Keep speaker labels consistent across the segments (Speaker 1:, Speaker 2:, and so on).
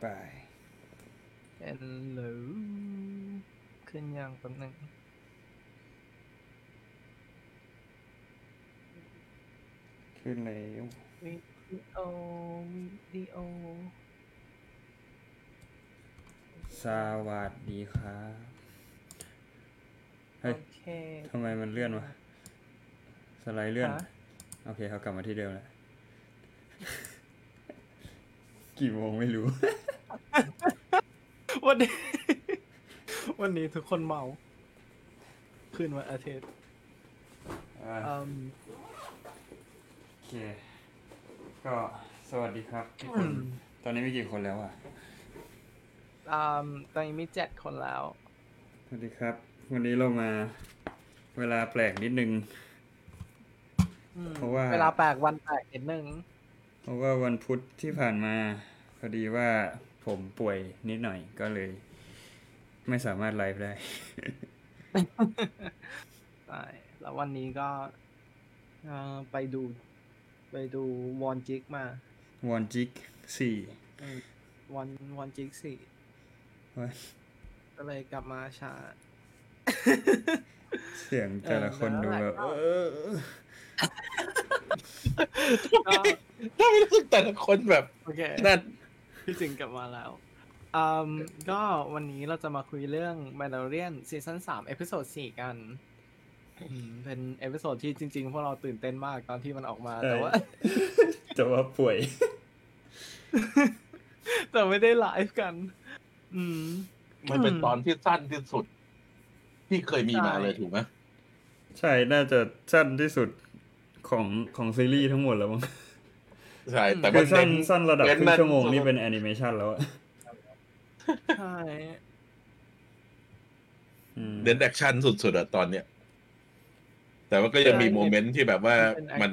Speaker 1: ไป
Speaker 2: เอ็นหรือขึ้นยังแป๊บหนึง
Speaker 1: ขึ้นแล้ว
Speaker 2: วิดีโอวิดีโอ
Speaker 1: สวัสดีครับเฮ้ย
Speaker 2: โอเค
Speaker 1: ทำไมมันเลื่อนวะ สไลด์เลื่อน
Speaker 2: ฮะ
Speaker 1: โอเคเขากลับมาที่เดิมแล้ว กี่โมงไม่รู้
Speaker 2: วันนี้ วันนี้ทุกคนเมาคืนวันอาทิตย์
Speaker 1: อ่า
Speaker 2: อืม
Speaker 1: โอเค ก็สวัสดีครับทุกคนตอนนี้มีกี่คนแล้วอะ
Speaker 2: อืมตอนนี้มีเจ็ดคนแล้ว
Speaker 1: สวัสดีครับ วันนี้เรามาเวลาแปลกนิดนึง
Speaker 2: อืม
Speaker 1: เพราะว่า
Speaker 2: เวลาแปลกวันแปลกนิดนึง
Speaker 1: เพราะว่าวันพุธที่ผ่านมา พอดีว่าผมป่วยนิดหน่อยก็เลย ไม่สามารถไลฟ์ได้
Speaker 2: ใช่แล้ววันนี้ก็เอ่อไปดู ไปดูวอนจิกมา
Speaker 1: วอนจิกสี่
Speaker 2: อืมวอนวอนจิกสี่
Speaker 1: ว่า
Speaker 2: ก็เลยกลับมาช้า
Speaker 1: เสียงแต่ละคนดูแบบ
Speaker 2: เออ
Speaker 1: เออ
Speaker 2: ก็
Speaker 3: ถ้าไม่รู้สึกแต่ละคนแบบ
Speaker 2: โอเค
Speaker 3: นั่น
Speaker 2: พี่สิงกลับมาแล้วอืมก็วันนี้เราจะมาคุยเรื่อง Mandalorian season สาม episode สี่กันอืมเป็น episode ที่จริงๆ พวกเราตื่นเต้นมากตอนที่มันออกมา แต่ว่า
Speaker 1: จะว่าป่วย
Speaker 2: แต่ไม่ได้ไลฟ์กัน อืม
Speaker 3: มันเป็นตอนที่สั้นที่สุด ที่เคยมีมาเลย
Speaker 2: ใช่
Speaker 3: ถูกไหม
Speaker 1: ใช่ น่าจะสั้นที่สุดของของซีรีส์ทั้งหมดแล้วมั้ง
Speaker 3: ใช่ แต่
Speaker 1: คื
Speaker 3: มั
Speaker 1: อนสั้น
Speaker 3: เน้น
Speaker 1: สั้นระดับค
Speaker 3: เน้
Speaker 1: รึ่
Speaker 3: น
Speaker 1: งชั่วโมง
Speaker 3: นั่น
Speaker 1: นี่เป็นแอนิเมชันแล้วอะ
Speaker 2: ใช่
Speaker 1: อืม
Speaker 3: เน้น action สุดๆอะตอนเนี้ย แต่ว่าก็ยังมีโมเมนต์ที่แบบว่ามัน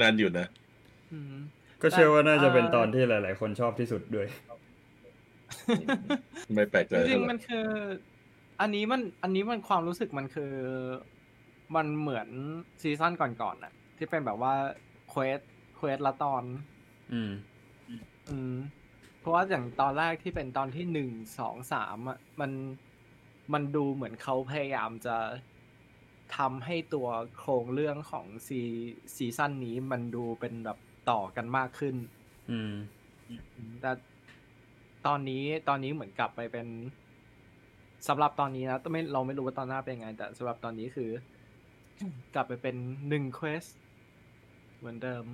Speaker 3: นานอยู่นะ
Speaker 2: อืม
Speaker 1: ก็เชื่อว่าน่าจะเป็น
Speaker 2: เอ่อ
Speaker 1: ตอนที่หลาย ๆ คนชอบที่สุดด้วย
Speaker 3: ไม่แปลกใจ
Speaker 2: จริง
Speaker 3: เท่า
Speaker 2: ๆ
Speaker 3: ไห
Speaker 2: มั
Speaker 3: ร่
Speaker 2: นคือ อันนี้มัน อันนี้มันความรู้สึกมันคือ มันเหมือน season ก่อนๆน่ะ ที่เป็นแบบว่า quest quest ละตอน
Speaker 1: อืม
Speaker 2: อืม เพราะว่าอย่างตอนแรกที่เป็นตอนที่หนึ่งสองสามอะมันมันดูเหมือนเขาพยายามจะทำให้ตัวโครงเรื่องของซีซีซั่นนี้มันดูเป็นแบบต่อกันมากขึ้น
Speaker 1: อืม
Speaker 2: แต่ตอนนี้ตอนนี้เหมือนกลับไปเป็นสำหรับตอนนี้นะไม่เราไม่รู้ว่าตอนหน้าเป็นไง แต่สำหรับตอนนี้คือ กลับไปเป็นหนึ่งเควสเหมือนเดิม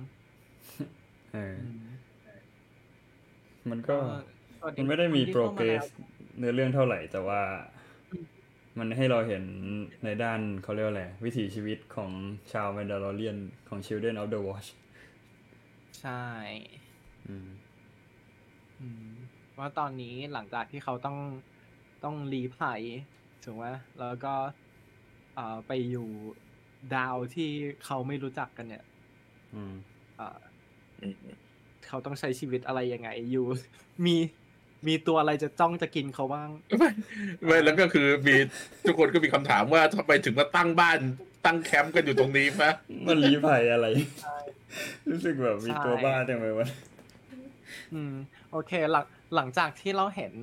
Speaker 1: เออ
Speaker 2: อืม
Speaker 1: มันก็
Speaker 2: สวัส
Speaker 1: มันไม่ได้มี
Speaker 2: คนที่
Speaker 1: โปร
Speaker 2: ข้าา
Speaker 1: เกร
Speaker 2: แล้
Speaker 1: ส
Speaker 2: ว
Speaker 1: ในเรื่องเท่าไหร่ แต่ว่ามันให้เราเห็นในด้านเขาเรียกว่าอะไร วิถีชีวิตของชาวแมนดา l เรียนของ Children of the Watch
Speaker 2: ใช่
Speaker 1: อืม
Speaker 2: อืมว่าตอนนี้หลังจากที่เขาต้องต้องรีภัยถูกไหมแล้วก็เอ่อไปอยู่ดาวที่เขาไม่รู้จักกันเนี่ย
Speaker 1: อืม
Speaker 2: เอ่อ เขาต้องใช้ชีวิตอะไรยังไงอยู่ มีมีตัวอะไรจะจ้องจะกินเขาบ้าง
Speaker 3: ไม่แล้วก็คือมีทุกคนก็มีคำถามว่าทำไมถึงมาตั้งบ้านตั้งแคมป์กันอยู่ตรงนี้ปะ
Speaker 1: มันรีภัยอะไร รู้สึกแบบมีตัวบ้าจังเลยวะ
Speaker 2: อืม โอเค หลังหลังจากที่เราเห็น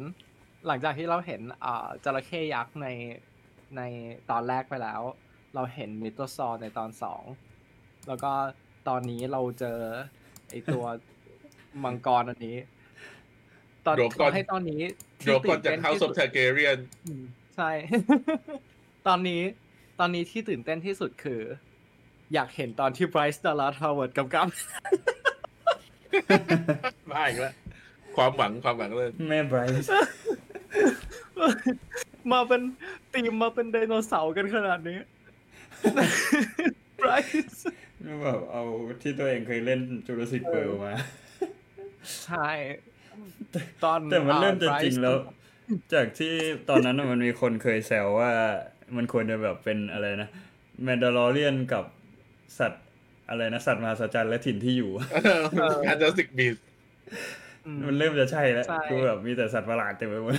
Speaker 2: หลังจากที่เราเห็นอ่าจระเข้ยักษ์ในในตอนแรกไปแล้ว เราเห็นมิโตซอร์ในตอนสองแล้วก็ตอนนี้เราเจอ ไอตัวมังกรอันนี้ ตอน
Speaker 3: โดกอน
Speaker 2: ให้ตอนนี้
Speaker 3: โด
Speaker 2: ที่
Speaker 3: กอน
Speaker 2: ตื่
Speaker 3: จาก
Speaker 2: ต้
Speaker 3: เฮาส์
Speaker 2: ที่
Speaker 3: ออ
Speaker 2: สุ
Speaker 3: ฟ
Speaker 2: ด
Speaker 3: ทาเกเรียน
Speaker 2: อืมใช่ ตอนนี้ ตอนนี้ที่ตื่นเต้นที่สุดคือ อยากเห็นตอนที่ไบรซ์ดาร์ลาทาวเวิร์ดกำกับ
Speaker 3: มาอีกแล้วความหวังความหวังเลย
Speaker 1: แม่ไบรท์
Speaker 2: มาเป็นตีมมาเป็นไดโนเสาร์กันขนาดนี้ไบรซ์
Speaker 1: แบบเอาที่ตัวเองเคยเล่นจูราสสิกเ r ิ d มา
Speaker 2: ใช่ ตอน
Speaker 1: แต่มันเริ่มจะ
Speaker 2: อ่า
Speaker 1: จริง
Speaker 2: Bryce
Speaker 1: แล้ว จากที่ตอนนั้นน่ะมันมีคนเคยแซวว่ามันควรจะแบบเป็นอะไรนะแมนดาลอเรียนกับสัตว์อะไรนะ สัตว์มหัศจรรย์และถิ่นที่อยู่
Speaker 3: การจะสิกบีส
Speaker 2: อืม
Speaker 1: มันเริ่มจะใช่แล้ว
Speaker 2: ใช่
Speaker 1: คือแบบมีแต่สัตว์ประหลาดเต็มไปหมด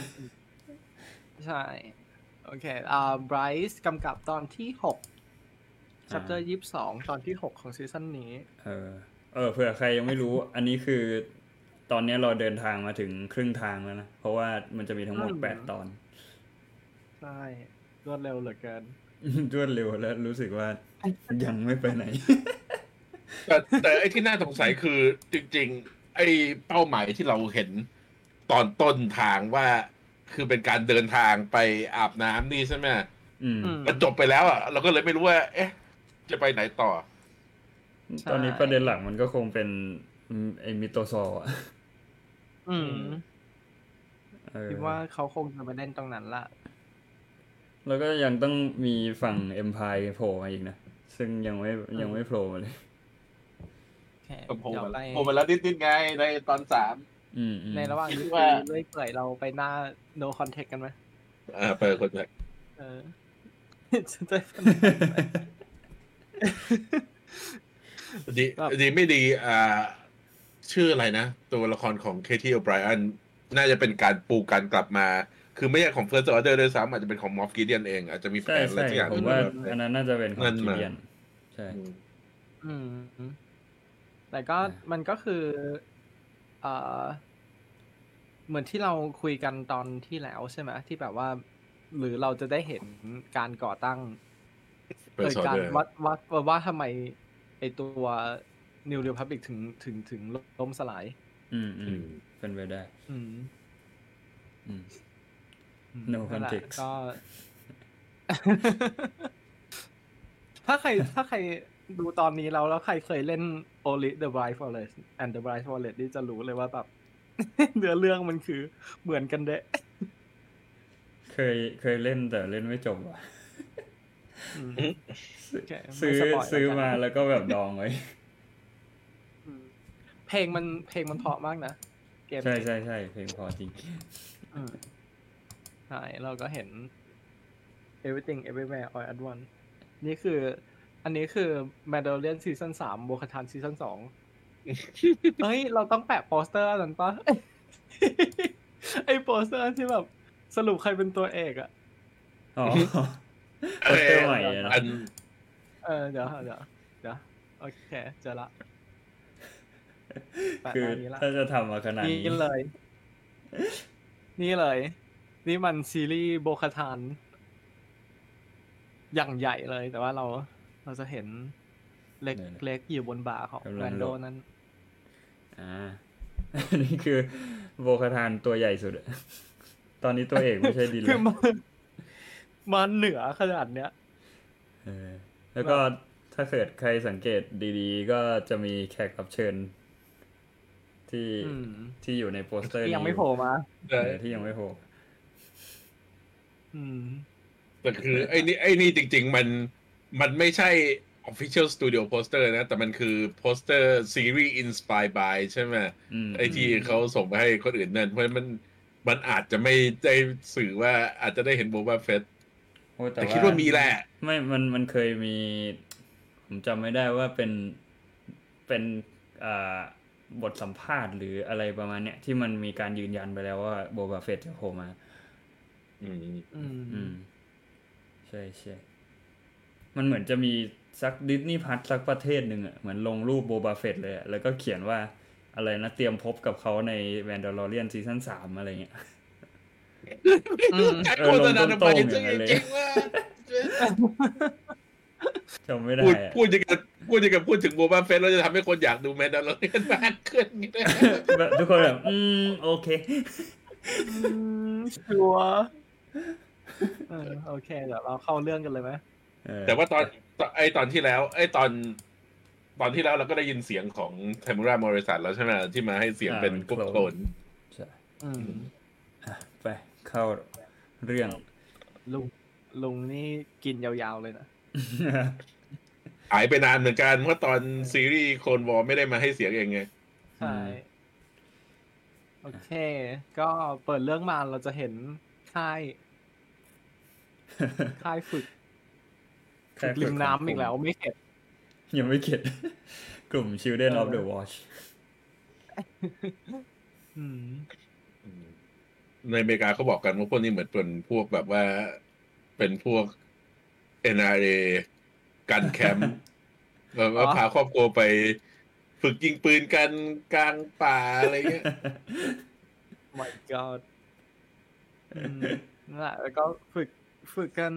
Speaker 2: ใช่ โอเคอ่าไบรซ์กำกับตอนที่หก chapter ยี่สิบสองตอนที่หกของซีซั่นนี้
Speaker 1: เออ เออเผื่อใครยังไม่รู้ อันนี้คือ ตอนเนี้ยเราเดินทางมาถึงครึ่งทางแล้วนะ เพราะว่ามันจะมีทั้งหมด
Speaker 2: อืม
Speaker 1: แปดตอน
Speaker 2: ใช่รวดเร็วเหลือเกิน
Speaker 1: รวดเร็วแล้วรู้สึกว่ายังไม่ไปไหน
Speaker 3: แต่แต่ไอ้ที่น่าสงสัยคือจริง ๆ ไอ้เป้าหมายที่เราเห็นตอนต้นทางว่าคือเป็นการเดินทางไปอาบน้ำนี่ใช่ไหม
Speaker 1: อืม
Speaker 2: อืม
Speaker 3: มันจบไปแล้วอะเราก็เลยไม่รู้ว่า เอ๊ะ จะไปไหนต่อ
Speaker 2: ใช่
Speaker 1: ตอนนี้ประเด็นหลักมันก็คงเป็นอืมไอ้มิโตซอลอะ
Speaker 2: อืม
Speaker 1: เออ
Speaker 2: คิดว่าเขาคงจะไปเล่นตรงนั้นละ
Speaker 1: แล้วก็ยังต้องมีฝั่งเอ็มพายโผล่มาอีกนะ ซึ่งยังไม่ยังไม่โผล่มาเลย
Speaker 2: โอเค
Speaker 3: ก็โผล่
Speaker 2: เดี๋ยว
Speaker 3: มา
Speaker 2: ไป
Speaker 3: โผล่มาแล้วนิดๆไงในตอนสาม
Speaker 1: อืมอืม
Speaker 2: ในระหว่างนี้
Speaker 3: คิดว่า
Speaker 2: เรื่อยเปื่อยเราไปหน้า no context กันไหม
Speaker 3: อ่าเปิดคนแรก
Speaker 2: เออจะได้ฟัง
Speaker 3: ดี
Speaker 2: ครับ
Speaker 3: ดีไม่ดีอ่าชื่ออะไรนะ ตัวละครของเคที่โอไบรอันน่าจะเป็นการปูการกลับมา คือไม่ใช่ของ First Order ด้วยซ้ำอาจจะเป็นของมอฟกิเดียนเอง อาจจะมีแผ
Speaker 1: ใช่
Speaker 3: นอะไร
Speaker 1: ใช่
Speaker 3: สักอย่าง
Speaker 1: ผมว่า
Speaker 3: แบบ
Speaker 1: อันนั้นน่าจะเป็นของ
Speaker 3: นั่น
Speaker 1: กิ
Speaker 3: มา
Speaker 1: เดียนใช่
Speaker 3: อืม
Speaker 2: อืมแต่ก็
Speaker 1: อ่ามั
Speaker 2: มันก็คือเอ่อเหมือนที่เราคุยกันตอนที่แล้วใช่ไหมที่แบบว่า หรือเราจะได้เห็นการก่อตั้ง
Speaker 3: เปิด
Speaker 2: เกิด
Speaker 3: สอ
Speaker 2: การ
Speaker 3: เดอร์
Speaker 2: วัดวัดว่าว่าทำไมไอตัว New Republic ถึงถึงถึงล้มสลาย
Speaker 1: อืมอื
Speaker 3: อื
Speaker 1: ม
Speaker 3: ม
Speaker 1: เป็นไปได้
Speaker 2: อืม
Speaker 1: อืม
Speaker 2: อืม
Speaker 1: No
Speaker 2: นั่นแหละ
Speaker 1: context
Speaker 2: ก็ถ้าใครถ้าใครดูตอนนี้แล้วแล้วใครเคยเล่น Only the Bright Forest and the Bright Forest นี่จะรู้เลยว่าแบบเนื้อเรื่องมันคือเหมือนกันเดะ
Speaker 1: เคยเคยเล่นแต่เล่นไม่จบว่ะ
Speaker 2: อืมโอเคไม่
Speaker 1: ซื้อ
Speaker 2: สปย
Speaker 1: ซื้อ
Speaker 2: แล้วกัน
Speaker 1: มาแล้วก็แบบดองไว้
Speaker 2: อืมเพลงมันเพลงมันเพราะมากนะเกม
Speaker 1: ใช่
Speaker 2: นี้
Speaker 1: ใช่ใช่เพลงพอจริง
Speaker 2: อืมใช่เราก็เห็น everything everywhere all at once นี่คือ อันนี้คือ Mandalorian ซีซั่นสามโบคาทานซีซั่นสองเฮ้ย เราต้องแปะโปสเตอร์อันนั้นปะไอ้โปสเตอร์ที่แบบ สรุปใครเป็นตัวเอกอะ
Speaker 1: อ๋อ โปสเตอร์ใหม่อะนะ
Speaker 3: อัน
Speaker 2: เออเดี๋ยวเดี๋ยวเดี๋ยวโอเคเจอละแปะห
Speaker 1: คือ
Speaker 2: น้านี้ละ
Speaker 1: ถ้าจะทำมาขนาดนี้
Speaker 2: นี่เลย นี่เลย นี่มันซีรีส์โบคาทานอย่างใหญ่เลย แต่ว่าเราเราจะเห็นเล็ก
Speaker 1: เนี่ยนะ
Speaker 2: เล็กอยู่บนบ่าของ
Speaker 1: กำลัง
Speaker 2: แวนโด
Speaker 1: โหลด
Speaker 2: นั้น
Speaker 1: อ่า อันนี้คือโบคาทานตัวใหญ่สุดอะตอนนี้ตัวเอกไม่ใช่ดิน
Speaker 2: คือ
Speaker 1: แล้ว
Speaker 2: มัน มันเหนือขนาดเนี้ย
Speaker 1: เออแล้วก็ถ้าเกิดใครสังเกตดีๆ ก็จะมีแขกรับเชิญ ที่
Speaker 2: อืม
Speaker 1: ที่อยู่ในโปสเตอร์
Speaker 2: ที่
Speaker 1: นี้
Speaker 2: ยังไม่โผล่มา
Speaker 1: เออที่ยังไม่โผล่
Speaker 2: อืม
Speaker 3: แต่คือไอ้นี่ไอ้นี่จริง ๆ มันมันไม่ใช่ Official Studio Poster นะ แต่มันคือโปสเตอร์ซีรีส์ Inspired by ใช่ไหม
Speaker 1: อืม
Speaker 3: ไอ้ที่เขาส่งไปให้คนอื่นนั่นเพราะฉะนั้นมันมันอาจจะไม่ได้สื่อว่าอาจจะได้เห็นโบบาเฟต
Speaker 1: โอ้ แต่
Speaker 3: แต่คิดว่ามีแหละ
Speaker 1: ไม่มันมันเคยมี ผมจำไม่ได้ว่าเป็นเป็นอ่าบทสัมภาษณ์หรืออะไรประมาณเนี้ยที่มันมีการยืนยันไปแล้วว่าโบบาเฟตจะโผล่มา
Speaker 3: อืม
Speaker 2: อืม
Speaker 1: อืมใช่ใช่มันเหมือนจะมีสักดิสนีย์พัทสักประเทศหนึ่งอะเหมือนลงรูปโบบาเฟตเลยอะแล้วก็เขียนว่าอะไรนะเตรียมพบกับเขาในแวนด a ล o เรียนซีซั่นสามอะไรเงี้ย
Speaker 2: อืม
Speaker 3: การโฆษณาทำไม
Speaker 1: เออลงต้นๆ
Speaker 3: จริง
Speaker 1: อย่างนั้นเลย
Speaker 3: จริงว่า
Speaker 1: จำไม่ได้
Speaker 3: พูด
Speaker 1: อะ
Speaker 3: พูดอย่างกับพูดอย่างกับพูดถึงโบบาเฟตแล้วจะทำให้คนอยากดู Mandalorian มากขึ้นอย่างนี้นะ
Speaker 1: แบบทุกคนแบบ อืม โอเค
Speaker 2: อืมชัวร์เออโอเค เดี๋ยวเราเข้าเรื่องกันเลยไหม
Speaker 1: เออ
Speaker 3: แต่ว่าตอนตอนไอตอนที่แล้ว ไอตอน ตอนที่แล้วเราก็ได้ยินเสียงของเทมูรามอริสันแล้วใช่ไหมที่มาให้เสียงเป็นพวกโคลน
Speaker 1: ใช่
Speaker 2: อืม
Speaker 1: อะไป เข้าเรื่อง
Speaker 2: ลุงลุงนี่กินยาวๆเลยนะ
Speaker 3: หายไปนานเหมือนกันเพราะตอนซีรีส์โคลนวอลไม่ได้มาให้เสียงเองไง
Speaker 2: ใช่โอเค ก็เปิดเรื่องมาเราจะเห็นค่ายค่ายฝึกฝึกริมน้ำอีกแล้วไม่เข็ด
Speaker 1: ยังไม่เข็ดกลุ่ม Children of the Watch
Speaker 2: อืม
Speaker 3: ในอเมริกาเขาบอกกันว่าพวกนี้เหมือนเป็นพวกแบบว่าเป็นพวก NRA กันแคมป์แบบว่า
Speaker 2: อ๋อ
Speaker 3: พาครอบครัวไป ฝึกยิงปืนกันกลางป่าอะไรเงี้ย
Speaker 2: my god อืมนั่นแหละแล้วก็ฝึกฝึกกัน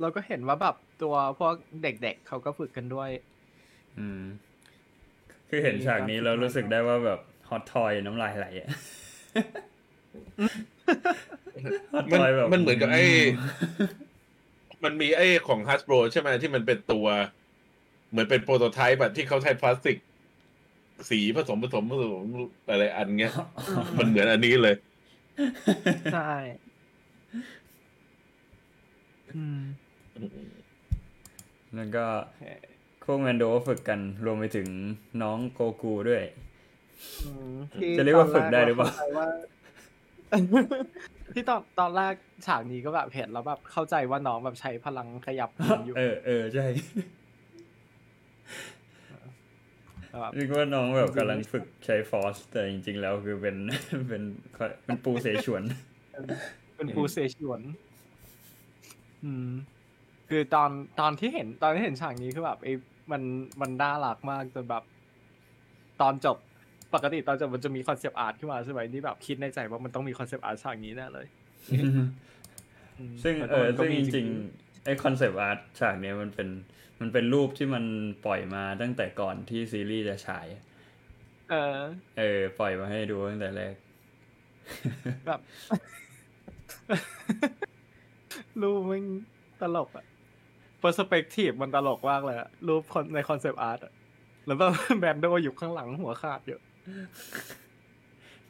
Speaker 2: เราก็เห็นว่าแบบตัวพวกเด็กๆเขาก็ฝึกกันด้วย
Speaker 1: อืม คือเห็นฉากนี้แล้วรู้สึกได้ว่าแบบฮอตทอยน้ำลายไหลอะฮอต
Speaker 3: มัน
Speaker 1: ทอยแบบ
Speaker 3: มันเหมือนกับไอ้ มันมีไอ้ของ Hasbro ใช่ไหมที่มันเป็นตัว เหมือนเป็นโปรโตไทป์แบบที่เขาใช้พลาสติก สีผสมผสมผสมอะไรอันเงี้ย มันเหมือนอันนี้เลย
Speaker 2: ใช่อืม
Speaker 1: แล้วก็
Speaker 2: โอเค
Speaker 1: พวกแมนโดก็ฝึกกันรวมไปถึงน้องโกกูด้วย
Speaker 2: อืมที่
Speaker 1: จะเรียกว่าฝึกได้หรือเปล่า
Speaker 2: ที่ตอนตอนแรกฉากนี้ก็แบบเห็นแล้วแบบเข้าใจว่าน้องแบบใช้พลังขยับมืออยู่
Speaker 1: เออเออใช่
Speaker 2: แบบ
Speaker 1: นึกว่าน้องแบบกำลังฝึกใช้ Force แต่จริง ๆ แล้วคือเป็นเป็นเป็นปูเสฉวน
Speaker 2: เป็นปูเสฉวน อืม คือตอนตอนที่เห็นตอนที่เห็นฉากนี้คือแบบไอ้มันมันน่ารักมากจนแบบ ตอนจบ ปกติตอนจบมันจะมี concept art ขึ้นมาใช่ไหมที่แบบคิดในใจว่ามันต้องมี concept art ฉากนี้แน่เลยอืม
Speaker 1: ซึ่ง
Speaker 2: แล้ว
Speaker 1: เอ
Speaker 2: ก็
Speaker 1: อ
Speaker 2: มันก็
Speaker 1: ซึ่ง
Speaker 2: มี
Speaker 1: จริงๆไอ concept art ฉากเนี้ยมันเป็นมันเป็นรูปที่มันปล่อยมาตั้งแต่ก่อนที่ซีรีส์จะฉาย
Speaker 2: เออ
Speaker 1: เออ ปล่อยมาให้ดูตั้งแต่แรก
Speaker 2: แบบรูปมันตลกอะ perspective มันตลกมากเลยอะรูปคนใน concept art อะแล้วแบบแมนโดอยู่ข้างหลังหัวขาดอยู่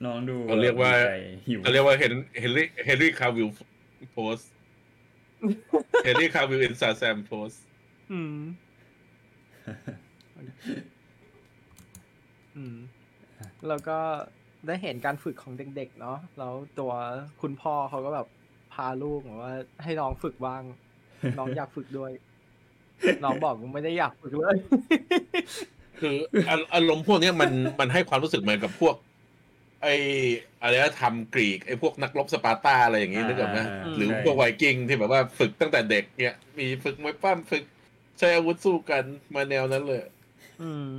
Speaker 1: น้องดู
Speaker 3: เขาเรียกว่า
Speaker 1: ดีใจหิว
Speaker 3: เขาเรียกว่าเฮนเฮนรี่เฮนรี่คาวิลpose Henry Cavill in Shazam poseอืม
Speaker 2: อืมแล้วก็ได้เห็นการฝึกของเด็กๆเนาะแล้วตัวคุณพ่อเขาก็แบบพาลูกแบบว่า ให้น้องฝึกบ้าง น้องอยากฝึกด้วย น้องบอกว่าไม่ได้อยากฝึกเลย
Speaker 3: คืออารอารมณ์พวกเนี้ยมันมันให้ความรู้สึกเหมือนกับพวก ไอ้อะไรนะทำกรีกไอ้พวกนักรบสปาร์ตาอะไรอย่างงี้นึกออกไหมาหรือ
Speaker 1: ใช่
Speaker 3: พวกไวกิ้งที่แบบว่าฝึกตั้งแต่เด็กเนี่ย มีฝึกมวยปั้มฝึกใช้อาวุธสู้กันมาแนวนั้นเลย
Speaker 2: อืม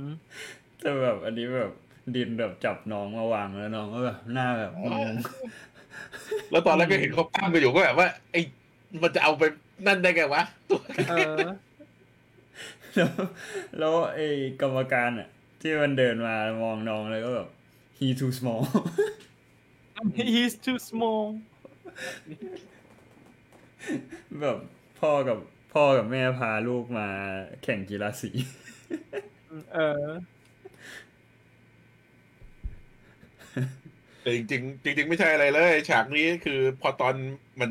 Speaker 1: แต่แบบอันนี้แบบดินแบบจับน้องมาวางแล้วน้องก็แบบหน้าแบบงง
Speaker 3: แล้วตอนแรกก็เห็นเขาปั้มกันอยู่ก็แบบว่า ไอ้มันจะเอาไปนั่นได้ไงวะตัว
Speaker 2: เออ
Speaker 1: แล้วแล้วไอ้กรรมการอะ ที่มันเดินมามองน้องแล้วก็แบบ he too small
Speaker 2: he's too small
Speaker 1: แบบพ่อกับพ่อกับแม่พาลูกมาแข่งกีฬาสี
Speaker 2: เออ
Speaker 3: แต่จริงๆจริงๆไม่ใช่อะไรเลย ฉากนี้คือพอตอนมัน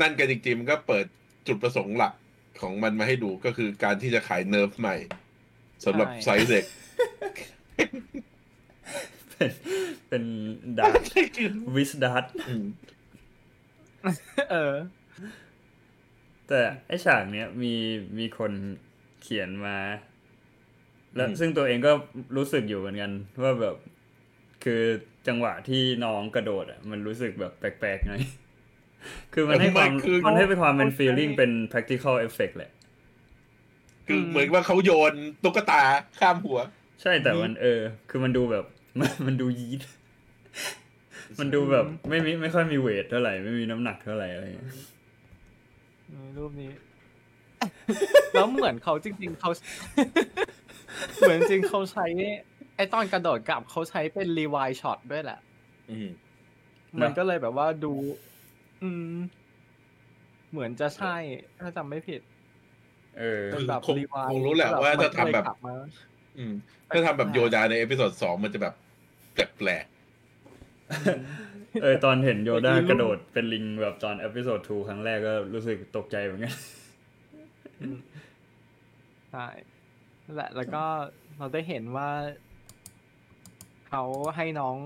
Speaker 3: นั่นกันจริงๆมันก็เปิดจุดประสงค์หลัก ของมันมาให้ดูก็คือการที่จะขายเนิร์ฟใหม่สำหรับ
Speaker 2: ใช่
Speaker 3: ไซส์เด็ก
Speaker 1: เป็นเป็น dart wrist dart
Speaker 3: อืม
Speaker 2: เออ
Speaker 1: แต่ไอฉากเนี้ยมีมีคนเขียนมา แล้วซึ่งตัวเองก็รู้สึกอยู่เหมือนกัน ว่าแบบ คือจังหวะที่น้องกระโดดอะ มันรู้สึกแบบแปลกๆหน่อย คือมันให้ความ
Speaker 3: มันคือ
Speaker 1: มันให้เป็นความเป็น
Speaker 2: เขา
Speaker 1: feeling
Speaker 2: ใช้
Speaker 1: เป็น practical effect แหละ
Speaker 3: คือ
Speaker 2: อืม
Speaker 3: เหมือนว่าเขาโยนตุ๊กตาข้ามหัว
Speaker 1: ใช่แต่มันเออ คือมันดูแบบมันมันดูยีดมันดูแบบ ไม่มีไม่ค่อยมีเวทเท่าไหร่ ไม่มีน้ำหนักเท่าไหร่อะไรอย่างเงี้ย
Speaker 2: นี่รูปนี้ แล้วเหมือนเขาจริง ๆเขาเหมือนจริงเขาใช้ ไอตอนกระโดดกลับเขาใช้เป็นรีวายช็อตด้วยแหละ
Speaker 3: อืม
Speaker 2: มันก็เลยแบบว่าดู อืม เหมือนจะใช่ ถ้าจำไม่ผิด
Speaker 1: เออ
Speaker 2: เป็นแบบ
Speaker 3: คง
Speaker 2: รีวาย
Speaker 3: คงรู้แหละว่าถ้าทำแบบ
Speaker 2: มา
Speaker 3: อืม ถ้าทำแบบโยดาในเอพิโซดสองมันจะแบบแปลก
Speaker 1: เออตอนเห็นโยด้า
Speaker 2: เมื่อกี้
Speaker 1: กระโดดเป็นลิงแบบตอนเอพิโซด2ครั้งแรกก็รู้สึกตกใจเหมือนกัน
Speaker 2: ใช่นั่นแหละแล้วก็เราได้เห็นว่า เขาให้น้อง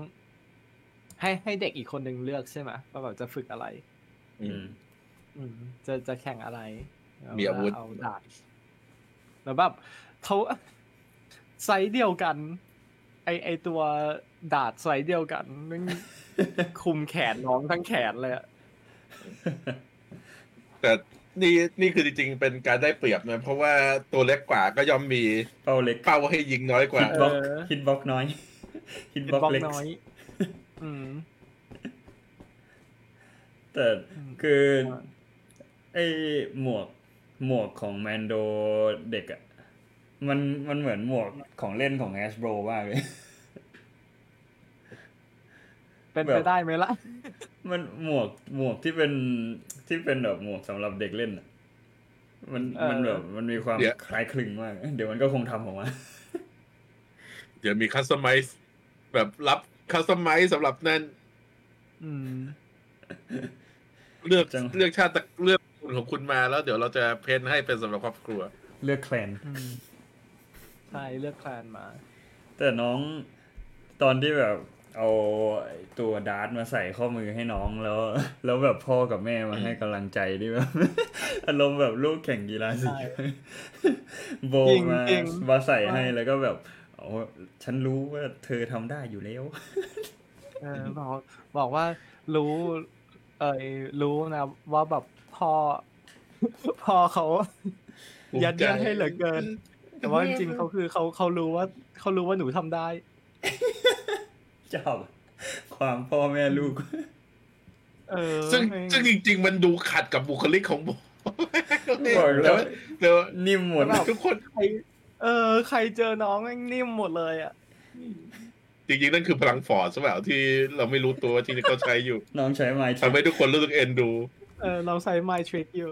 Speaker 2: ให้ให้เด็กอีกคนหนึ่งเลือกใช่ไหมว่าแบบจะฝึกอะไร
Speaker 3: ๆอื
Speaker 1: อื
Speaker 3: ม
Speaker 1: ม
Speaker 2: อืม จะจะแข่งอะไร
Speaker 3: มีอาวุธ
Speaker 2: เอาดาบแล้วแบบเขาไซส์เดียวกัน ไอไอตัวดาดไซส์เดียวกันมันคลุมแขนน้องทั้งแขนเลยอะ
Speaker 3: แต่นี่นี่คือจริงๆเป็นการได้เปรียบนะเพราะว่าตัวเล็กกว่าก็ย่อมมี
Speaker 1: เป้าเล็ก
Speaker 3: เป้าให้ยิงน้อยกว่า
Speaker 1: ฮิตบ็อก
Speaker 2: เออ
Speaker 1: hitboxน้อยฮิต
Speaker 2: เป็น
Speaker 1: บ็อก
Speaker 2: บล็อก
Speaker 1: เล็ก
Speaker 2: น้อยอืม
Speaker 1: แต่
Speaker 2: อืม
Speaker 1: คือ
Speaker 2: ว่า
Speaker 1: ไอ้หมวกหมวกของแมนโดเด็กอะมันมันเหมือนหมวกของเล่นของ Hasbro มากเลย
Speaker 2: เป็น
Speaker 1: แบบ
Speaker 2: ไปได้ไหมล่ะ
Speaker 1: มันหมวกหมวกที่เป็นที่เป็นแบบหมวกสำหรับเด็กเล่นอะมัน
Speaker 2: เออ
Speaker 1: มันแบบมันมีความ
Speaker 3: เดี๋ยว
Speaker 1: คล้ายคลึงมาก เดี๋ยวมันก็คงทำออกมา
Speaker 3: เดี๋ยวมีคัสตอมไมซ์แบบรับ คัสตอมไมซ์สำหรับนั่น
Speaker 2: อืม
Speaker 3: เลือก
Speaker 1: จัง
Speaker 3: เลือกชาติตระเลือกคุณของคุณมาแล้วเดี๋ยวเราจะเพ้นให้เป็นสำหรับครอบครัว
Speaker 1: เลือกแคลน
Speaker 2: อืมใช่เลือกแคลนมา
Speaker 1: แต่น้องตอนที่แบบเอาไอ้ตัวดาร์ตมาใส่ข้อมือให้น้องแล้ว แล้วแบบพ่อกับแม่มาให้กำลังใจที่แบบอารมณ์แบบลูกแข่งกีฬาสี
Speaker 2: ใช่
Speaker 1: โบ
Speaker 2: จริง
Speaker 1: มา
Speaker 2: จริง
Speaker 1: มาใส่ให้แล้วก็แบบ โอ้ฉันรู้ว่าเธอทำได้อยู่แล้ว
Speaker 2: เออบอกบอกว่ารู้ เอยรู้นะว่าแบบพ่อพ่อเขา
Speaker 3: ภูมิใจ
Speaker 2: ยัดเยียดให้เหลือเกิน แต่ว่าจริงๆเขาคือเขาเขารู้ว่าเขารู้ว่าหนูทำได้
Speaker 1: ชอบความพ่อแม่ลูก
Speaker 2: เออ
Speaker 3: ซึ่ง
Speaker 2: ไม่
Speaker 3: ซึ่งจริง ๆ มันดูขัดกับบุคลิกของโบ
Speaker 1: บอกแล้ว
Speaker 3: เดี๋ยว
Speaker 1: นิ่มหมด
Speaker 3: ทุกคน
Speaker 2: ใคร เออ ใครเจอน้องแม่งนิ่มหมดเลยอะ
Speaker 3: จริงๆ นั่นคือพลังฟอร์ดใช่เปล่าที่เราไม่รู้ตัวว่าที่เขาใช้อยู่
Speaker 1: น้องใช้ไม้
Speaker 3: ทำให้ทุกคนรู้สึกเอ็นดู
Speaker 2: เออเราใช้ My Trick อยู่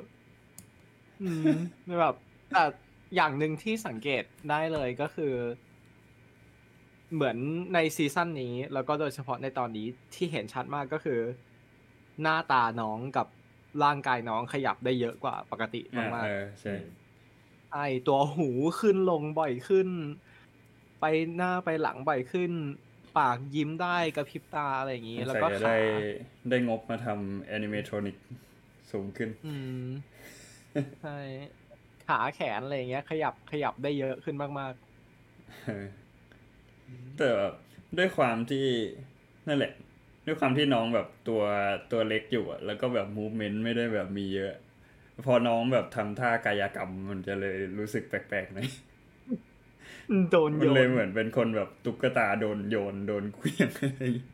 Speaker 2: อืมแบบแต่อย่างหนึ่งที่สังเกตได้เลยก็คือ เหมือนในซีซั่นนี้ แล้วก็โดยเฉพาะในตอนนี้ที่เห็นชัดมากก็คือ หน้าตาน้องกับร่างกายน้องขยับได้เยอะกว่าปกติ
Speaker 1: อ่ามา
Speaker 2: ก
Speaker 1: เออ ใช่
Speaker 2: ๆไอตัวหูขึ้นลงบ่อยขึ้น ไปหน้าไปหลังบ่อยขึ้น ปากยิ้มได้กระพริบตาอะไรอย่างนี้ แล้ว
Speaker 1: ใส่
Speaker 2: ก็
Speaker 1: จะ
Speaker 2: ขา
Speaker 1: ได้ได้งบมาทำแอนิเมทรอนิกสูงขึ้น
Speaker 2: อืมใช่ขาแขนอะไรอย่างเงี้ย ขยับขยับได้เยอะขึ้นมาก
Speaker 1: เออแต่แบบด้วยความที่นั่นแหละ ด้วยความที่น้องแบบตัวตัวเล็กอยู่อะแล้วก็แบบมูฟเมนต์ไม่ได้แบบมีเยอะ พอน้องแบบทำท่ากายกรรมมันจะเลยรู้สึกแปลกๆหน่อย
Speaker 2: ๆโดน
Speaker 1: มั
Speaker 2: โย
Speaker 1: นเลย
Speaker 2: น
Speaker 1: เหมือนเป็นคนแบบตุ๊กตาโดนโยนโดนเคลี้ยงอะไรอย่างงี้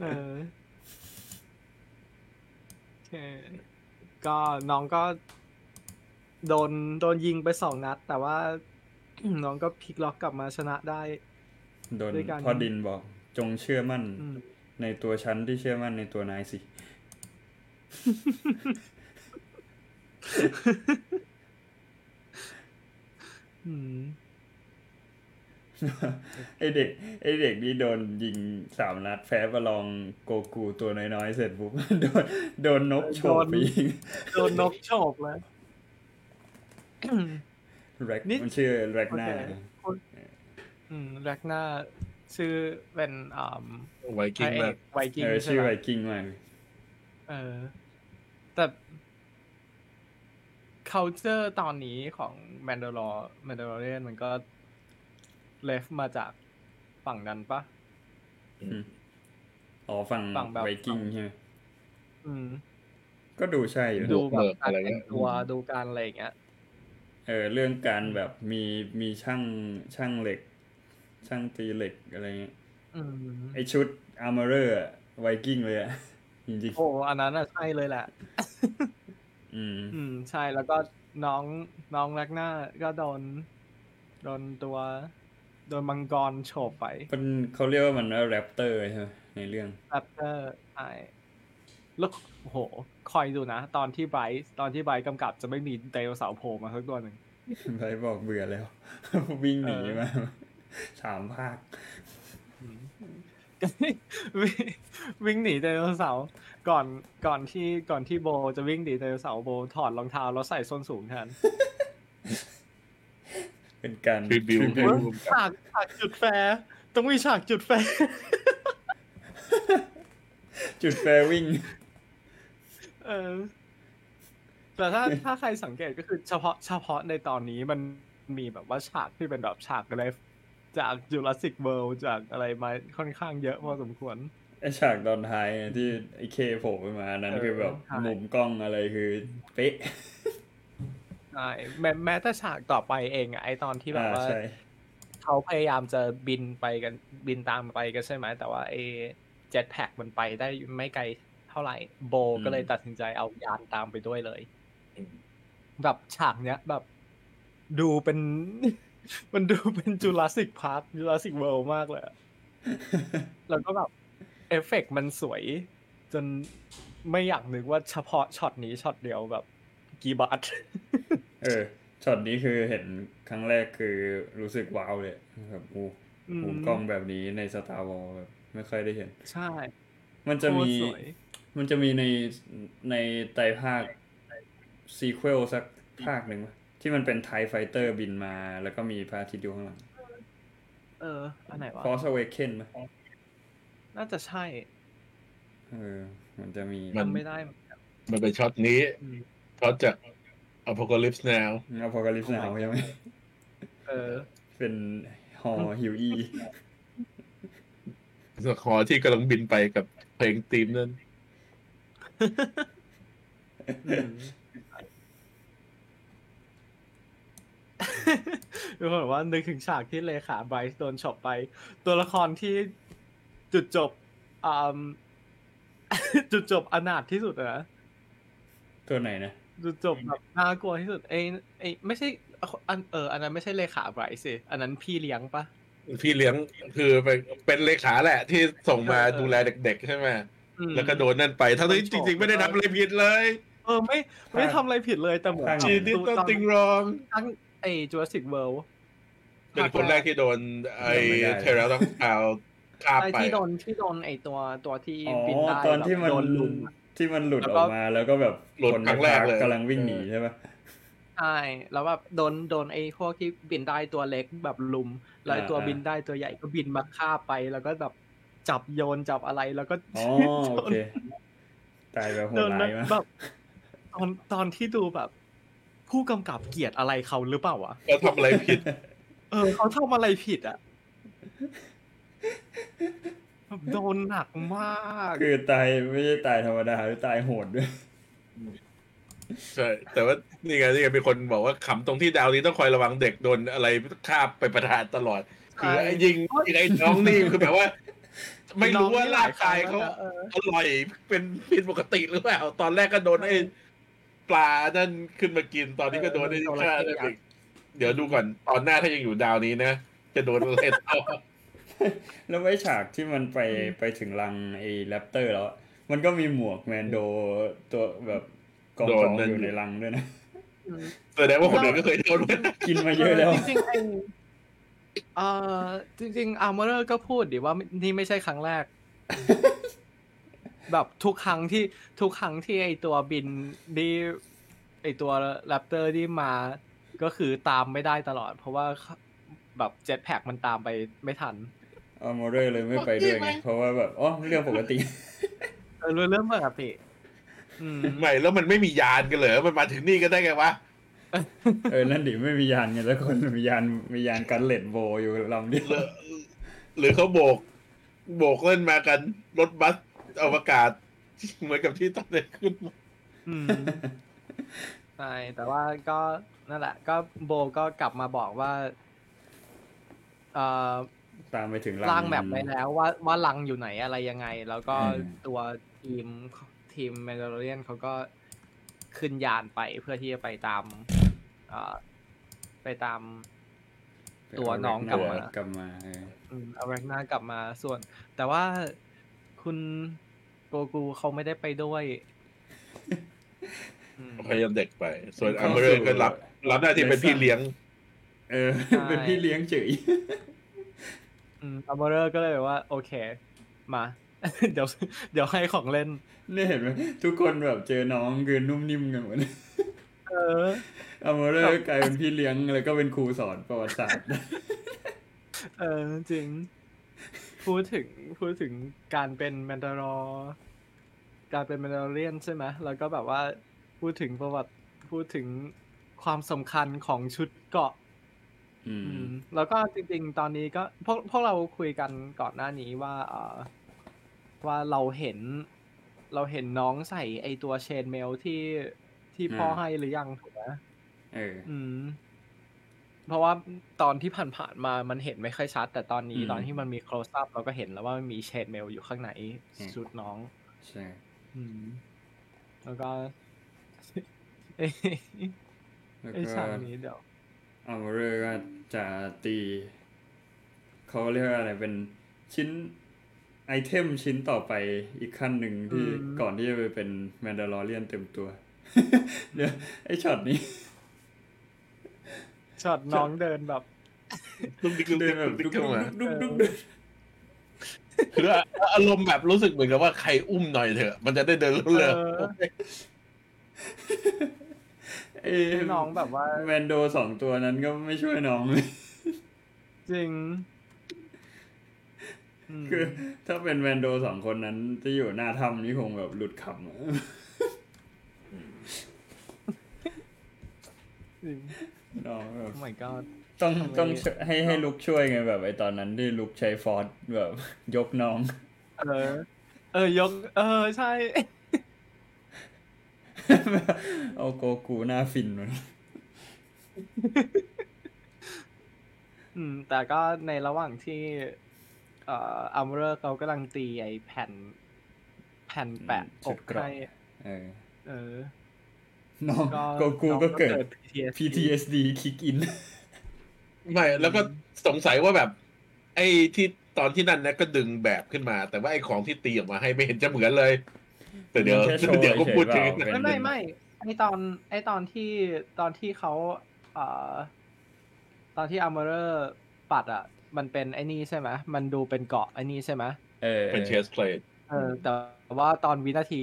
Speaker 2: เออโอเคก็น้องก็ โดนโดนยิงไปสองนัด แต่ว่าน้องก็พลิกล็อกกลับมาชนะได้
Speaker 1: โดน
Speaker 2: ด้วยกัน
Speaker 1: พ่อดินบอก จงเชื่อมั่น
Speaker 2: อืม
Speaker 1: ในตัวฉันที่เชื่อมั่นในตัวนายสิ
Speaker 2: อืม
Speaker 1: ไอเด็ก ไอเด็กนี่โดนยิงสามนัดแพ้ประลองโกกูตัวน้อยๆ เสร็จปุ๊บโดนโดนนกโฉบไปยิง
Speaker 2: โดนนกโฉบเลย
Speaker 1: แร็ก
Speaker 2: นี่
Speaker 1: มันชื่อแร็ก
Speaker 2: โอ
Speaker 1: หน้า
Speaker 2: เคอืมแรกหน้าชื่อเป็นอ่า
Speaker 3: ไวกิ้งมาก
Speaker 2: ไวกิ้ง
Speaker 1: เออ
Speaker 2: ใช่
Speaker 1: ชื่อ
Speaker 2: ไหม
Speaker 1: ไวกิ้งมาก
Speaker 2: เออ แต่ culture ตอนนี้ของ Mandalor Mandalorian มันก็ ref มาจากฝั่งนั้นปะ
Speaker 1: อ๋อฝั่ง
Speaker 2: ฝั่งแบบ
Speaker 1: ไวกิ้งใช่ไหม
Speaker 2: อืม
Speaker 1: ก็ดูใช่อยู่
Speaker 2: ดู
Speaker 1: นะ
Speaker 2: แบบการ
Speaker 3: อะไร
Speaker 2: แต่
Speaker 3: เงี้ย
Speaker 2: ดูการอะไรอย่างเงี้ย
Speaker 1: เออเรื่องการแบบมีมีช่างช่างเหล็ก ช่างตีเหล็กอะไรเงี้ย
Speaker 2: อืม
Speaker 1: ไอชุด armor ไวกิ้งเลยอะจริง
Speaker 2: โอ้อันนั้นอะใช่เลยแหละ
Speaker 1: ๆ อืม
Speaker 2: อืม ใช่แล้วก็น้องน้องแรกหน้าก็โดน โดนตัว โดนมังกรโฉบไป
Speaker 1: เป็นเขาเรียกว่ามันว่าแรปเตอร์ใช่ไหมในเรื่อง
Speaker 2: แรปเตอร์ใช่แล้วโอ้โห คอยดูนะ ตอนที่ไบรท์ตอนที่ไบรท์กำกับจะไม่มีไดโนเสาร์โผล่มาสักตัวหนึ่ง
Speaker 1: ไบร์ทบอกเบื่อแล้ว วิ่งหนี
Speaker 2: เออ
Speaker 1: มาสามภาค
Speaker 2: วิ่งวิ่งหนีไดโนเสาร์ก่อนก่อนที่ก่อนที่โบจะวิ่งหนีไดโนเสาร์โบถอดรองเท้าแล้วใส่ส้นสูงแทน
Speaker 1: เป็นการ
Speaker 3: รีวิวให้รี
Speaker 1: วิว
Speaker 3: ร่วมกัน
Speaker 2: ฉากฉากจุด flare ต้องมีฉากจุด flare
Speaker 1: จุด flare วิ่ง
Speaker 2: เออแต่ถ้าถ้าใครสังเกตก็คือเฉพาะเฉพาะในตอนนี้มันมีแบบว่าฉากที่เป็นแบบฉากอะไร จากจูราสสิกเวิลด์จากอะไรมาค่อนข้างเยอะพอสมควร
Speaker 1: ไอไอฉากตอนท้ายไงที่ไอเคโผล่ขึ้นมาอันนั้น
Speaker 2: เออ
Speaker 1: คือแบบ
Speaker 2: ใช่
Speaker 1: มุมกล้องอะไรคือเป๊ะ
Speaker 2: ใช่แม้แม้แต่ฉากต่อไปเองอะไอตอนที่แบบ
Speaker 1: อ่า
Speaker 2: ว่า
Speaker 1: ใช่
Speaker 2: เขาพยายามจะบินไปกันบินตามไปกันใช่ไหมแต่ว่าไอเจ็ตแพ็กมันไปได้ไม่ไกลเท่าไหร่โบก็เลยตัดสินใจเอายานตามไปด้วยเลย
Speaker 3: อืม
Speaker 2: แบบฉากเนี้ยแบบดูเป็น มันดูเป็น Jurassic Park Jurassic World มากเลยอะแล้วก็แบบเอฟเฟกต์มันสวย จนไม่อยากนึกว่าเฉพาะช็อตนี้ช็อตเดียวแบบกี่บาท
Speaker 1: เออช็อตนี้คือเห็นครั้งแรกคือรู้สึกว้าวเลยแบบโอ้
Speaker 2: อืม
Speaker 1: มุมกล้องแบบนี้ใน Star Wars แบบไม่ค่อยได้เห็น
Speaker 2: ใช่
Speaker 1: มันจะมี
Speaker 2: โคตรสวย
Speaker 1: มันจะมีในในไตรภาค sequel สักภาคหนึ่งปะ ที่มันเป็น TIE Fighter บินมา แล้วก็มีพระอาทิตย์อยู่ข้างหลัง
Speaker 2: เออ อันไหนวะ
Speaker 1: Force Awakens ปะ
Speaker 2: น่าจะใช่
Speaker 1: เออ มันจะมี
Speaker 3: มัน
Speaker 2: จำไม่ได้เหมือนกัน
Speaker 3: มันเป็นช็อตนี้
Speaker 2: อืม
Speaker 3: ช็อตจาก Apocalypse Now
Speaker 1: อพอ a ลิป
Speaker 2: Oh
Speaker 1: ส์
Speaker 2: my
Speaker 1: หนาวใช่ไหม
Speaker 2: เออ
Speaker 1: เป็นฮอ Huey
Speaker 3: หอที่กำลังบินไปกับเพลงธีมนั้น
Speaker 2: อืม ทุกคนบอกว่านึกถึงฉากที่เลขาไบรท์โดนฉบไป ตัวละครที่จุดจบอ่าจุดจบอนาถที่สุดอะนะ
Speaker 1: ตัวไหนนะ
Speaker 2: จุดจบแบบน่ากลัวที่สุดเอ้ยเอ้ยไม่ใช่อันเอออันนั้นไม่ใช่เลขาไบรท์สิอันนั้นพี่เลี้ยงปะ
Speaker 3: พี่เลี้ยงคือเป็นเป็นเลขาแหละ ที่ส่งมา
Speaker 2: เออเออ
Speaker 3: ดูแลเด็กๆใช่ไหม
Speaker 2: อืม
Speaker 3: แล้วก็โดนนั่นไปทั้งที่จริง ๆ ไม่ได้ทำอะไรผิดเลย
Speaker 2: เออไม่ไม่ทำอะไรผิดเลยแต่เหมือน
Speaker 1: ข้าง
Speaker 3: ชีดิตต้องติงรอง
Speaker 2: ทั้ง ไอ้ Jurassic World
Speaker 3: เป็นคนแรกที่โดนไอ้
Speaker 1: จำไม่ได้
Speaker 3: เทเรลต้องเอาคาบ
Speaker 2: ไอ้
Speaker 3: ไป
Speaker 2: ที่โดนที่โดนไอ้ตัวตัวที่
Speaker 1: อ๋อ
Speaker 2: บินได้
Speaker 1: ตอนที่มัน
Speaker 2: แบบโดนลุมอะ
Speaker 1: ที่มันหลุด
Speaker 2: แล้ว
Speaker 1: อ
Speaker 2: ก็
Speaker 1: อกมาแล้วก็แบบ
Speaker 3: หลุด
Speaker 1: คน
Speaker 3: ครั้งแรกเลย
Speaker 1: กำลังวิ่งหนีใช่ปะ
Speaker 2: ใช่แล้วแบบโดนโดนไอ้พวกที่บินได้ตัวเล็กแบบลุมแล้วไอ้ตัว
Speaker 1: อ่า
Speaker 2: บินได้ตัวใหญ่ก็บินมาฆ่าบไปแล้วก็แบบจับโยนจับอะไรแล้วก็
Speaker 1: อ๋อโอเคตายแบบโห
Speaker 2: โด
Speaker 1: ด
Speaker 2: น
Speaker 1: ร้ายมาก
Speaker 2: แบบตอนตอนที่ดูแบบ ผู้กำกับเกลียดอะไรเขาหรือเปล่าวะ
Speaker 3: เขาทำอะไรผิด
Speaker 2: เออ เขาทำอะไรผิดอะแบบโดนหนักมาก
Speaker 1: คือตายไม่ใช่ตายธรรมดาหรือตายโหดด้วย
Speaker 3: ใช่แต่ว่านี่ไงนี่ไงมีคนบอกว่าขำตรงที่ดาวนี้ต้องคอยระวังเด็กโดนอะไรคาบไปประทานตลอด คือไอ้ยิงยิงไอ้น้องนี่คือแบบว่า ไม่รู้ว่าร่างกายเขา
Speaker 2: เออ
Speaker 3: อร่อยเป็นผิดปกติหรือเปล่า ตอนแรกก็โดนไอ้ ปลานั่นขึ้นมากินตอนนี้ก็โดนไอ้ฆ่านั่นอีกเดี๋ยวดูก่อนตอนหน้าถ้ายังอยู่ดาวนี้นะ จะโดนอะไรต่อ
Speaker 1: แล้วไอ้ฉากที่มันไปไปถึงรังไอ้แรปเตอร์แล้วอะมันก็มีหมวก Mando ตัวแบบกอง
Speaker 3: โด
Speaker 1: ก
Speaker 3: น
Speaker 1: อง
Speaker 3: นั่น
Speaker 1: อยู่ในรังด้วยนะ
Speaker 3: แสดงว่าคนอื่นก็เคยโดนเหมือนกัน
Speaker 1: กินมาเยอะแล้ว
Speaker 2: จริงๆไอ้เอ่อจริงๆ Armorer ก็พูดดิว่านี่ไม่ใช่ครั้งแรก แบบทุกครั้งที่ทุกครั้งที่ไอตัวบินดีไอตัว raptor ที่มาก็คือตามไม่ได้ตลอด เพราะว่าแบบ jetpack มันตามไปไม่ทัน
Speaker 1: เอาโมเดอร์เลยไม่ไปด้วยไงเพราะว่าแบบอ๋อเรื่องปกติ
Speaker 2: เออเรื่องปกติอืม
Speaker 3: ไม่แล้วมันไม่มียานกันเหรอมันมาถึงนี่ก็ได้ไงวะ
Speaker 1: เออนั่นดิไม่มียานไงแล้วคนมียานมียานกันเลดโบอยู่ลำเดียว
Speaker 3: หรือหรือเขาโบก โบกเล่นมากันรถบัส อวกาศเหมือนกับที่ตอนนี้ขึ้นมา
Speaker 2: อืมใช่แต่ว่าก็นั่นแหละ ก็โบก็กลับมาบอกว่าเอ่อ
Speaker 1: ตามไปถึงรัง
Speaker 2: ร่างแมปไว้แล้วว่าว่าลังอยู่ไหนอะไรยังไง แล้วก็
Speaker 1: อืม
Speaker 2: ตัวทีมทีมแมนดาร์เรียนเขาก็ขึ้นยานไปเพื่อที่จะไปตามเอ่อไปตามตัวน้องกลับมา
Speaker 1: กลับมาเออ
Speaker 2: อืมเอาแรกหน้ากลับมาส่วน แต่ว่าคุณโกกูเขาไม่ได้ไปด้วยอืม
Speaker 3: พยายามเด็กไป ส่วนอัมเบอร์ก็รับ รับหน้าที่เป็นพี่เลี้ยง
Speaker 1: เออ
Speaker 2: ใช่
Speaker 1: เป็นพี่เลี้ยงเฉย
Speaker 2: อืมอัมเบอร์ก็เลยแบบว่า โอเค มา เดี๋ยว เดี๋ยวให้ของเล่น
Speaker 1: เนี่ยเห็นไหมทุกคนแบบเจอน้องคือนุ่มนิ่มกันหมด
Speaker 2: เออ
Speaker 1: เอาโมเดอร์กลายเป็นพี่เลี้ยงแล้วก็เป็นครูสอนประวัติศาสตร์
Speaker 2: เออจริง พูดถึงพูดถึงการเป็น Mandalorian การเป็น Mandalorian ใช่ไหมแล้วก็แบบว่าพูดถึงประวัติพูดถึงความสำคัญของชุดเกราะ
Speaker 1: อื
Speaker 2: อ
Speaker 1: อื
Speaker 2: มแล้วก็จริง ๆ ตอนนี้ก็พวกพวกเราคุยกันก่อนหน้านี้ว่าเอ่อว่าเราเห็น เราเห็นน้องใส่ไอตัว chain mail ที่ที่พ่อให้หรือยังถูกไหม
Speaker 1: เออ
Speaker 2: อืม เพราะว่าตอนที่ผ่านๆมามันเห็นไม่ค่อยชัด แต่ตอนนี้
Speaker 1: อืม
Speaker 2: ตอนที่มันมี close up เราก็เห็นแล้วว่ามันมี chain mail อยู่ข้างใน
Speaker 1: อืม
Speaker 2: ชุดน้อง
Speaker 1: ใช่
Speaker 2: อืม แล้วก็เอ้ย
Speaker 1: แล้ว
Speaker 2: ไอ้
Speaker 1: ก็
Speaker 2: ฉากนี้เดี๋ยว
Speaker 1: อัลเรอร์ก็จะตี เขาเรียกว่าอะไรเป็นชิ้น item ชิ้นต่อไปอีกขั้นหนึ่งที่
Speaker 2: อืม
Speaker 1: ก่อนที่จะไปเป็น Mandalorian เต็มตัว เดี๋ยว ไอช็อตนี้
Speaker 2: ช็อตน้องเดินแบบ
Speaker 3: ลุกดิกลุก
Speaker 1: เดิ
Speaker 3: ดิ
Speaker 1: น
Speaker 3: ก
Speaker 1: แบ
Speaker 3: ลุ
Speaker 1: บ
Speaker 3: กดิ
Speaker 1: ดุ
Speaker 3: ก
Speaker 1: ก
Speaker 3: เข้ามา
Speaker 1: ดุกดุกดุก
Speaker 2: เออ
Speaker 1: ดุก
Speaker 3: คืออารมณ์แบบรู้สึกเหมือนกับว่าใครอุ้มหน่อยเถอะ มันจะได้เดินเร็ว
Speaker 2: เออ
Speaker 1: เอ้
Speaker 2: ให้น้องแบบว่า
Speaker 1: แมนโดสองตัวนั้นก็ไม่ช่วยน้องเลย
Speaker 2: จริงม
Speaker 1: คือ ถ้าเป็นแมนโดสองคนนั้น จะอยู่หน้าถ้ำนี่คงแบบหลุดขำอะ
Speaker 2: จริง
Speaker 1: น้องแบบ
Speaker 2: Oh my god
Speaker 1: ต้อง
Speaker 2: ทำไม
Speaker 1: ต้องให้ให้ลุกช่วยไงแบบไอตอนนั้นที่ลุกใช้ฟอร์สแบบยกน้อง
Speaker 2: เออ เออยก เออใช่
Speaker 1: เอาโกกูหน้าฟินมา
Speaker 2: อืมแต่ก็ในระหว่างที่เอ่ออัมเรอร์เขากำลังตีไอ้แผ่น แผ่นแปะ
Speaker 1: ชุ
Speaker 2: อ
Speaker 1: ด
Speaker 2: ก
Speaker 1: เกราะ
Speaker 2: ให้
Speaker 1: เออ
Speaker 2: เออ
Speaker 1: น้อง
Speaker 2: ก็
Speaker 1: โกกู
Speaker 2: น้อง
Speaker 1: ก็เกิด
Speaker 2: PTSD
Speaker 1: PTSD kick in
Speaker 3: ๆ ไม่แล้วก็สงสัยว่าแบบ ไอ้ที่ตอนที่นั่นนะก็ดึงแบบขึ้นมา แต่ว่าไอ้ของที่ตีออกมาให้ไม่เห็นจะเหมือนเลย แต่เดี๋ยว
Speaker 1: มันแค่โชว์
Speaker 3: เดี๋ยวก็พูดถึง
Speaker 1: เฉยๆเปล่า
Speaker 2: ไม่ไม่ไม่ไอตอนไอตอนที่ตอนที่เขาเอ่อตอนที่ Armorer ปัดอะ มันเป็นไอ้นี่ใช่ไหมมันดูเป็นเกราะไอ้นี่ใช่ไหม
Speaker 1: เออ
Speaker 3: เป็น chest plateเอ
Speaker 2: อแต่ว่าตอนวินาที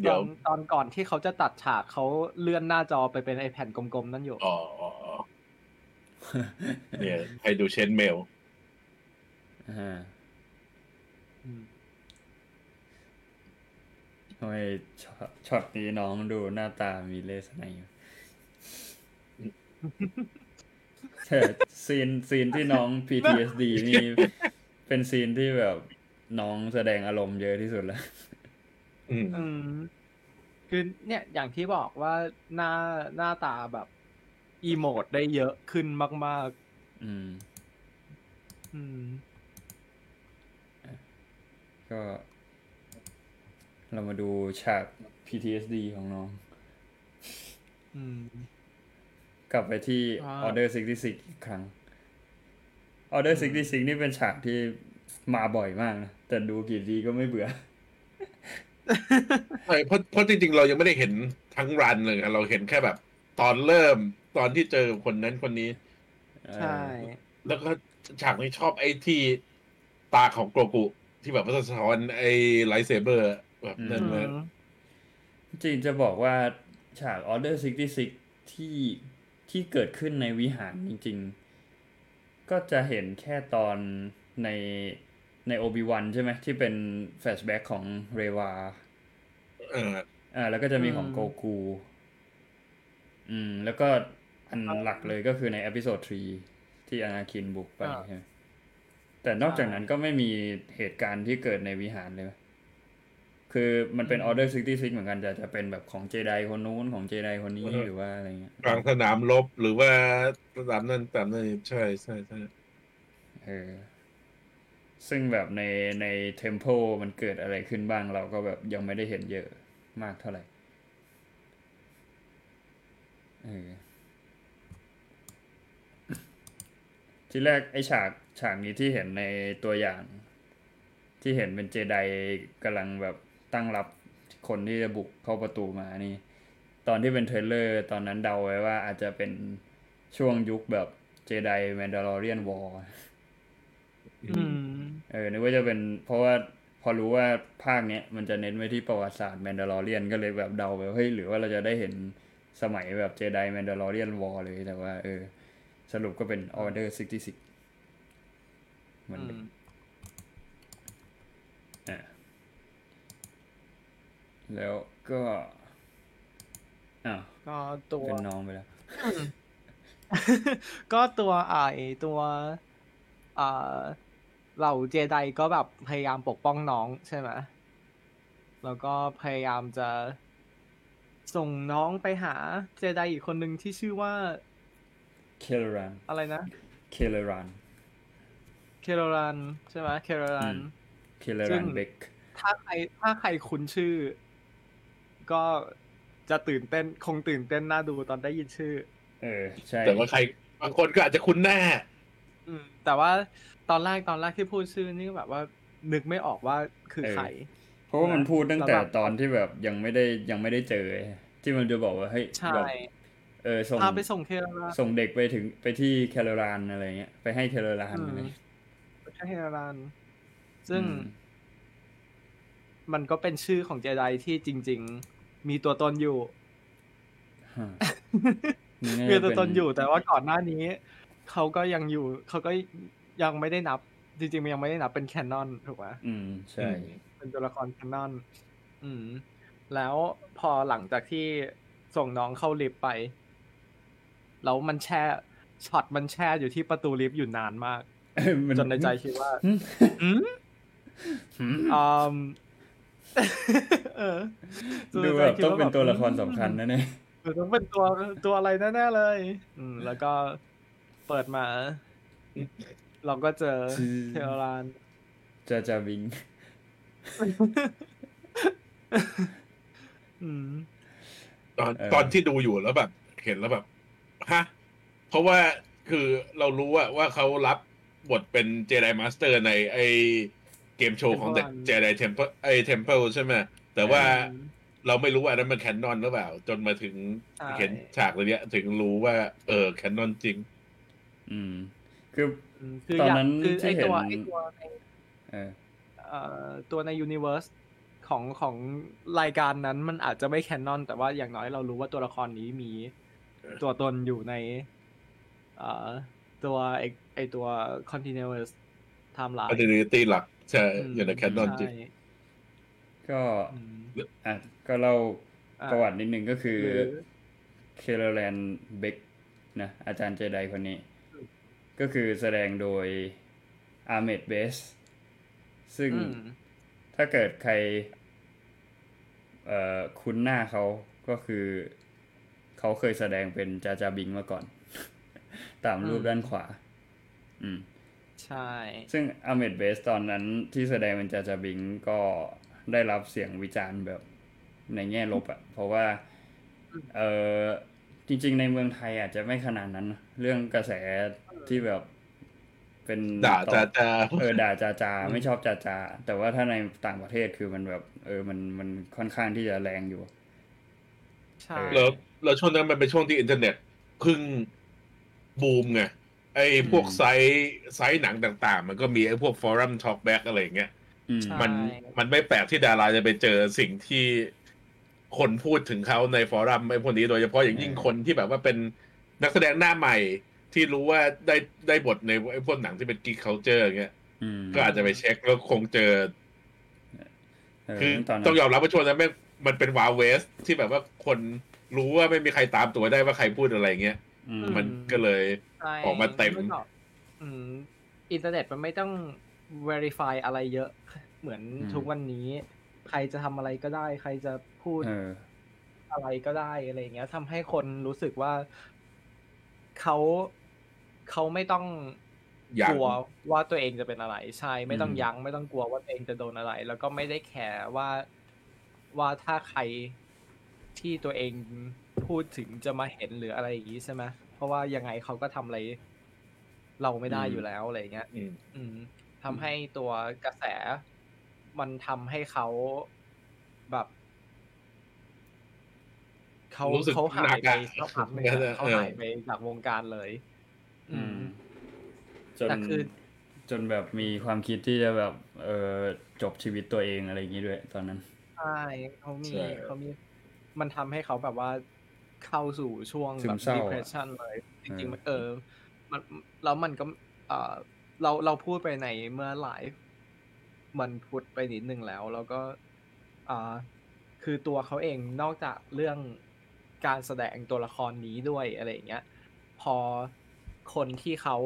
Speaker 3: เดี๋ยวตอ
Speaker 2: นตอนก่อนที่เขาจะตัดฉากเขาเลื่อนหน้าจอไปเป็นไอแผ่นกลมๆนั่นอยู่
Speaker 3: อ๋ออ๋ออ๋อเนี่ยให้ดู chain mail
Speaker 1: อ่าทำไมช็อตช็อตนี้น้องดูหน้าตามีเลศนัยอยู่แต่ซีนซีนที่น้อง PTSD นี่เป็นซีนที่แบบน้องแสดงอารมณ์เยอะที่สุดแล้ว
Speaker 3: อืม
Speaker 2: อืมคือเนี่ยอย่างที่บอกว่าหน้าหน้าตาแบบอีโมดได้เยอะขึ้นมาก
Speaker 1: อืม
Speaker 2: ๆอืม
Speaker 1: ก็ เรามาดูฉาก PTSD ของน้อง
Speaker 2: อืม
Speaker 1: กลับไปที่
Speaker 2: อ่า
Speaker 1: Order 66อีกครั้ง Order 66นี่เป็นฉากที่มาบ่อยมากนะ แต่ดูกี่ทีก็ไม่เบื่อ
Speaker 3: ใช่เพราะเพราะจริงๆ เรายังไม่ได้เห็นทั้งรันเลยอะเราเห็นแค่แบบ ตอนเริ่มตอนที่เจอคนนั้นคนนี้
Speaker 2: ใช่
Speaker 3: แล้วก็ฉากนี้ชอบไอ้ที่ตาของโกกุที่แบบว่าสะท้อนไอ้ไลท์เซเบอร์ แบบนั่นเลย อื
Speaker 2: ม
Speaker 1: จริงจะบอกว่าฉาก Order 66ที่ที่เกิดขึ้นในวิหารจริง ๆ ก็จะเห็นแค่ตอนใน ใน Obi-Wan ใช่ไหมที่เป็น flashback ของ Reva
Speaker 3: เออ
Speaker 1: อ่า แล้วก็จะมีของ
Speaker 2: อืม
Speaker 1: โกกู อืม แล้วก็อันหลักเลยก็คือใน Episode 3ที่ Anakin บุกไป
Speaker 2: อ่า
Speaker 1: ใช่ไหมแต่นอกจาก
Speaker 2: ใช่
Speaker 1: นั้นก็ไม่มีเหตุการณ์ที่เกิดในวิหารเลย คือมันเป็น Order 66เหมือนกันแต่จะเป็นแบบของเจไดคนนู้นของเจไดคนนี้
Speaker 3: เออ
Speaker 1: หรือว่าอะไรเงี้ย
Speaker 3: กลางสนามรบหรือว่าสนามนั่นสนามนั่นใช่ใช่ใช่
Speaker 1: เออ ซึ่งแบบในในเทมเพลมันเกิดอะไรขึ้นบ้างเราก็แบบยังไม่ได้เห็นเยอะมากเท่าไหร่เออที่แรกไอฉากฉากนี้ที่เห็นในตัวอย่าง ที่เห็นเป็นเจไดกำลังแบบตั้งรับคนที่จะบุกเข้าประตูมานี่ ตอนที่เป็น trailer ตอนนั้นเดาไว้ว่าอาจจะเป็นช่วงยุคแบบ Jedi Mandalorian War อื
Speaker 2: ม
Speaker 1: เออนึกว่าจะเป็นเพราะว่าพอรู้ว่าภาคเนี้ยมันจะเน้นไว้ที่ประวัติศาสตร์ Mandalorian ก็เลยแบบเดาไปว่าเฮ้ยหรือว่าเราจะได้เห็นสมัยแบบเจไดแมนดาลอเรียนวอร์เลยแต่ว่า เออ สรุปก็เป็นออเดอร์66เหมือน
Speaker 2: อื
Speaker 1: เดิ
Speaker 2: ม
Speaker 1: มอะแล้วก็อ้าว
Speaker 2: ก็ตัว
Speaker 1: เป็นน้องไปแล้ว
Speaker 2: ก็ตัวไอตัวอ่า เหล่าเจไดก็แบบพยายามปกป้องน้องใช่ไหมแล้วก็พยายามจะส่งน้องไปหาเจไดอีกคนหนึ่งที่ชื่อว่า
Speaker 1: เคลรัน
Speaker 2: อะไรนะ
Speaker 1: เคลรัน
Speaker 2: เคโรรันใช่ไหมเคโรรัน
Speaker 1: อืมเคล
Speaker 2: ซึ่
Speaker 1: รัน
Speaker 2: ง
Speaker 1: เบก
Speaker 2: ถ้าใครถ้าใครคุ้นชื่อ ก็จะตื่นเต้นคงตื่นเต้นน่าดูตอนได้ยินชื่อ
Speaker 1: เออ ใช่
Speaker 3: แต่ว่าใครบางคนก็อาจจะคุ้นหน้า
Speaker 2: อืมแต่ว่า ตอนแรกตอนแรกที่พูดชื่อนี่ก็แบบว่านึกไม่ออกว่าคือใคร
Speaker 1: เพราะว่ามันพูดตั้งแต่
Speaker 2: แล้วแบบ
Speaker 1: ตอนที่แบบยังไม่ได้ยังไม่ได้เจอ ที่มันจะบอกว่าเฮ้ย
Speaker 2: ใช่
Speaker 1: แบบเออส่ง
Speaker 2: พาไปส่งเคโรรัน
Speaker 1: ส่งเด็กไปถึงไปที่แคโรลานอะไรเงี้ยไปให้แคโรลาน
Speaker 2: อืม
Speaker 1: อะไร
Speaker 2: ไปเคโรรันซึ่ง
Speaker 1: อืม
Speaker 2: มันก็เป็นชื่อของเจไดที่จริง ๆ มีตัวตนอยู่
Speaker 1: ฮะนี่น่า
Speaker 2: มี
Speaker 1: จะ
Speaker 2: ตัว
Speaker 1: เป็น
Speaker 2: ตนอยู่แต่ว่าก่อนหน้านี้เขาก็ยังอยู่เขาก็ ยังไม่ได้นับ จริงๆมันยังไม่ได้นับเป็นแคนนอนถูกไหม
Speaker 1: อืมใช่
Speaker 2: เป็นตัวละครแคนนอน อืม แล้วพอหลังจากที่ส่งน้องเข้าลิฟต์ไป แล้วมันแช่ช็อตมันแช่อยู่ที่ประตูลิฟต์อยู่นานมาก
Speaker 1: มั
Speaker 2: จนในใจคิดว่า
Speaker 1: อืม
Speaker 2: อืม
Speaker 1: อืม
Speaker 2: อืมเออจน
Speaker 1: ดู
Speaker 2: ในใจ
Speaker 1: แบบ
Speaker 2: คิ
Speaker 1: ต้องเป็นตัวาละครสำคัญแน่
Speaker 2: เออต้องเป็นตัวตัวอะไรแน่ๆเลย อืม แล้วก็เปิดมา เราก็เจอเทโรราน
Speaker 1: ๆจะจะวิง
Speaker 2: อืม
Speaker 3: ตอน
Speaker 1: เออ
Speaker 3: ตอนที่ดูอยู่แล้วแบบ เห็นแล้วแบบฮะเพราะว่าคือเรารู้ว่าว่าเขารับบทเป็นเจไดมาสเตอร์ในไอเกมโชว์ของ
Speaker 2: Temple Run
Speaker 3: Jedi Temple ไอ Temple ใช่ไหมแต่ว่าเราไม่รู้ว่าอันนั้นมัน canon หรือเปล่า จนมาถึง
Speaker 2: ใช่
Speaker 3: เห็นฉากอะไรเนี้ย ถึงรู้ว่า เออ canon จริง
Speaker 1: อืม คือ
Speaker 2: อืมคือ
Speaker 1: ตอน
Speaker 2: อยาก
Speaker 1: นั้น
Speaker 2: คือ
Speaker 1: ที่
Speaker 2: ไอตัว
Speaker 1: เห็น
Speaker 2: ไอตัวใน
Speaker 1: เออ
Speaker 2: เอ่อตัวใน universeของของรายการนั้นมันอาจจะไม่ canon แต่ว่าอย่างน้อยเรารู้ว่าตัวละครนี้มีตัวตนอยู่ในเอ่อตัวไอไอตัว continuous timeline
Speaker 3: อันนี้ตีหลักใช่
Speaker 2: ม
Speaker 3: อยู่ในแคนนอนจริง
Speaker 2: ใช่
Speaker 1: ก็
Speaker 2: อืม
Speaker 1: อะก็เล่า
Speaker 2: อะ
Speaker 1: ประวัตินิดนึงก็คือ
Speaker 2: หรือ
Speaker 1: เคลแลนเบกนะอาจารย์เจไดคนนี้
Speaker 2: อืม
Speaker 1: ก็คือแสดงโดยอาร์เมดเบสซึ่ง
Speaker 2: อืม
Speaker 1: ถ้าเกิดใครเอ่อคุ้นหน้าเขาก็คือ เขาเคยแสดงเป็นจาจาบิงมาก่อน ตามรูป
Speaker 2: อืม
Speaker 1: ด้านขวา อืม
Speaker 2: ใช่
Speaker 1: ซึ่งอเมดเบสตอนนั้นที่แสดงเป็นจาจาบิงก็ได้รับเสียงวิจารณ์แบบในแง่ลบอะเพราะว่า เออจริง ๆ ในเมืองไทยอาจจะไม่ขนาดนั้นนะเรื่องกระแส ที่แบบ เป็น
Speaker 3: ด่า
Speaker 1: ตอบ
Speaker 3: จ้าจ้า
Speaker 1: เออด่าจาจาไม่ชอบจาจาแต่ว่าถ้าในต่างประเทศคือมันแบบ เออมันมันค่อนข้างที่จะแรงอยู่
Speaker 2: ใช่
Speaker 1: เออ
Speaker 3: แล้วแล้วช่วงนั้นมันเป็นช่วงที่อินเทอร์เน็ตเพิ่งบูมไงไอ้พวก
Speaker 1: อืม
Speaker 3: ไซต์ไซต์หนังต่างๆ มันก็มีไอ้พวก forum talkback อะไรอย่างเงี้ย
Speaker 1: อืม
Speaker 2: ใช่
Speaker 3: มันมันไม่แปลกที่ดาราจะไปเจอสิ่งที่คนพูดถึงเขาใน forum ไอ้พวกนี้โดยเฉพาะอย่างยิ่งคนที่แบบว่าเป็นนักแสดงหน้าใหม่ ที่รู้ว่าได้ได้บทในไอ้พวกหนังที่เป็น geek culture อย่างเงี้ย
Speaker 1: อืม
Speaker 3: ก็อาจจะไปเช็คแล้วคงเจอ
Speaker 1: เออ
Speaker 3: คือ
Speaker 1: ตอนนั้
Speaker 3: ต้อง
Speaker 1: น
Speaker 3: ยอมรับว่าช่วงนั้นแม่งมันเป็นวาวเวสที่แบบว่าคนรู้ว่าไม่มีใครตามตัวได้ว่าใครพูดอะไรเงี้ย
Speaker 1: อืม
Speaker 3: มันก็เลย
Speaker 2: ใช่
Speaker 3: ออกมาเต็ม
Speaker 2: ไต้องอืมอินเทอร์เน็ตมันไม่ต้อง verify อะไรเยอะ เหมือน
Speaker 1: อืม
Speaker 2: ทุกวันนี้ ใครจะทำอะไรก็ได้ ใครจะพูด
Speaker 1: เออ
Speaker 2: อะไรก็ได้อะไรอย่างเงี้ยทำให้คนรู้สึกว่าเขา เขาไม่ต้อง
Speaker 3: ยั้ง
Speaker 2: กลัวว่าตัวเองจะเป็นอะไร ใช่ไม่ต้อง
Speaker 1: อืม
Speaker 2: ยั้งไม่ต้องกลัวว่าตัวเองจะโดนอะไร แล้วก็ไม่ได้แคร์ว่าว่าถ้าใครที่ตัวเองพูดถึงจะมาเห็นหรืออะไรอย่างงี้ใช่ไหมเพราะว่ายังไงเขาก็ทำอะไร เราไม่ได้อยู่แล้วอะไรอย่างเงี้ย
Speaker 3: อืม
Speaker 2: อืมทำให้ตัวกระแส มันทำให้เขาแบบเขา
Speaker 3: รู้สึก
Speaker 2: เขาหายไป
Speaker 3: หนักอะ
Speaker 2: สักพักหนึ่ง
Speaker 3: เออ
Speaker 2: อะเขาหายไปจากวงการเลย
Speaker 1: อื
Speaker 2: อื
Speaker 1: ม
Speaker 2: ม
Speaker 1: จน
Speaker 2: แต่คือ
Speaker 1: จนแบบมีความคิดที่จะแบบ เออจบชีวิตตัวเองอะไรอย่างนี้ด้วย ตอนนั้น
Speaker 2: ใช่เขามี
Speaker 3: ใช่
Speaker 2: เขามี มันทำให้เขาแบบว่าเข้าสู่ช่วง
Speaker 1: ซึ
Speaker 2: แบ
Speaker 1: ม
Speaker 2: บ
Speaker 1: เศร้าอะ
Speaker 2: depression เลยจริงๆมัน
Speaker 1: เอ
Speaker 2: เอ
Speaker 1: อ
Speaker 2: อมันแล้วมันก็เออเราเราพูดไปในเมื่อไลฟ์มันพูดไปนิดนึงแล้ว แล้วก็อ่าคือตัวเขาเองนอกจากเรื่องการแสดงตัวละครนี้ด้วยอะไรอย่างเงี้ย พอ คนที่เขา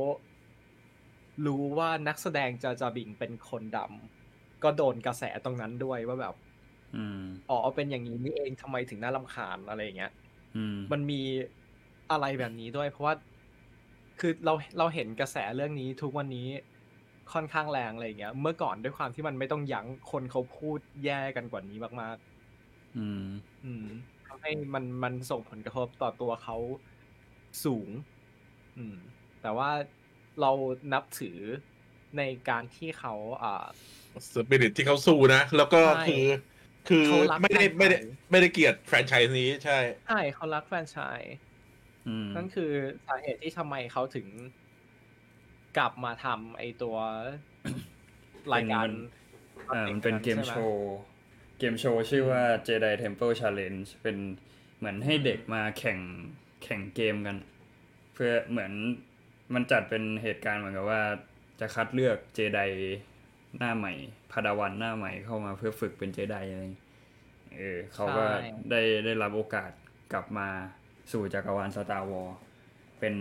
Speaker 2: รู้ว่านักแสดงจาจาบิงเป็นคนดำก็โดนกระแสตรงนั้นด้วยว่าแบบ
Speaker 1: อืม
Speaker 2: อ๋อเป็นอย่างนี้นี่เองทำไมถึงน่ารำคาญอะไรอย่างเงี้ย
Speaker 1: อืม
Speaker 2: มันมีอะไรแบบนี้ด้วย เพราะว่าคือเราเราเห็นกระแสเรื่องนี้ทุกวันนี้ค่อนข้างแรงอะไรอย่างเงี้ย เมื่อก่อนด้วยความที่มันไม่ต้องยั้งคนเขาพูดแย่กันกว่านี้มาก
Speaker 1: อืม
Speaker 2: ๆอืมทำให้มันมันส่งผลกระทบต่อตัวเขาสูง อืม แต่ว่าเรานับถือในการที่เขาอ่า
Speaker 3: สปิริตที่เขาสู้นะ แล้วก็
Speaker 2: ใช่
Speaker 3: คือ คือ
Speaker 2: เขารัก
Speaker 3: ไม่ได้
Speaker 2: แฟน
Speaker 3: ไม่ได้
Speaker 2: ไทย
Speaker 3: ไม่ได้เกลียดแฟรนไชส์นี้ใช่
Speaker 2: ใช่เขารักแฟรนไชาย
Speaker 1: อืม
Speaker 2: นั่นคือสาเหตุที่ทำไมเขาถึงกลับมาทำไอตัวรายการ
Speaker 1: อ่ามันเป็นเกมโชว์ เกมโชว์ชื่อว่า Jedi Temple Challenge เป็นเหมือนให้เด็กมาแข่งแข่งเกมกันเพื่อเหมือนมันจัดเป็นเหตุการณ์เหมือนกับว่า จะคัดเลือกเจไดหน้าใหม่พาดาวันหน้าใหม่เข้ามาเพื่อฝึกเป็นเจไดอะไรอย่างงี้เออเขาก็
Speaker 2: ใช่
Speaker 1: ได้ได้รับโอกาสกลับมาสู่จักรวาล Star Wars เป็น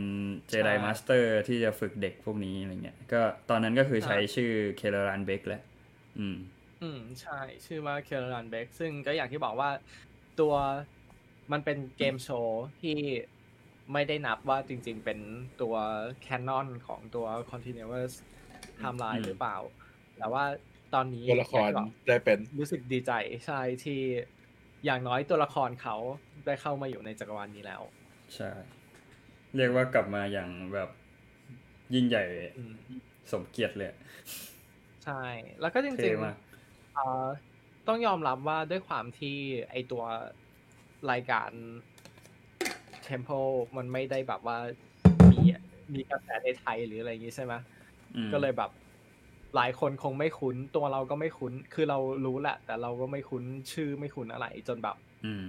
Speaker 1: Jedi Master ที่จะฝึกเด็กพวกนี้อะไรเงี้ย ก็ตอนนั้นก็คือใช้ชื่อ Kelleran Beq แหละ อืม
Speaker 2: อืม ใช่ ชื่อว่าเค r รันเบ k ซึ่งก็อย่างที่บอกว่าตัวมันเป็นเกมโชว์ที่ ไม่ได้นับว่าจริง ๆ เป็นตัว canon ของตัว continuity
Speaker 1: อืม
Speaker 2: timeline หรือเปล่า แต่ว่าตอนนี้
Speaker 3: ตัวละคร
Speaker 2: อย่างที่บอก
Speaker 3: ได้เป็น
Speaker 2: รู้สึกดีใจใช่ที่อย่างน้อยตัวละครเขาได้เข้ามาอยู่ในจักรวาลนี้แล้ว
Speaker 1: ใช่ เรียกว่ากลับมาอย่างแบบยิ่งใหญ่
Speaker 2: อืม
Speaker 1: สมเกียรติเลย
Speaker 2: ใช่ แล้วก็จ
Speaker 1: เท่
Speaker 2: ริง
Speaker 1: มาก
Speaker 2: ๆเอ่อต้องยอมรับว่าด้วยความที่ไอตัวรายการ Temple มันไม่ได้แบบว่ามีมีกระแสในไทยหรืออะไรอย่างงี้ใช่ไหม
Speaker 1: อืม
Speaker 2: ก็เลยแบบ หลายคนคงไม่คุ้นตัวเราก็ไม่คุ้น คือเรารู้แหละ แต่เราก็ไม่คุ้นชื่อไม่คุ้นอะไรจนแบบ
Speaker 1: อืม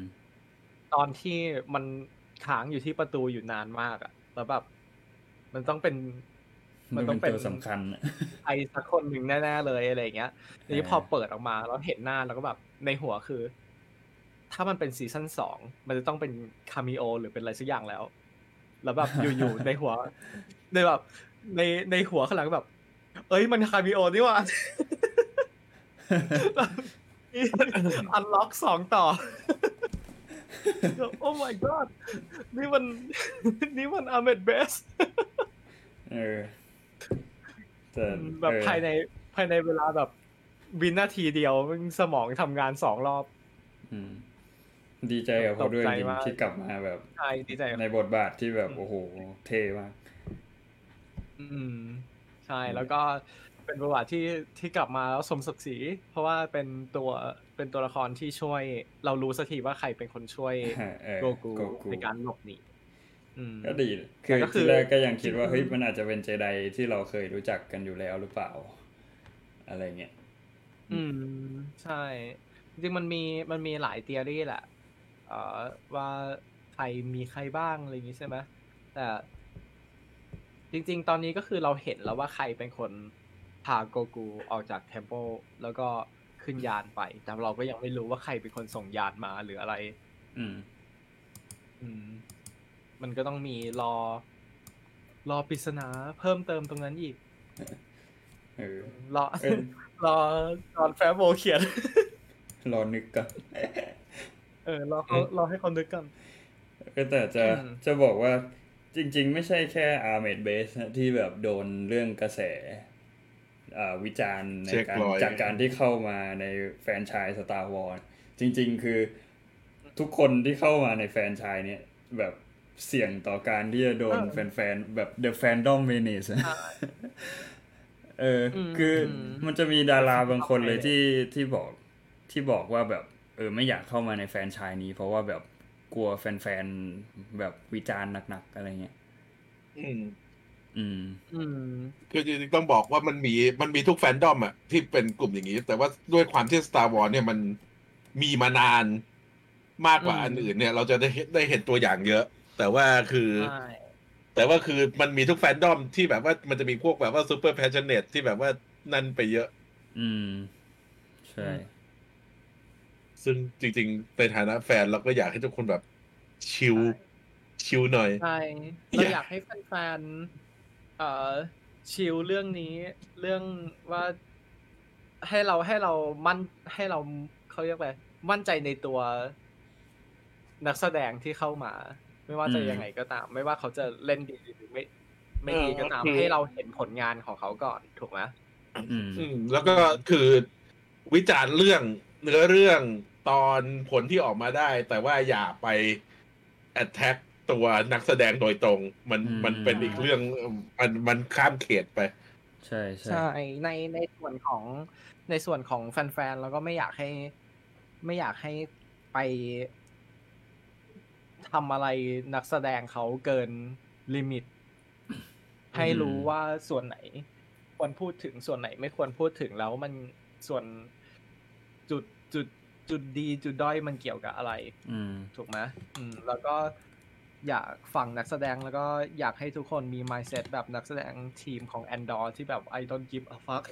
Speaker 2: ตอนที่มันค้างอยู่ที่ประตูอยู่นานมากอะแล้วแบบมันต้องเป็นมันต้องเป็น
Speaker 1: ตัวสำคัญอะ
Speaker 2: ใครสักคนหนึ่งแน่ๆเลยอะไรอย่างเงี้ยทีนี้
Speaker 1: เออ
Speaker 2: พอเปิดออกมาแล้วเห็นหน้าแล้วก็แบบในหัวคือ ถ้ามันเป็นซีซั่นสองมันจะต้องเป็น cameo หรือเป็นอะไรสักอย่างแล้ว แล้วแบบอยู่ๆในหัวในแบบในในหัวข้างหลังแบบ เอ้ยมัน cameo นี่หว่า unlock สองต่อ oh my god นี่มันนี่มัน Ahmed Best
Speaker 1: เออแต่
Speaker 2: แบบ
Speaker 1: เออ
Speaker 2: ภายในภายในเวลาแบบวินาทีเดียวมึงสมองทำงานสองรอบ
Speaker 1: อืม ดีใจกับเขาด้วย
Speaker 2: ตกใจ
Speaker 1: จริง
Speaker 2: มาก
Speaker 1: ๆที่กลับมาแบบ
Speaker 2: ใช่ดีใจ
Speaker 1: ในบทบาทที่แบบโอ้โห เท่มาก
Speaker 2: อืมใช่แล้วก็เป็นประวัติที่ที่กลับมาแล้วสมศักดิ์ศรีเพราะว่าเป็นตัวเป็นตัวละครที่ช่วย เรารู้สักทีว่าใครเป็นคนช่วย
Speaker 1: เออ
Speaker 2: โกกู
Speaker 1: โกกู
Speaker 2: ในการหลบหนีอืม
Speaker 1: ก็ดีคือ
Speaker 2: แต่ก็คือ
Speaker 1: ที่แรกก็ยังคิดว่า
Speaker 2: อืม
Speaker 1: เฮ้ยมันอาจจะเป็นเจไดที่เราเคยรู้จักกันอยู่แล้วหรือเปล่า อะไรเงี้ย
Speaker 2: อืมใช่จริงๆมันมีมันมีหลายเทียรี่แหละเอ่อ ว่าใครมีใครบ้างอะไรอย่างนี้ใช่ไหมแต่จริง ๆ ตอนนี้ก็คือเราเห็นแล้วว่าใครเป็นคนพาโกกูออกจากเทม p ป e แล้วก็ขึ้นยานไป แต่เราก็ยังไม่รู้ว่าใครเป็นคนส่งยานมาหรืออะไร
Speaker 1: อืม
Speaker 2: อืม มันก็ต้องมีรอ รอปริศนาเพิ่มเติมตรงนั้นอีก
Speaker 1: เออ
Speaker 2: รอ
Speaker 1: เออ
Speaker 2: รอ Jon Favreau เขียน
Speaker 1: รอนึกกัน
Speaker 2: เออรอเขารอให้เขานึกกัน
Speaker 1: ก็แต่จะ
Speaker 2: อืม
Speaker 1: จะบอกว่าจริง ๆ ไม่ใช่แค่ Ahmed Best ที่แบบโดนเรื่องกระแสอ่าวิจารณ์ใน
Speaker 3: เช็ค
Speaker 1: การ
Speaker 3: รอย
Speaker 1: จากการที่เข้ามาในแฟรนไชส์ Star Wars จริง ๆ คือทุกคนที่เข้ามาในแฟรนไชส์เนี่ย แบบเสี่ยงต่อการที่จะโดน
Speaker 2: เออ
Speaker 1: แฟนๆแบบ The Fandom Menace อะ
Speaker 2: ใช่
Speaker 1: เอออ
Speaker 2: ม
Speaker 1: คืออ
Speaker 2: ม
Speaker 1: มันจะมีดาราบางคนเลย
Speaker 2: เข้าไป
Speaker 1: ที่ที่บอกที่บอกว่าแบบเออไม่อยากเข้ามาในแฟรนไชายนี้ เพราะว่าแบบกลัวแฟนๆแบบวิจารณ์หนักๆอะไรเงี้ย
Speaker 3: อืม
Speaker 1: อืม
Speaker 2: อืม
Speaker 3: คือจริงๆต้องบอกว่ามันมีมันมีทุกแฟนดอมอะที่เป็นกลุ่มอย่างนี้ แต่ว่าด้วยความที่ Star Wars เนี่ยมันมีมานานมากกว่า
Speaker 2: อืม
Speaker 3: อันอื่นเนี่ย เราจะได้เห็นได้เห็นตัวอย่างเยอะ แต่ว่าคือ
Speaker 2: ใช่
Speaker 3: แต่ว่าคือมันมีทุกแฟนดอมที่แบบว่ามันจะมีพวกแบบว่า super passionate ที่แบบว่านั่นไปเยอะ
Speaker 1: อืม ใช่
Speaker 3: ซึ่งจริงๆในฐานะแฟนเราก็อยากให้ทุกคนแบบ chill chill หน่อย
Speaker 2: ใช่
Speaker 3: อ
Speaker 2: เรา
Speaker 3: ยาก
Speaker 2: อยากให้แฟนๆเอ่อ chill เรื่องนี้เรื่องว่าให้เราให้เรามั่นให้เราเขาเรียกว่ามั่นใจในตัวนักแสดงที่เข้ามา ไม่ว่าจะ
Speaker 1: อืม
Speaker 2: ยังไงก็ตาม ไม่ว่าเขาจะเล่นดีหรือไม่ไม่ดีก็ตาม
Speaker 3: เออ
Speaker 2: ให้เราเห็นผลงานของเขาก่อนถูกไหม
Speaker 1: อืม
Speaker 3: อืมแล้วก็คือวิจารณ์เรื่องเนื้อเรื่อง ตอนผลที่ออกมาได้ แต่ว่าอย่าไป attack ตัวนักแสดงโดยตรง มัน
Speaker 1: อืม
Speaker 3: มันเป็นอีกเรื่องมันมันข้ามเขตไป
Speaker 1: ใช่ใช่
Speaker 2: ใช่ในในส่วนของในส่วนของแฟนๆแล้วก็ไม่อยากให้ ไม่อยากให้ไปทำอะไรนักแสดงเขาเกินลิมิต ให้รู้ว่าส่วนไหน ควรพูดถึงส่วนไหนไม่ควรพูดถึงแล้วมันส่วนจุดจุด จุดดีจุดด้อยมันเกี่ยวกับอะไร
Speaker 1: อืม
Speaker 2: ถูกไหมอืมแล้วก็อยากฝั่งนักแสดงแล้วก็อยากให้ทุกคนมี mindset แบบนักแสดงทีมของ Andor ที่แบบ I don't give a fuck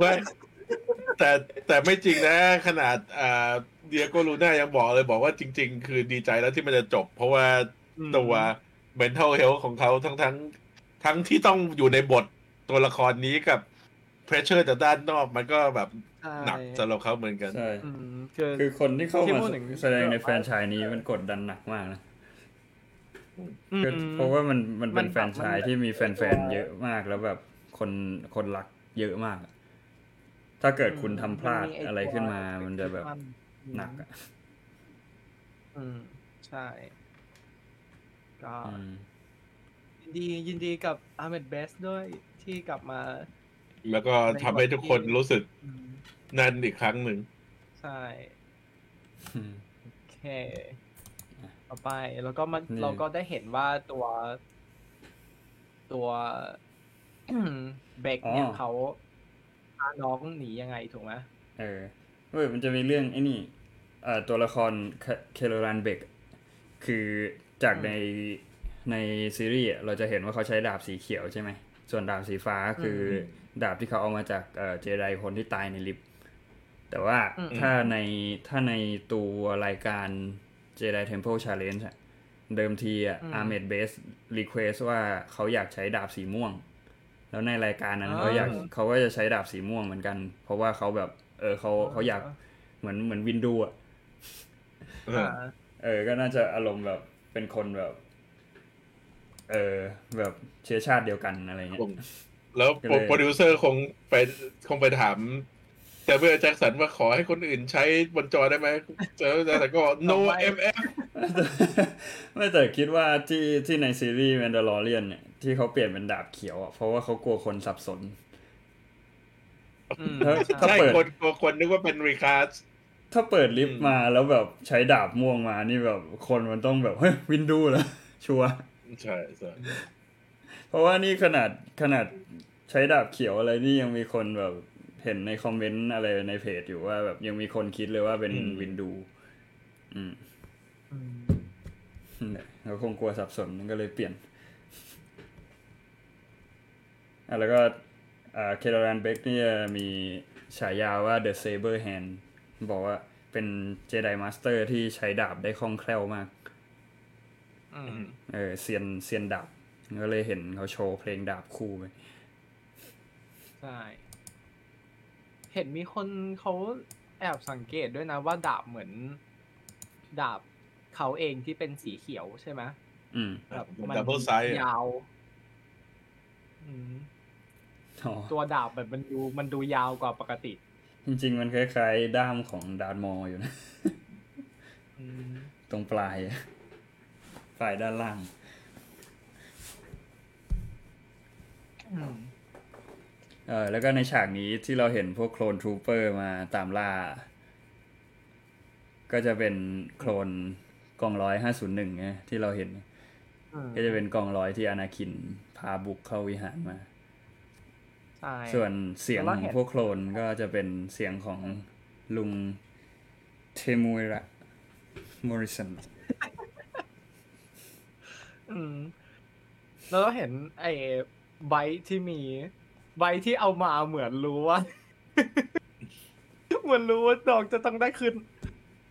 Speaker 3: ว่าแต่แต่ไม่จริงนะ ขนาดอ่าเดียโกลูน่ายังบอกเลยบอกว่าจริง ๆ คือดีใจแล้วที่มันจะจบ เพราะว่า
Speaker 2: อืม
Speaker 3: ตัว mental health ของเขาทั้งทั้งทั้งที่ต้องอยู่ในบทตัวละครนี้กับ pressure จากด้านนอกมันก็แบบ
Speaker 2: ใช่
Speaker 3: หนักสำหรับเขาเหมือนกัน
Speaker 1: ใช่
Speaker 2: อืมคือ
Speaker 1: คือคนที่เข้า
Speaker 2: ที่
Speaker 1: มา
Speaker 2: พูดถึง
Speaker 1: แสดงในแฟรนไชายนี้มันกดดันหนักมากนะ
Speaker 2: อืม
Speaker 1: คือเพราะว่ามันมันเป็น
Speaker 2: มันแบบ
Speaker 1: แฟรนไชาย
Speaker 2: มัน
Speaker 1: ที่มีแฟนๆเยอะมากแล้วแบบคนคนรักเยอะมาก ถ้าเกิดคุณทำพลาด
Speaker 2: มันมีไอ้
Speaker 1: อะไรขึ้นมา
Speaker 2: ตัว
Speaker 1: มันจะแบบ
Speaker 2: อืม
Speaker 1: หนักอะ
Speaker 2: อืมใช่ก็
Speaker 1: อืม
Speaker 2: ยินดียินดีกับอาร์เมดเบสด้วยที่กลับมา
Speaker 3: แล้วก็ทำให้ทุกคนรู้สึก
Speaker 2: อืม
Speaker 3: นั่นอีกครั้งหนึ่ง
Speaker 2: ใช่
Speaker 1: อืม
Speaker 2: โอเค ต่อไป แล้วก็มัน
Speaker 1: นี่
Speaker 2: เราก็ได้เห็นว่าตัว ตัวเบคเนี่ย
Speaker 1: อ๋อ
Speaker 2: เขาพาน้องหนียังไงถูกไหม
Speaker 1: เออเว้ยมันจะมีเรื่องไอ้นี่เอ่อตัวละครKelleran Beq คือจากในในซีรีส์อะเราจะเห็นว่าเขาใช้ดาบสีเขียวใช่ไหม ส่วนดาบสีฟ้าคือ ดาบที่เขาเอามาจากเอ่อเจไดคนที่ตายในลิฟต์แต่ว่าถ้าในถ้าในตัวรายการ Jedi Temple Challenge อะเดิมทีอะ Ahmed Best request ว่าเขาอยากใช้ดาบสีม่วง แล้วในรายการนั้นเขาอยากเขาก็จะใช้ดาบสีม่วงเหมือนกัน เพราะว่าเขาแบบ เออเขาเขาอยากเหมือนเหมือน Windu อะ
Speaker 3: เออ
Speaker 2: อ่า
Speaker 1: เออก็น่าจะอารมณ์แบบเป็นคนแบบ เออแบบเชื้อชาติเดียวกันอะไรเงี้ย
Speaker 3: แล้ว
Speaker 1: ก็เลย
Speaker 3: โปรดิวเซอร์คงไปคงไปถาม Samuel Jackson ว่าขอให้คนอื่นใช้บนจอได้ไหมเจอแต่ก็ no mf
Speaker 1: ไม่แต่คิดว่าที่ที่ในซีรีส์ Mandalorian เนี่ยที่เขาเปลี่ยนเป็นดาบเขียวอะเพราะว่าเขากลัวคนสับสน
Speaker 2: อืม
Speaker 1: ถ้า
Speaker 2: ใช่
Speaker 1: ถ้า
Speaker 3: ใช่
Speaker 1: เปิด
Speaker 3: คนคนคนนึกว่าเป็นรีคาส
Speaker 1: ถ้าเปิดลิฟต์มาแล้วแบบใช้ดาบม่วงมานี่แบบคนมันต้องแบบเฮ้ยวินดูเหรอชัวร์
Speaker 3: ใช่ใช่
Speaker 1: เพราะว่านี่ขนาดขนาด ใช้ดาบเขียวอะไรนี่ยังมีคนแบบเห็นในคอมเมนต์อะไรในเพจอยู่ว่าแบบยังมีคนคิดเลยว่าเป็นวินดู อืม
Speaker 2: อืม
Speaker 1: เนี่ยเขาคงกลัวสับสนก็เลยเปลี่ยนอะแล้วก็อ่า Kelleran Beq เนี่ยมีฉายาว่า The Sabered Hand บอกว่าเป็น Jedi Master ที่ใช้ดาบได้คล่องแคล่วมาก
Speaker 2: อืม
Speaker 1: เออเซียนเซียนดาบ ก็เลยเห็นเขาโชว์เพลงดาบคู่ไป
Speaker 2: ใช่ เห็นมีคนเขาแอบสังเกตด้วยนะว่าดาบเหมือน ดาบเขาเองที่เป็นสีเขียวใช่ไหม
Speaker 1: อืม
Speaker 2: แบบมั
Speaker 3: น double size
Speaker 2: ยาวอืม
Speaker 1: อ๋อ
Speaker 2: ตัวดาบแบบมันดูมันดูยาวกว่าปกติ
Speaker 1: จริง ๆ มันคล้ายๆ ด้ามของ Darth Maul อยู่นะ
Speaker 2: อืม
Speaker 1: ตรงปลายปลายด้านล่าง
Speaker 2: อืม
Speaker 1: เออแล้วก็ในฉากนี้ที่เราเห็นพวก clone trooper มาตามล่า ก็จะเป็นโคลนกองร้อยห้าศูนย์หนึ่งที่เราเห็น
Speaker 2: อืม
Speaker 1: ก็จะเป็นกองร้อยที่อนาคินพาบุกเข้าวิหารมา
Speaker 2: ใช่
Speaker 1: ส่วนเสียง
Speaker 2: แล้ว
Speaker 1: ขอ
Speaker 2: เห็
Speaker 1: ง
Speaker 2: น
Speaker 1: พวกโคลนก็จะเป็นเสียงของลุงเทมูระมอริสัน
Speaker 2: อืมแล้วเราเห็นไอ้ไบท์ที่มี ไบท์ที่เอามาเหมือนรู้ว่า เหมือนรู้ว่าดอกจะต้องได้ขึ้น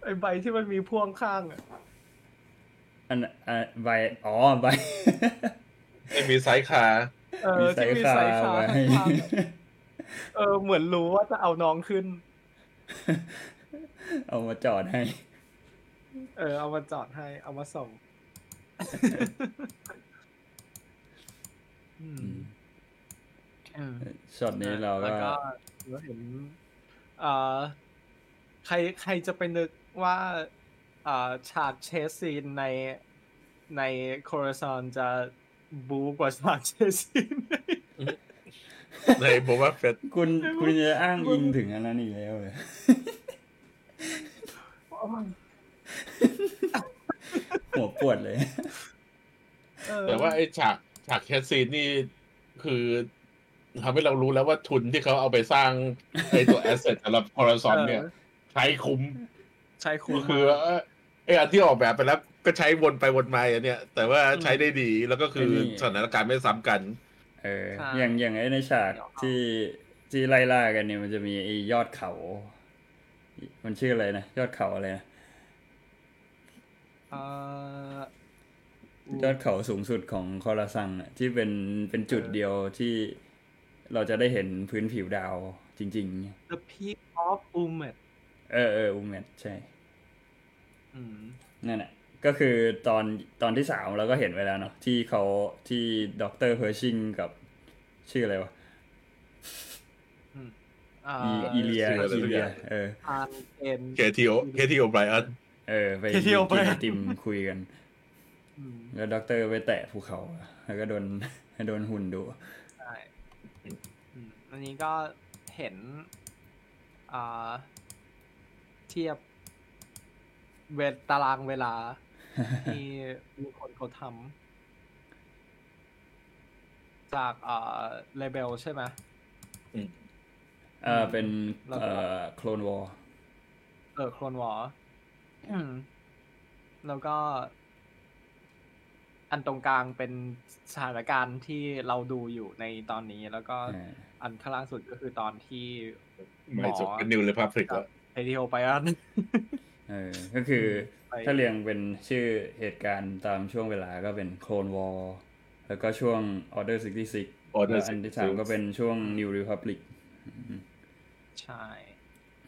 Speaker 2: ไอ้ใบที่มันมีพ่วงข้างอะ
Speaker 1: อันอะใบอ๋อใบ
Speaker 3: ไม่มีไซส์คา
Speaker 2: เออ
Speaker 1: มีไซ
Speaker 2: ที่
Speaker 1: ส์
Speaker 2: มี
Speaker 1: คา
Speaker 2: ไซส์คา
Speaker 1: ไว้
Speaker 2: ข้างๆเออเหมือนรู้ว่าจะเอาน้องขึ้น
Speaker 1: เอามาจอดให้
Speaker 2: เออ เอามาจอดให้ เอามาส่งอืมอืม
Speaker 1: ช็อตนี้เรา
Speaker 2: แล้ว
Speaker 1: ก็
Speaker 2: ก็เราเห็นเอ่อใครใครจะไปนึกว่าเอ่อฉาก chase scene ในใน Coruscant จะบู๊กว่าฉาก chase scene ใน
Speaker 3: ใน Boba Fett
Speaker 1: คุณคุณจะอ้างอิงถึงอันนั้นอีกแล้วเลยหัวปวดเลย
Speaker 2: เออ
Speaker 3: แต่ว่าไอ้ฉากฉาก chase scene นี่คือ ทำให้เรารู้แล้วว่าทุนที่เขาเอาไปสร้างไอ้ตัว asset สำหรับ Coruscant เนี่ย ใช้คุ้ม
Speaker 2: ใช่คุ
Speaker 3: คื
Speaker 2: ณ
Speaker 3: อคือไอ้อันที่ออกแบบไปแล้วก็ใช้วนไปวนมาอันเนี่ยแต่ว่าใช้ได้ดีแล้วก็คือ
Speaker 1: ไอ้นี่
Speaker 3: สถานการณ์ไม่ซ้ำกัน
Speaker 1: เออ
Speaker 2: ใช่
Speaker 1: อย่างอย่างไอ้ในฉากที่ที่ไล่ล่ากันเนี่ยมันจะมีไอ้ยอดเขา มันชื่ออะไรนะยอดเขาอะไรนะ
Speaker 2: เอ่อย
Speaker 1: อดเขาสูงสุดของ Coruscant อะที่เป็นเป็นจุดเดียวที่ เราจะได้เห็นพื้นผิวดาวจริง
Speaker 2: เ The Peak of Umate
Speaker 1: ๆเออเออ Umate ใช่
Speaker 2: อืม
Speaker 1: นั่นแหละก็คือตอนตอนที่สามเราก็เห็นไว้แล้วเนาะที่เขาที่ด็อกเตอร์ Pershing กับชื่ออะไรวะ
Speaker 2: อ่า
Speaker 1: อี Elia
Speaker 3: ชื่ออะไร
Speaker 1: อี
Speaker 3: สัก
Speaker 1: เลี
Speaker 3: อยย่าง
Speaker 1: เออ
Speaker 2: อานเอ็น
Speaker 3: Katy O Katy O'Brian เออ
Speaker 1: ไป
Speaker 2: ที่เที่ยวไป
Speaker 1: กินไอติมคุยกัน
Speaker 2: อืม
Speaker 1: แล้วด็อกเตอร์ไปแตะภูเขา แล้วก็โดนโดนหุ่นดู
Speaker 2: ใช่ อืมอันนี้ก็เห็นอ่าเทียบเวลตารางเวลา ที่มีคนเขาทำจากอ่า Rebels ใช่ไหม
Speaker 1: เออเป็น
Speaker 2: แล้วก็
Speaker 1: เอ่อ Clone Wars
Speaker 2: เออ Clone Wars แล้วก็ อันตรงกลางเป็นสถานการณ์ที่เราดูอยู่ในตอนนี้แล้วก็อันข้างล่างสุดก็คือตอนที่
Speaker 3: ไม่สุดเป็น New Republic แล้ว
Speaker 2: Katy O'Brian
Speaker 1: เออก็คือ
Speaker 2: ไป
Speaker 1: ถ้าเรียงเป็นชื่อเหตุการณ์ตามช่วงเวลาก็เป็น Clone Wars แล้วก็ช่วง Order 66
Speaker 3: Order
Speaker 1: แล้วอันที่สามก็เป็นช่วง New Republic
Speaker 2: ใช่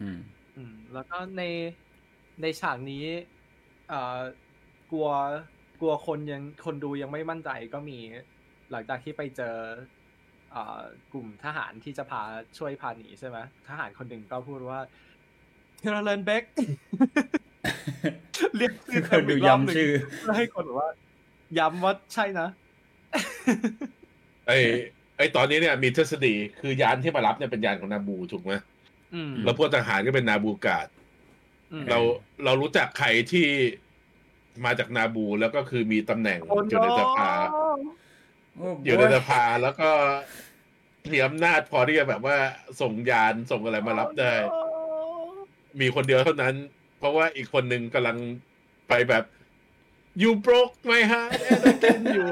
Speaker 1: อืม
Speaker 2: อืมแล้วก็ในในฉากนี้เอ่อกลัวกลัวคนยังคนดูยังไม่มั่นใจก็มี หลังจากที่ไปเจอเอ่อ กลุ่มทหารที่จะพาช่วยพาหนีใช่ไหมทหารคนหนึ่งก็พูดว่าเทเลเลนเบกเรียกชื่อ
Speaker 1: คนดู
Speaker 2: เต็มกรบหนึ่ง
Speaker 1: ย้ำชื่อ
Speaker 2: เพื่อให้คนแบบว่า ย้ำว่าใช่นะ
Speaker 3: ไอ้ไอ้ตอนนี้เนี่ยมีทฤษฎีคือยานที่มารับเนี่ยเป็นยานของนาบูถูกไหม
Speaker 2: อืม
Speaker 3: แล้วพวกทหารก็เป็นนาบูกาด
Speaker 2: อืม
Speaker 3: เราเรารู้จักใครที่มาจากนาบูแล้วก็คือมีตำแหน่ง
Speaker 2: โอ้
Speaker 3: อยู่ในสภา
Speaker 1: โอ้
Speaker 3: อยู่ในสภาแล้วก็ มีอำนาจพอที่จะแบบว่าส่งยานส่งอะไรมารับได้ มีคนเดียวเท่านั้น เพราะว่าอีกคนหนึ่งกำลังไปแบบ you broke my heart Anakin อยู่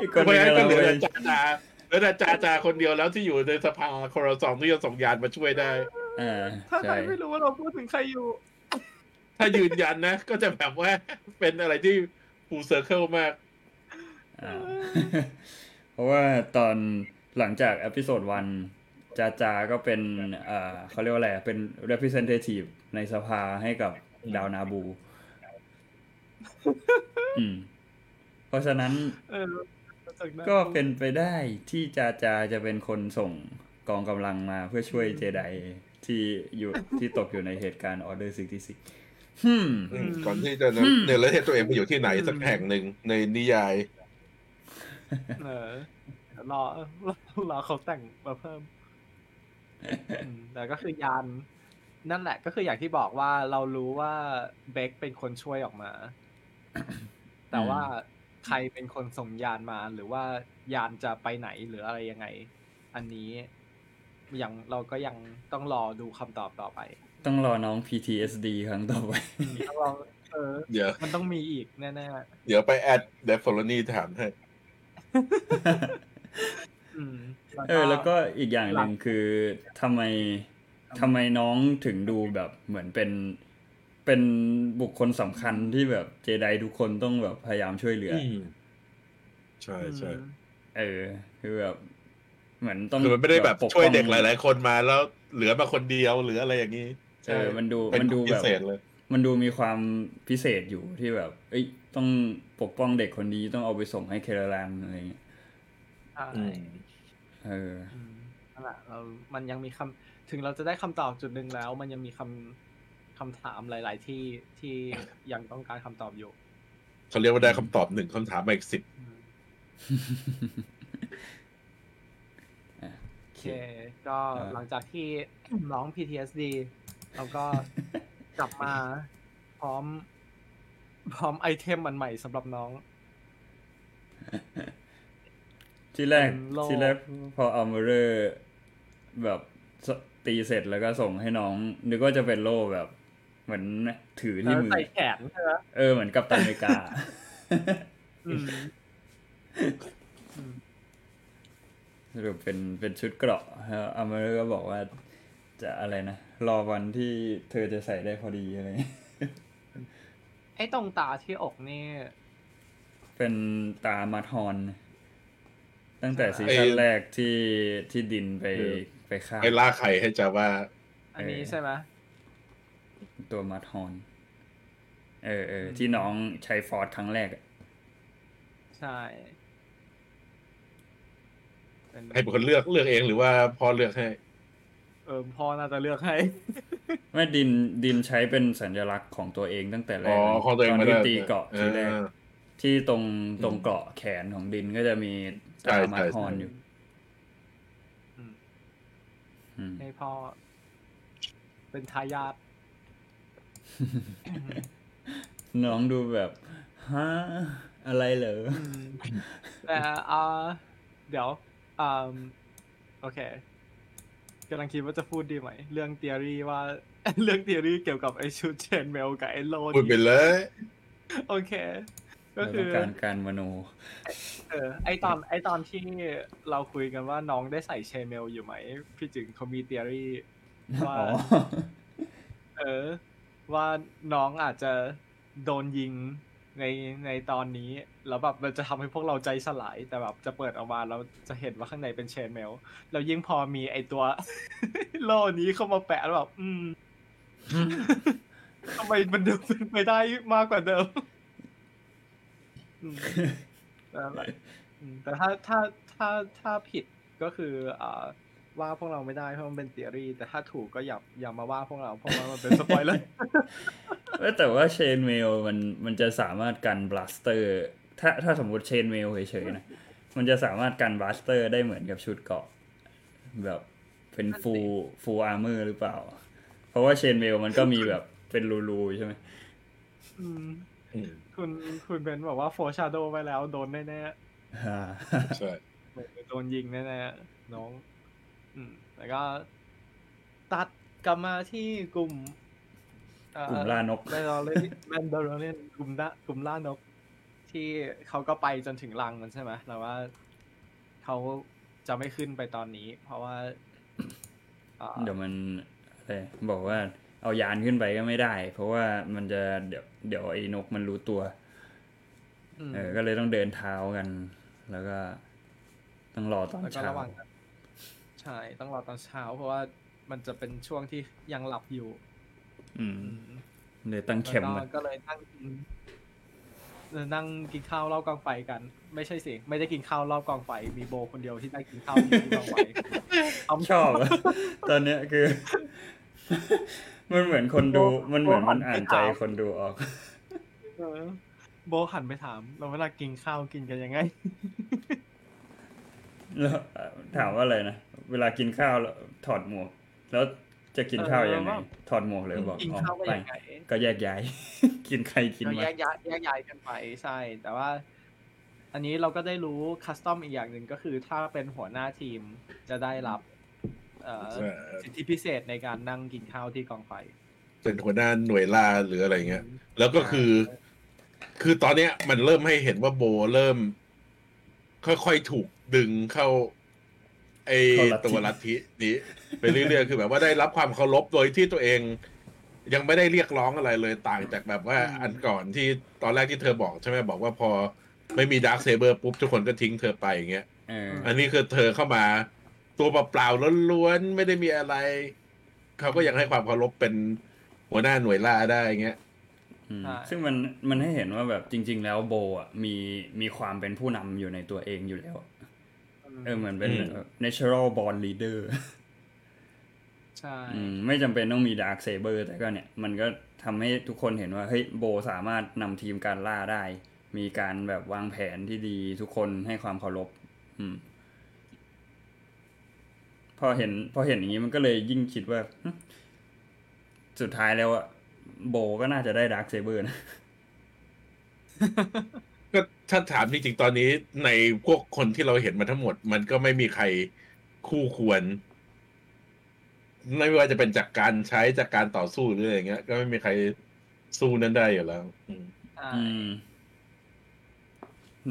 Speaker 1: อีก
Speaker 3: เพ
Speaker 1: คน
Speaker 3: ราะ
Speaker 1: หนึ
Speaker 3: ฉะ
Speaker 1: ง
Speaker 3: นั้นก็
Speaker 1: กำลัง
Speaker 3: เหลือ
Speaker 1: ไป
Speaker 3: แต่จาจาเหลือแต่จาจาคนเดียวแล้วที่อยู่ในสภา Coruscant ที่จะส่งยานมาช่วยได้
Speaker 1: อ่า
Speaker 2: ถ้าใคร
Speaker 1: ใช่
Speaker 2: ไม่รู้ว่าเราพูดถึงใครอยู่
Speaker 3: ถ้ายืนยันนะ ก็จะแบบว่าเป็นอะไรที่ full circle มาก
Speaker 1: อ่าเพราะว่าตอน หลังจาก Episode Oneจาจาก็เป็นอ่าเขาเรียกว่าอะไรเป็น representative ในสภาให้กับดาวนาบู อืม เพราะฉะนั้น
Speaker 2: เออจากนั้น
Speaker 1: ก็เป็นไปได้ที่จาจาจะเป็นคนส่งกองกำลังมาเพื่อช่วยเจไดที่อยู่ที่ตกอยู่ในเหตุการณ์ Order 66ฮึม
Speaker 3: อืมก่อนที่จะเนี่ยแล้วเทศตัวเองไปอยู่ที่ไหนสักแห่งหนึ่งในนิยาย
Speaker 2: เออเดี๋ยว รอรอรอเขาแต่งมาเพิ่มอืมแต่ก็คือยานนั่นแหละ ก็คืออย่างที่บอกว่าเรารู้ว่าเบคเป็นคนช่วยออกมา แต่ว่าใครเป็นคนส่งยานมาหรือว่ายานจะไปไหนหรืออะไรยังไง อันนี้ยังเราก็ยังต้องรอดูคำตอบต่อไป
Speaker 1: ต้องรอน้อง PTSD ครั้งต่อไป
Speaker 2: ต้องรอเออ
Speaker 3: เดี๋ยว
Speaker 2: มันต้องมีอีกแน่
Speaker 3: เดี๋ยวไปแอดเดฟฟอลนี่ถามให้
Speaker 2: ๆอืม
Speaker 1: เออ แล้วก็อีกอย่างหนึ่งคือทำไมทำไมน้องถึงดูแบบเหมือนเป็นเป็นบุคคลสำคัญที่แบบเจไดทุกคนต้องแบบพยายามช่วยเหลืออ
Speaker 3: ใช่ใช่
Speaker 2: อืม
Speaker 1: เออ คือแบบเหมือนต้อง
Speaker 3: คือมันไม่ได้แบบ
Speaker 1: ปก
Speaker 3: ช่วย
Speaker 1: ป้อง
Speaker 3: เด็กหลาย ๆ คนมาแล้วเหลือมาคนเดียวหรืออะไรอย่างนี้
Speaker 1: เออมันดู
Speaker 3: เป็น
Speaker 1: มันดู
Speaker 3: พิ
Speaker 1: แบบ
Speaker 3: เศษเลย
Speaker 1: มันดูมีความพิเศษอยู่ที่แบบ เอ้ยต้องปกป้องเด็กคนนี้ต้องเอาไปส่งให้เคเรลานอะไรเงี้ย
Speaker 2: ใช่
Speaker 3: อืม
Speaker 1: เออ
Speaker 2: อืมนั่นแหละเรา มันยังมีคำถึงเราจะได้คำตอบจุดหนึ่งแล้ว มันยังมีคำคำถามหลาย ๆ ที่ที่ยังต้องการคำตอบอยู่
Speaker 3: เขาเรียกว่าได้คำตอบหนึ่งคำถามมาอีกสิบ
Speaker 2: อืม
Speaker 1: อะ
Speaker 2: โอเค ก็
Speaker 1: อ่า
Speaker 2: หลังจากที่ร้อง PTSD เราก็กลับมาพร้อม พร้อม item มันใหม่สำหรับน้อง
Speaker 1: ที่แรก
Speaker 2: เป็นโลก
Speaker 1: ที่แรกพอ Armorer แบบสตีเสร็จแล้วก็ส่งให้น้อง นึกว่าจะเป็นโล่แบบ เหมือนถือที่มือ
Speaker 2: ใส่แขนใช่ไหม
Speaker 1: เออเหมือนกัปตันอเมริกา
Speaker 2: อืมอืม
Speaker 1: สรุปเป็นเป็นชุดเกราะแล้วอัลเมอร์ก็บอกว่า จะอะไรนะ รอวันที่เธอจะใส่ได้พอดีอะไรเงี้ย
Speaker 2: ไอ้ตรงตาที่อกนี่
Speaker 1: เป็นตามาทอน ตั้งแต่
Speaker 2: อ่า
Speaker 1: ซีซั่นแรกที่ที่ดินไปไปฆ่า
Speaker 3: ไอ้ล่าไข่ให้จะว่า
Speaker 2: อันนี้
Speaker 1: เออ
Speaker 2: ใช่ไหม
Speaker 1: ตัวมาทอนเออเออที่น้องใช้ฟอร์ดครั้งแรกอะ
Speaker 2: ใช่เป็น
Speaker 3: ให้เป็นคนเลือกเลือกเองหรือว่าพ่อเลือกให้
Speaker 2: เออพ่อน่าจะเลือกให้
Speaker 1: ไม่ดินดินใช้เป็นสัญลักษณ์ของตัวเองตั้งแต่แร
Speaker 3: อ๋อก
Speaker 1: นะ
Speaker 3: ของตัวเอง
Speaker 1: ตอน
Speaker 3: มา
Speaker 1: ที่
Speaker 3: ได้
Speaker 1: ตีเกาะทีแรก
Speaker 3: เออ
Speaker 1: ที่ตรงตรงเกาะแขนของดินก็จะมี
Speaker 3: ใช่
Speaker 1: ตามา
Speaker 3: ใช่
Speaker 1: ทอน
Speaker 3: ใช่
Speaker 1: อยู่
Speaker 2: อืม
Speaker 1: อืม
Speaker 2: ให้พ่อเป็นทายาท
Speaker 1: น้องดูแบบฮะอะไรเหรอ
Speaker 2: อืมแต่อ่าเดี๋ยวอ่าโอเคกำลังคิดว่าจะพูดดีไหม เรื่อง theory ว่า เรื่อง theory เกี่ยวกับไอชุด chainmail กับไอโล
Speaker 3: พูดไป
Speaker 2: นี่
Speaker 3: เลย
Speaker 2: โอเค ก็
Speaker 1: เรา
Speaker 2: คื
Speaker 1: ต้อง
Speaker 2: อ
Speaker 1: การการมโน
Speaker 2: เออ ไอตอนไอตอนที่เราคุยกันว่าน้องได้ใส่ chainmail อยู่ไหม พี่จึงเขามี theoryว่า
Speaker 1: อ๋อ
Speaker 2: เออ ว่าน้องอาจจะโดนยิงในในตอนนี้ แล้วแบบมันจะทำให้พวกเราใจสลาย แต่แบบจะเปิดออกมาแล้วจะเห็นว่าข้างในเป็นเชนเมล แล้วยิ่งพอมีไอตัว โล่นี้เข้ามาแปะแล้วแบบ อืมทำไมมันดูเป็นไปได้มากกว่าเดิมอืมนั่น แหละอืมแต่ถ้าถ้าถ้าถ้าผิดก็คืออ่าว่าพวกเราไม่ได้เพราะมันเป็น theory แต่ถ้าถูกก็อย่าอย่ามาว่าพวกเราเพราะว่ามันเป็นสปอยเลอร์
Speaker 1: เอ้ยแต่ว่า chainmail มันมันจะสามารถกัน blaster ถ้าถ้าสมมติ chainmail เฉยๆนะมันจะสามารถกัน blaster ได้เหมือนกับชุดเกราะ แบบเป็น full full armor หรือเปล่า เพราะว่า chainmail มันก็มีแบบเป็นรูๆใช่ไหม
Speaker 2: อืม
Speaker 3: อืม
Speaker 2: คุณคุณเบนบอกว่า foreshadow ไว้แล้วโดนแน่
Speaker 1: อ่า
Speaker 3: ใช่
Speaker 2: ๆโดนยิงแน่ๆน้อง อืม แล้วก็ ตัดกลับมาที่กลุ่มเอ่อก
Speaker 1: ลุ่มล่านก
Speaker 2: Mandalorian Mandalorian กลุ่มล่ากลุ่มล่านก ที่เขาก็ไปจนถึงรังมันใช่ไหมแต่ว่าเขาจะไม่ขึ้นไปตอนนี้ เพราะว่าอ่า
Speaker 1: เดี๋ยวมันอะไรบอกว่า เอายานขึ้นไปก็ไม่ได้ เพราะว่ามันจะเดี๋ยวเดี๋ยวไอ้นกมันรู้ตัว
Speaker 2: ม
Speaker 1: เออ ก็เลยต้องเดินเท้ากัน แล้วก็ต้องรอตอน
Speaker 2: แล้วก็
Speaker 1: เช้า
Speaker 2: ระวังกันใช่ต้องรอตอนเช้า เพราะว่ามันจะเป็นช่วงที่ยังหลับอยู่
Speaker 1: อืม
Speaker 2: อืม
Speaker 1: เลยตั้ง
Speaker 2: แล้ว
Speaker 1: เข็ม
Speaker 2: ก็
Speaker 1: มัน
Speaker 2: ก็เลยนั่งกินเออนั่งกินข้าวรอบกองไฟกัน ไม่ใช่สิไม่ได้กินข้าวรอบกองไฟ มีโบคนเดียวที่ได้กินข้าวอยู่ที่กองไฟเอา
Speaker 1: ชอบอะตอนเนี้ยคือ มันเหมือนคนดู มันเหมือนมันอ่านใจคนดูออก
Speaker 2: เออโบหันไปถาม เราเวลากินข้าวกินกันยังไง
Speaker 1: แล้วถามว่าอะไรนะ เวลากินข้าวแล้วถอดหมวก แล้วจะกินข้าวยังไง
Speaker 2: เออว่า
Speaker 1: ถอดหมวกเลยบอก
Speaker 2: กิน
Speaker 1: อ๋อ
Speaker 2: ข้าวก็
Speaker 1: ไป
Speaker 2: ยังไง
Speaker 1: ก็แยกย้าย กินใครกิน
Speaker 2: ก็
Speaker 1: มา
Speaker 2: แยกย้ายแยกย้ายกันไปใช่ แต่ว่า อันนี้เราก็ได้รู้คัสตอมอีกอย่างหนึ่งก็คือถ้าเป็นหัวหน้าทีมจะได้รับเอ่อ
Speaker 3: ใช่
Speaker 2: สิทธิพิเศษในการนั่งกินข้าวที่กองไฟ
Speaker 3: เป็นหัวหน้าหน่วยล่าหรืออะไรเงี้ย แล้วก็คือ คือตอนเนี้ยมันเริ่มให้เห็นว่าโบเริ่ม ค่อยๆถูกดึงเข้าไอ
Speaker 1: เข้าลัทธิ
Speaker 3: ตัวลัทธินี้ไปเรื่อยๆ คือแบบว่าได้รับความเคารพโดยที่ตัวเอง ยังไม่ได้เรียกร้องอะไรเลยต่างจากแบบว่า
Speaker 2: อืม
Speaker 3: อันก่อนที่ตอนแรกที่เธอบอกใช่ไหมบอกว่าพอไม่มีดาร์คเซเบอร์ปุ๊บทุกคนก็ทิ้งเธอไปอย่างเงี้ย
Speaker 1: เออ
Speaker 3: อันนี้คือเธอเข้ามา ตัวเปล่าๆล้วนๆไม่ได้มีอะไร เขาก็ยังให้ความเคารพเป็นหัวหน้าหน่วยล่าได้เงี้ย
Speaker 1: อืม
Speaker 2: ใช่
Speaker 1: ซึ่งมันมันให้เห็นว่าแบบจริง ๆ แล้วโบอะมีมีความเป็นผู้นำอยู่ในตัวเองอยู่แล้ว เออเหมือนเป็น
Speaker 3: อืม
Speaker 1: แบบ natural born leader
Speaker 2: ใช่
Speaker 1: อืมไม่จำเป็นต้องมี dark saber แต่ก็เนี่ย มันก็ทำให้ทุกคนเห็นว่าเฮ้ยโบสามารถนำทีมการล่าได้ มีการแบบวางแผนที่ดีทุกคนให้ความเคารพอืม พอเห็น พอเห็นอย่างนี้มันก็เลยยิ่งคิดว่าหึสุดท้ายแล้วอะโบก็น่าจะได้ dark saber นะ
Speaker 3: ก็ถ้าถามจริงๆ ตอนนี้ในพวกคนที่เราเห็นมาทั้งหมด มันก็ไม่มีใครคู่ควร ไม่ว่าจะเป็นจากการใช้จากการต่อสู้หรืออะไรเงี้ย ก็ไม่มีใครสู้นั้นได้อยู่แล้วอืม
Speaker 2: ใช่
Speaker 1: อืม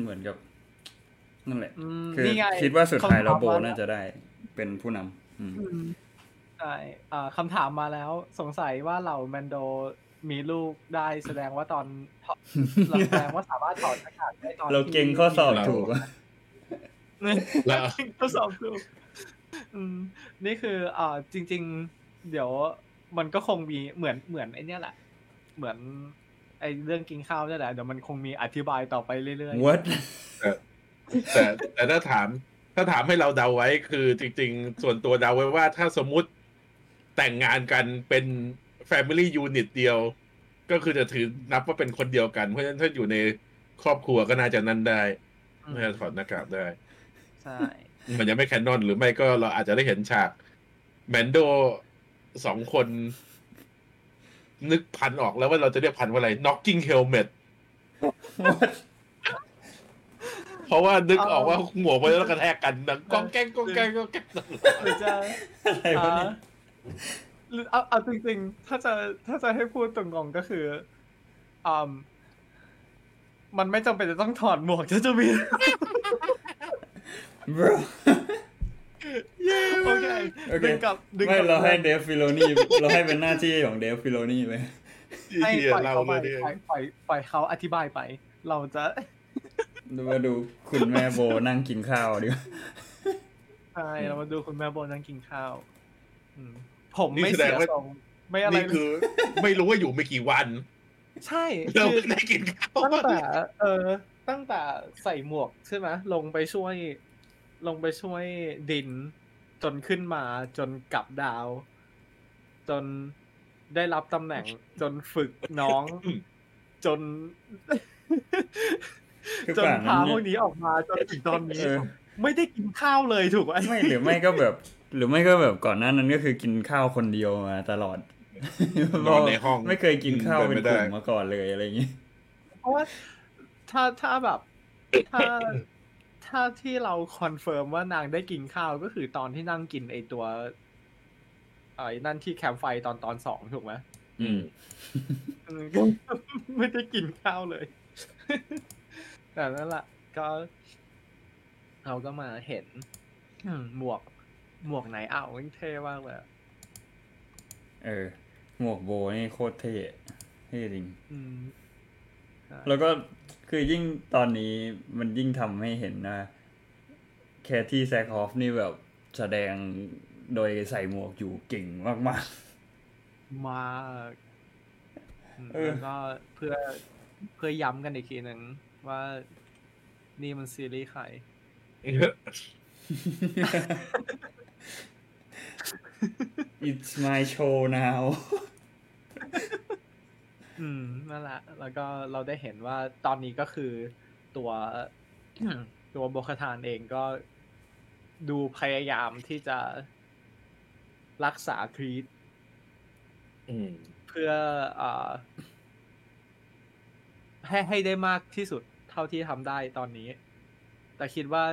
Speaker 1: เหมือนกับ นั่นแหละ
Speaker 2: อืม
Speaker 1: คือ
Speaker 2: นี่ไง
Speaker 1: คิดว่าสุดท้ายแล้ว
Speaker 2: คำถม
Speaker 1: โบ
Speaker 2: ม
Speaker 1: น่าจะได้ เป็นผู้นำอืม
Speaker 2: อืมใช่อ่าคำถามมาแล้วสงสัยว่าเหล่าแมนโดมีลูกได้แสดงว่าตอนถอดเราแสดงว่าสามารถถอดหน้ากากได้ตอน
Speaker 1: เราเก่งข้อสอบถูกอะ
Speaker 3: แล้ว
Speaker 2: เก่งข้อสอบถูกอืมนี่คืออ่าจริง ๆ เดี๋ยวมันก็คงมีเหมือนเหมือนไอ้เนี่ยแหละ เหมือนไอ้เรื่องกินข้าวเนี่ยแหละเดี๋ยวมันคงมีอธิบายต่อไปเรื่อย
Speaker 1: what
Speaker 3: แต่แต่ถ้าถาม ถ้าถามให้เราเดาไว้คือจริง ๆ ส่วนตัวเดาไว้ว่าถ้าสมมุติแต่งงานกันเป็น Family Unit เดียว ก็คือจะถือนับว่าเป็นคนเดียวกัน เพราะฉะนั้นถ้าอยู่ในครอบครัวก็น่าจะนั่นได้
Speaker 2: ๆอืม
Speaker 3: น่าจะถอดหน้ากากได้
Speaker 2: ใช่
Speaker 3: มันยังไม่แคนนอนหรือไม่ก็เราอาจจะได้เห็นฉากแมนโดสองคน นึกพันออกแล้วว่าเราจะเรียกพันว่าอะไร knocking helmet เพราะว่านึกออกว่าหมวกไว้แล้วกระแทกกันดังก้องแก้งก้องแก้งก้องแก้ง
Speaker 2: หรือจะ
Speaker 1: อะไรวะเนี่ย
Speaker 2: หรือเอาเอาจริงๆ ถ้าจะถ้าจะให้พูดตรงๆก็คืออ่ามันไม่จำเป็นจะต้องถอดหมวกจะจะมี
Speaker 1: bro
Speaker 2: โอเค
Speaker 1: โอเค
Speaker 2: ดึงกลับดึง
Speaker 1: ไม่
Speaker 2: กลับ
Speaker 1: เราให้ Dave Filoni เราให้เป็นหน้าที่ของ Dave Filoni ไป
Speaker 2: ให้
Speaker 3: เหี้ย
Speaker 2: ปล่อย
Speaker 3: เรา
Speaker 2: เขาไป
Speaker 3: เลยเนี่ย
Speaker 2: ปล่อยปล่อยปล่อยเขาอธิบายไป เราจะ
Speaker 1: ดูมาดูคุณแม่โบนั่งกินข้าวดีกว่า
Speaker 2: ใช่เรามาดูคุณแม่โบนั่งกินข้าวอืมผม
Speaker 3: นี่
Speaker 2: ไม่
Speaker 3: แสด
Speaker 2: เสี
Speaker 3: ง
Speaker 2: ย
Speaker 3: ว่า
Speaker 2: ทรงไม่อะไร
Speaker 3: นี่
Speaker 2: เลย
Speaker 3: คือ ไม่รู้ว่าอยู่ไม่กี่วัน
Speaker 2: ใช่
Speaker 3: เรา
Speaker 2: คือ
Speaker 3: ได้กินข้าว
Speaker 2: ตั้งแต่เออ ตั้งแต่ใส่หมวกใช่ไหมลงไปช่วย ลงไปช่วยดิน จนขึ้นมาจนกลับดาว จนได้รับตำแหน่ง จนฝึกน้อง จน
Speaker 1: คือ
Speaker 2: จน
Speaker 1: ป่าน
Speaker 2: พา
Speaker 1: นั้น
Speaker 2: พวก
Speaker 1: เนี่ย
Speaker 2: นี้ออกมาจนถึงตอนนี้
Speaker 1: เออ
Speaker 2: ไม่ได้กินข้าวเลยถูกไหม
Speaker 1: ไม่หรือไม่ก็แบบ หรือไม่ก็แบบก่อนหน้านั้นก็คือกินข้าวคนเดียวมาตลอด
Speaker 3: นอนในห้อง
Speaker 1: ไม่เคยกินข้าวเป็น
Speaker 3: ไม่
Speaker 1: ก
Speaker 3: ได้
Speaker 1: ลุ่มมาก่อนเลยอะไรอย่างงี้
Speaker 2: เพราะว่าถ้าถ้าแบบถ้าถ้าที่เรา confirm ว่านางได้กินข้าวก็คือตอนที่นั่งกินไอตัวไอ้นั่นที่แคมป์ไฟตอนตอนสองถูกไหม
Speaker 3: อืม
Speaker 2: อืมไม่ได้กินข้าวเลย แต่นั่นแหละก็เราก็มาเห็นอืมหมวก หมวกไหนอ้าวมันเท่มากเลยอะ
Speaker 1: เออ หมวกโบนี่โคตรเท่เท่จริง
Speaker 2: อืมใช่
Speaker 1: แล้วก็คือยิ่งตอนนี้มันยิ่งทำให้เห็นนะแคที่แซคฮอฟนี่แบบแสดงโดยใส่หมวกอยู่เก่งมาก
Speaker 2: มากอืม
Speaker 1: เออ
Speaker 2: แล้วก็เพื่อเพื่อย้ำกันอีกทีหนึ่ง ว่านี่มันซีรีส์ใคร
Speaker 1: ๆ It's my show now
Speaker 2: อืมนั่นแหละ แล้วก็เราได้เห็นว่าตอนนี้ก็คือตัวตัวโบคาทานเองก็ดูพยายามที่จะรักษาครีต
Speaker 3: อืม
Speaker 2: เพื่ออ่าให้ให้ได้มากที่สุด เท่าที่ทำได้ตอนนี้ แต่คิดว่า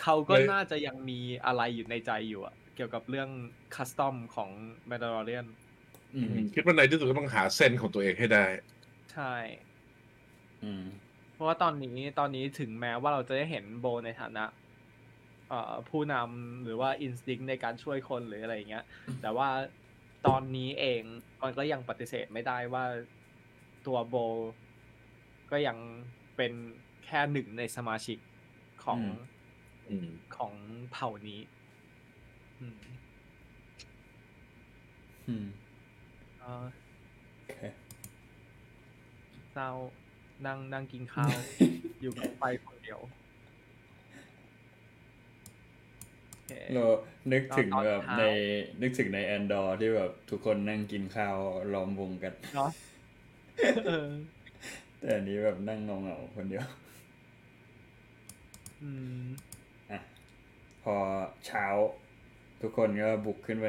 Speaker 2: เขาก็
Speaker 3: เลย
Speaker 2: น่าจะยังมีอะไรอยู่ในใจอยู่อะเกี่ยวกับเรื่องคัสตอมของ m a n d a l o r i a n
Speaker 1: อืม
Speaker 3: คิดว่าในที่สุดก็ต้องหาเส้นของตัวเองให้ได้
Speaker 2: ใช่
Speaker 1: อืม
Speaker 2: เพราะว่าตอนนี้ตอนนี้ถึงแม้ว่าเราจะได้เห็นโบในฐานะเอ่อผู้นำหรือว่าอินสติ้งในการช่วยคนหรืออะไรอย่างเงี้ย แต่ว่าตอนนี้เองมันก็ยังปฏิเสธไม่ได้ว่าตัวโบ ก็ยังเป็นแค่หนึ่งในสมาชิกขของ
Speaker 1: อืม
Speaker 3: อืม
Speaker 2: ของเผ่านี้อืม
Speaker 1: อืม
Speaker 2: เอ่อ
Speaker 1: โอเค
Speaker 2: เศร้านั่งนั่งกินข้าว อยู่กับไฟคนเดียวโอเค
Speaker 1: เรานึกถึง
Speaker 2: ตอน
Speaker 1: แบบ
Speaker 2: เช้า
Speaker 1: ในนึกถึงใน Andor ที่แบบทุกคนนั่งกินข้าวล้อมวงกัน
Speaker 2: เนาะเออ
Speaker 1: แต่อันนี้แบบนั่งเงาเงาๆคนเดียว
Speaker 2: อืม
Speaker 1: อะพอเช้า ทุกคนก็บุกขึ้นไป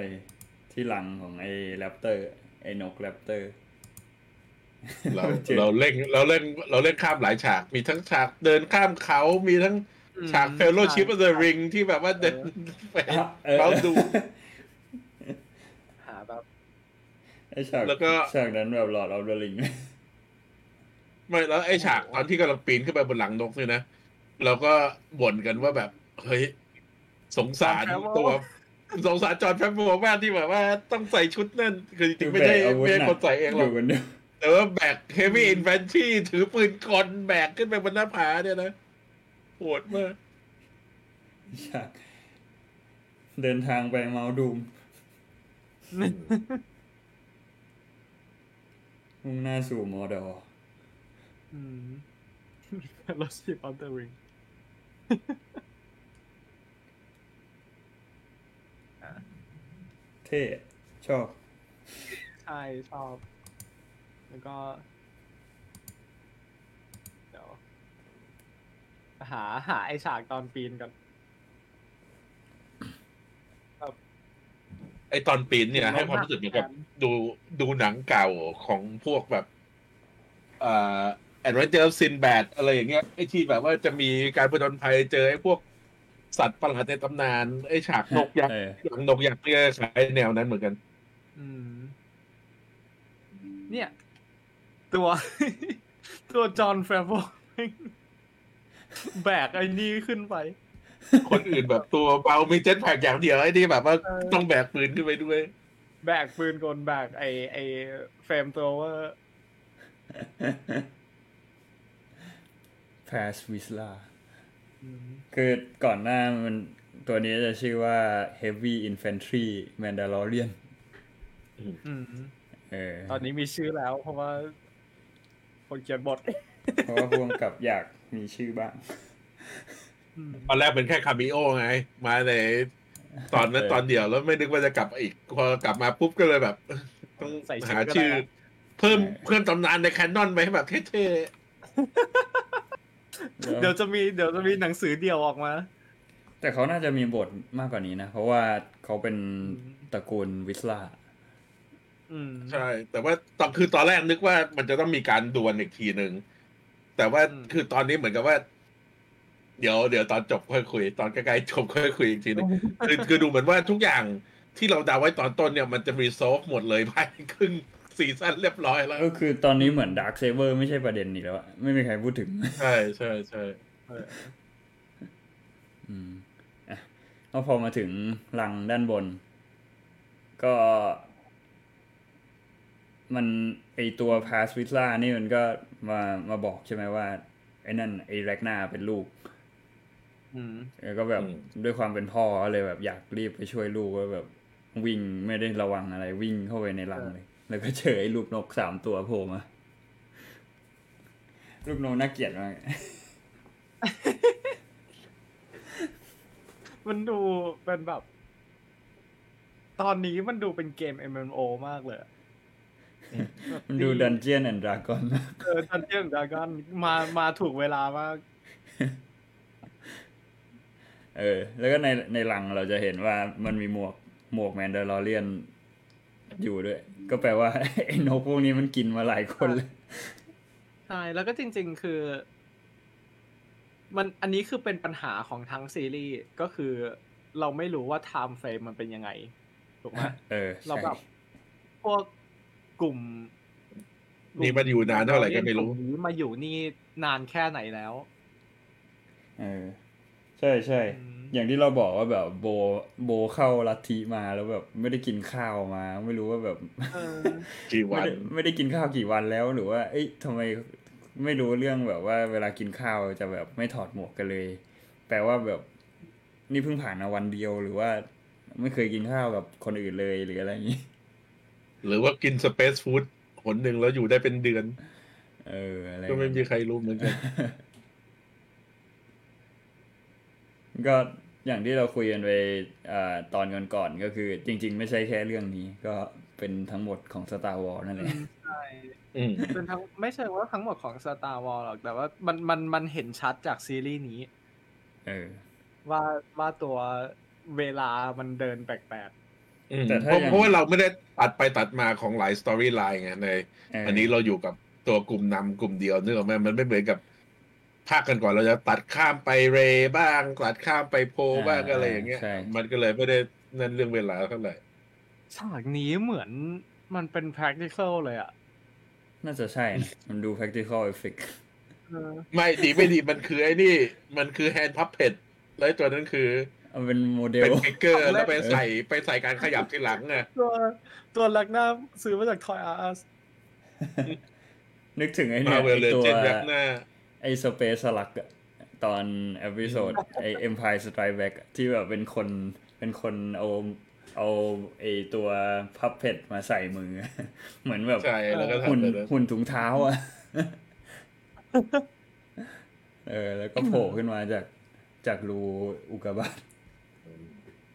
Speaker 1: ที่รังของไอ้ raptor ไอ้นก raptorเราจริง
Speaker 3: เราเล่นเราเล่นเราเล่นข้ามหลายฉาก มีทั้งฉากเดินข้ามเขา มีทั้ง
Speaker 2: อืม
Speaker 3: ฉาก Fellowship of the Ring ที่แบบว่าเดินไป
Speaker 1: อะเออ
Speaker 3: เขาดู
Speaker 2: หาแบบ
Speaker 1: ไอ้ฉาก
Speaker 3: แล้วก็
Speaker 1: ฉากนั้นแบบหลอดเอาเดลิง
Speaker 3: ไม่แล้วไอ้ฉากตอนที่กำลังปีนขึ้นไปบนหลังนกเนี่ยนะเราก็บ่นกันว่าแบบ เฮ้ย สงสาร
Speaker 2: จอห์นแฟรโว
Speaker 3: ตัว สงสารจอห์นแฟรโวมากที่แบบว่าต้องใส่ชุดนั่น คือจริงๆไม่ได้
Speaker 1: แบกอาวุธ
Speaker 3: ไม่ได้
Speaker 1: หนัก
Speaker 3: คนใส่เองหร
Speaker 1: อ
Speaker 3: อก
Speaker 1: ยู่คนเดียว
Speaker 3: แต่ว่าแบกเฮฟวี่อินแฟนที่ถือปืนกลแบกขึ้นไปบนหน้าผาเนี่ยนะโหดมาก
Speaker 1: ฉากเดินทางไปเมาส์ดูมมุ่งหน้าสู่มอดอ
Speaker 2: อืม Fellowship of the Ring
Speaker 1: เท่ชอบ
Speaker 2: ใช่ชอบ แล้วก็ เดี๋ยว หาหาไอฉากตอนปีนกัน
Speaker 3: ไอตอนปีนเนี่ยให้ความรู้สึกเหมือนกับดูดูหนังเก่าของพวกแบบ เอ่อ adventure Sinbad อะไรอย่างเงี้ยไอที่แบบว่าจะมีการผจญภัยเจอไอพวกสัตว์ประหลาดในตำนาน ไอฉากนกยักษ์
Speaker 1: เออ
Speaker 3: หลังนกยักษ์เนี่ยคล้ายแนวนั้นเหมือนกัน
Speaker 2: อืมเนี่ย ตัว ตัวจอห์นแฟรโบแบกไอ้นี่ขึ้นไป
Speaker 3: คนอื่นแบบตัวเบามีเจ็ตแพ็กอย่างเดียวไอ้นี่แบบว่า
Speaker 2: เออ
Speaker 3: ต้องแบกปืนขึ้นไปด้วย
Speaker 2: แบกปืนกลแบกไอไอเฟรมตัวว่า
Speaker 1: พาสวิสลาคือก่อนหน้ามันตัวนี้จะชื่อว่า Heavy Infantry Mandalorian
Speaker 2: อืม
Speaker 1: เออ
Speaker 2: ตอนนี้มีชื่อแล้วเพราะว่า คนเขียนบท
Speaker 1: เพราะว่าพ่วงกับอยากมีชื่อบ้าง
Speaker 2: อืม
Speaker 3: ตอนแรกเป็นแค่คาเมิโอไง มาในตอนนั้น
Speaker 1: เออ
Speaker 3: ตอนเดียวแล้วไม่นึกว่าจะกลับมาอีก พอกลับมาปุ๊บก็เลยแบบ ต้อง
Speaker 2: ใส่ชื่อ
Speaker 3: หา
Speaker 2: ก็ได้
Speaker 3: ชื่อ
Speaker 2: นะ
Speaker 3: เพิ่มเพิ่มตำนานในแคนนอนไปให้แบบเท่
Speaker 2: เดี๋ยวจะมีเดี๋ยวจะมีหนังสือเดี่ยวออกมา
Speaker 1: แต่เขาน่าจะมีบทมากกว่านี้นะ เพราะว่าเขาเป็น
Speaker 2: อืม
Speaker 1: ตระกูลวิสลา
Speaker 2: อืม
Speaker 3: ๆใช่ แต่ว่าตอนคือตอนแรกนึกว่ามันจะต้องมีการดวลอีกทีหนึ่งแต่ว่า
Speaker 2: อืม
Speaker 3: คือตอนนี้เหมือนกับว่า เดี๋ยวเดี๋ยวตอนจบค่อยคุย ตอนใกล้ๆจบค่อยคุยอีกทีหนึงคือคือดูเหมือนว่าทุกอย่างที่เราเดาไว้ตอนต้นเนี่ยมันจะ resolve หมดเลยภายในครึ่ง season เรียบร้อยแล้ว
Speaker 1: ก็คือตอนนี้เหมือนดาร์ s เซเ e อร์ไม่ใช่ประเด็นอีกแล้วอะไม่มีใครพูดถึง
Speaker 3: ใช่ใช่ใช่
Speaker 2: เออ
Speaker 1: อืมอะแล้วพอมาถึงรังด้านบน ก็ มันไอตัว Paz Vizsla นี่มันก็มามาบอกใช่ไหมว่า ไอ้นั่นไอ Ragnar เป็นลูก
Speaker 2: อืม
Speaker 1: แล้วก็แบบด้วยความเป็นพ่อก็เลยแบบอยากรีบไปช่วยลูกก็แบบ วิ่งไม่ได้ระวังอะไร วิ่งเข้าไปในรังเลย แล้วก็เจอไอ้ลูกนกสามตัวโผล่มาลูกนกน่าเกลียดมาก
Speaker 2: มันดูเป็นแบบ ตอนนี้มันดูเป็นเกม MMO มากเลยอะแบบ
Speaker 1: มันดูดันเจียนแอนด์ดราก้อน
Speaker 2: เออ Dungeons & Dragons มามาถูกเวลามาก
Speaker 1: เออ แล้วก็ในในรังเราจะเห็นว่ามันมีหมวกหมวก Mandalorian อยู่ด้วย ก็แปลว่าไอ้นกพวกนี้มันกินมาหลายคนเลย
Speaker 2: ใช่แล้วก็จริง ๆ คือ มันอันนี้คือเป็นปัญหาของทั้งซีรีส์ก็คือ เราไม่รู้ว่า time frame มันเป็นยังไงถูกไหม
Speaker 1: เออ
Speaker 2: เรา
Speaker 1: ใช่
Speaker 2: แบบพวกกลุ่ม
Speaker 3: นี่มันอยู่นานเท่าไหร่ก็ไม่รู้
Speaker 2: กลุ่นี้มาอยู่นี่นานแค่ไหนแล้ว
Speaker 1: เออ ใช่ใช่
Speaker 2: อืม
Speaker 1: อย่างที่เราบอกว่าแบบโบโบเข้าลัทธิมาแล้วแบบไม่ได้กินข้าวมา ไม่รู้ว่าแบบ
Speaker 2: เออ
Speaker 3: กี่
Speaker 1: ไม่
Speaker 3: วัน
Speaker 1: ได้ไม่ได้กินข้าวกี่วันแล้วหรือว่า เอ้ยทำไมไม่รู้เรื่องแบบว่าเวลากินข้าวจะแบบไม่ถอดหมวกกันเลย แปลว่าแบบนี่เพิ่งผ่านมาวันเดียวหรือว่าไม่เคยกินข้าวกับคนอื่นเลยหรืออะไรอย่างนี้
Speaker 3: หรือว่ากินสเปซฟู้ดหนหนึ่งแล้วอยู่ได้เป็นเดือน
Speaker 1: เอออะไร
Speaker 3: ก็ไม่มีใครรู้เหมือนกัน
Speaker 1: ก็อย่างที่เราคุยกันไปอ่าตอนก่อนๆก็คือจริง ๆ ไม่ใช่แค่เรื่องนี้ ก็เป็นทั้งหมดของ Star Wars นั่นแหละ
Speaker 2: ใช่
Speaker 3: อืม
Speaker 2: เป็นทั้งไม่ใช่ว่าทั้งหมดของ Star Wars หรอกแต่ว่ามันมันมันเห็นชัดจากซีรีส์นี้
Speaker 1: เออ
Speaker 2: ว่าว่าตัวเวลามันเดินแปลก
Speaker 3: อืม
Speaker 1: แต่
Speaker 3: เพ
Speaker 1: ถ้า
Speaker 3: ราะ
Speaker 1: อย่าง
Speaker 3: เพราะว่าเราไม่ได้ตัดไปตัดมาของหลายสตอรี่ไลน์ไงใน
Speaker 1: เออ
Speaker 3: อันนี้เราอยู่กับตัวกลุ่มนำกลุ่มเดียวนึกออกไหมมันไม่เหมือนกับ ภาคกันก่อนเราจะตัดข้ามไปเรย์บ้าง ตัดข้ามไปโพบ้างอะไรอย่างเงี้ย
Speaker 1: ใช่
Speaker 3: มันก็เลยไม่ได้นั่นเรื่องเวลาเท่าไหร่
Speaker 2: ๆฉากนี้เหมือนมันเป็น practical เลยอะ
Speaker 1: น่าจะใช่นะมันดู practical effect
Speaker 2: เออ
Speaker 3: ไม่ดีไม่ดีมันคือไอ้นี่ มันคือแฮนด์พับเพ t แล้วไอ้ตัวนั้นคือ
Speaker 1: เอาเป็นโมเด
Speaker 3: เป็น
Speaker 1: ล
Speaker 3: ฟิกเกอร์แล้วไปใส่ไปใส่การขยับทีหลังไง
Speaker 2: ตัวตัวลักหน้าซื้อมาจาก Toy R Us
Speaker 1: นึกถึงไอ้
Speaker 3: มา
Speaker 1: เนี่ย
Speaker 3: เวล
Speaker 1: ไอ้
Speaker 3: เล
Speaker 1: ตัว
Speaker 3: เจนยักหน้า
Speaker 1: ไอ้สเปซสลักตอนเอพิโซดไอ้ Empire Strike Back อะที่แบบเป็นคนเป็นคนเอาเอาไอ้ตัวพับเพ t มาใส่มือ เหมือนแบบ
Speaker 3: ใช่แล้วก็
Speaker 1: หุ่น
Speaker 3: ทำเลยนะ
Speaker 1: หุ่นถุงเท้าอะเออ แล้วก็โผล่ขึ้นมาจากจากรูอุกกาบาต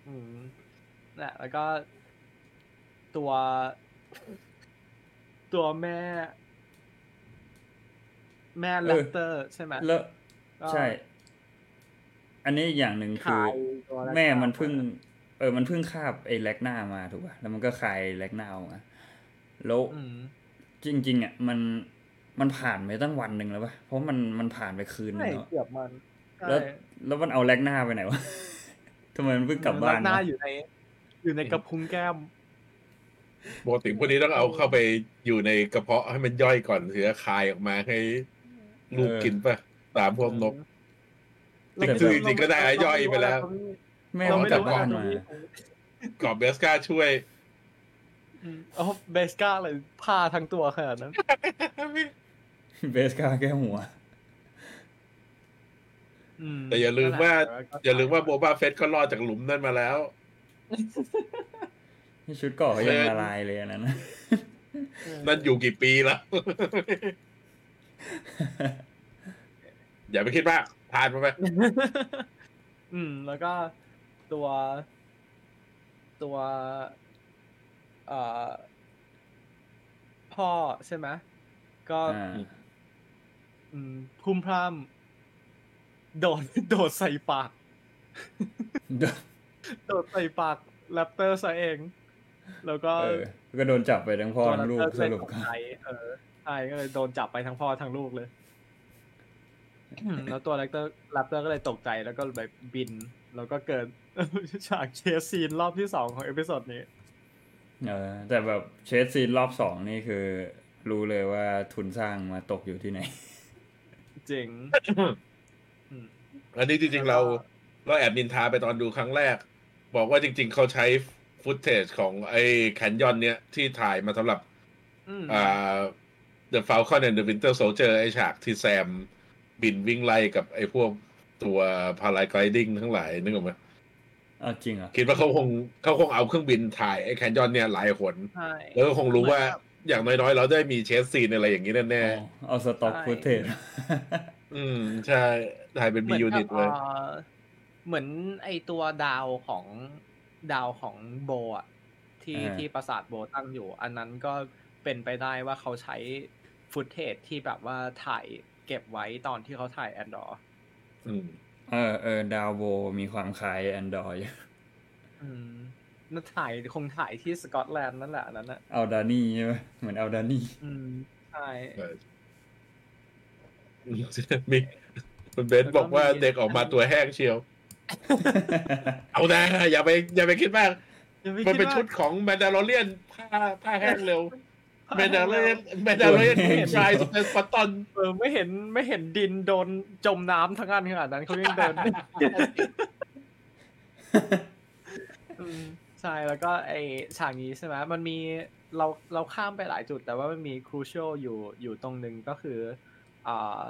Speaker 2: อืมนะแล้วก็ตัว ตัวแม่ แม่แรปเตอร์ใช่ไหม
Speaker 1: แล้ว
Speaker 2: ก็
Speaker 1: ใช่ อันนี้อีกอย่างหนึ่งคือ
Speaker 2: ขายตัวแรก
Speaker 1: แม่มันเพิ่ง เออ มันเพิ่งคาบไอ้แลกหน้ามาถูกป่ะ แล้วมันก็คายแลกหน้าออกมาแล้ว
Speaker 2: อืม
Speaker 1: จริง ๆอะมันมันผ่านไปตั้งวันหนึ่งแล้วป่ะ เพราะมันมันผ่านไปคืนหนึ
Speaker 2: ใช่
Speaker 1: งแล้ว
Speaker 2: เกือบมัน
Speaker 1: แล้ว
Speaker 2: ใช่
Speaker 1: แล้วมันเอาแลกหน้าไปไหนวะทำไมมันเพิ่งกลับบ้าน
Speaker 2: หน้าวะอยู่ใน อยู่ในกระพุ้งแก้ม
Speaker 3: ปกติพวกนี้ต้องเอาเข้าไปอยู่ในกระเพาะให้มันย่อยก่อนถึงจะคายออกมาให้ ลูกกินป่ะตามพวกนก
Speaker 1: แต่
Speaker 3: คือจริงๆก็ได้ย่อยไปแล้ว
Speaker 1: แม่
Speaker 2: เรา
Speaker 1: มัน
Speaker 2: ไม่
Speaker 1: กลับ
Speaker 2: รู้ว่า
Speaker 1: บ้าน
Speaker 2: ตรง
Speaker 1: มา
Speaker 2: นี้
Speaker 3: กรอบเบสกาช่วย
Speaker 2: อืมอ๋อเบสกาเลยผ้าทั้งตัวขนาดนั้น
Speaker 1: เบสกาแก้หัว
Speaker 2: อืม
Speaker 3: แต่อย่าลืมว่า
Speaker 2: นั่นแหละ
Speaker 3: อย่าลืมว่าโบบาเฟสก็รอดจากหลุมนั่นมาแล้ว
Speaker 1: นี่ชุดเก่อเขายัง
Speaker 3: เออ
Speaker 1: ละลายเลยอันนั้นนะ
Speaker 3: นั่นอยู่กี่ปีแล้ว อย่าไปคิดมากผ่านมาไป
Speaker 2: อืม แล้วก็ตัวตัวเอ่อพ่อใช่ไหมก็
Speaker 1: อ่า
Speaker 2: อืมพุ่มพร่ำโดดโดดใส่ปาก โดดใส่ปากแรปเตอร์ซะเอง แล้วก็
Speaker 1: เออก็โดนจับไปทั้งพ่อ
Speaker 2: ตัว
Speaker 1: ทั้งลูก
Speaker 2: แรปเต
Speaker 1: ส
Speaker 2: อร์
Speaker 1: รุป
Speaker 2: ตก
Speaker 1: ก็
Speaker 2: ใจเออ ใช่ก็เลยโดนจับไปทั้งพ่อทั้งลูกเลยอืมแล้วตัว raptor raptor ก็เลยตกใจแล้วก็แบบบิน แล้วก็เกิดฉาก chase scene รอบที่สองของ episode นี้
Speaker 1: เออแต่แบบ chase scene รอบสองนี่คือ รู้เลยว่าทุนสร้างมาตกอยู่ที่ไหน
Speaker 2: จริงอืม
Speaker 3: อันนี้จริงๆเราเราแอบนินทาไปตอนดูครั้งแรก บอกว่าจริง ๆ เขาใช้footage ของไอ้แคนยอนเนี้ยที่ถ่ายมาสำหรับ
Speaker 2: อืม
Speaker 3: อ่า The Falcon and the Winter Soldier ไอ้ฉากที่แซมบินวิ่งไล่กับไอ้พวกตัว paragliding ทั้งหลายนึกออกไหม
Speaker 1: อ้าวจริงเหรอ
Speaker 3: คิดว่าเขาคงเขาคงเอาเครื่องบินถ่ายไอ้แคนยอนเนี่ยหลายหน
Speaker 2: ใช่
Speaker 3: แล้วก็คงรู้ว่าอย่างน้อยๆ เราได้มี chase scene อะไรอย่างนี้แน่
Speaker 1: อ๋อเอา stock footage
Speaker 3: ๆอืม ใช่ถ่ายเป็น
Speaker 2: เห
Speaker 3: บี
Speaker 2: มือนกับ
Speaker 3: B unit เลย
Speaker 2: เอ่อเหมือนไอตัวดาวของดาวของโบอะที่
Speaker 1: อ่า
Speaker 2: ที่ปราสาทโบตั้งอยู่ อันนั้นก็เป็นไปได้ว่าเขาใช้ footage ที่แบบว่าถ่ายเก็บไว้ตอนที่เขาถ่าย Andorอื
Speaker 3: ม
Speaker 1: เออเออดาวโบมีความคล้าย Andorอื
Speaker 2: มนั่นถ่ายคงถ่ายที่สกอตแลนด์นั่นแหละอันนั้นนะ
Speaker 1: Aldhani ใช่ไหมเหมือน Aldhaniอื
Speaker 2: มใช่
Speaker 3: ใช่มีคุณเบนซ์บอกว่าเด็กออกมาตัวแห้งเชียว เอานะอย่าไป อย่าไปคิดมาก
Speaker 2: ยังไมั
Speaker 3: นเป็น
Speaker 2: คิว่า
Speaker 3: ชุดของแมนดา l เ r ียนผ้าผ้าแห้งเร็ว แมนดา l เ r ียนแมนดา l เ r ียนชายสเปนสปอตตอน
Speaker 2: เออไม่เห็นไม่เห็นดินโดนจมน้ำทั้งอันขนาดนั้นเขายังเดินอืมใช่แล้วก็ไอฉากนี้ใช่ไหมมันมีเราเราข้ามไปหลายจุด แต่ว่ามันมีครูเช l อยู่อยู่ตรงหนึ่งก็คืออ่า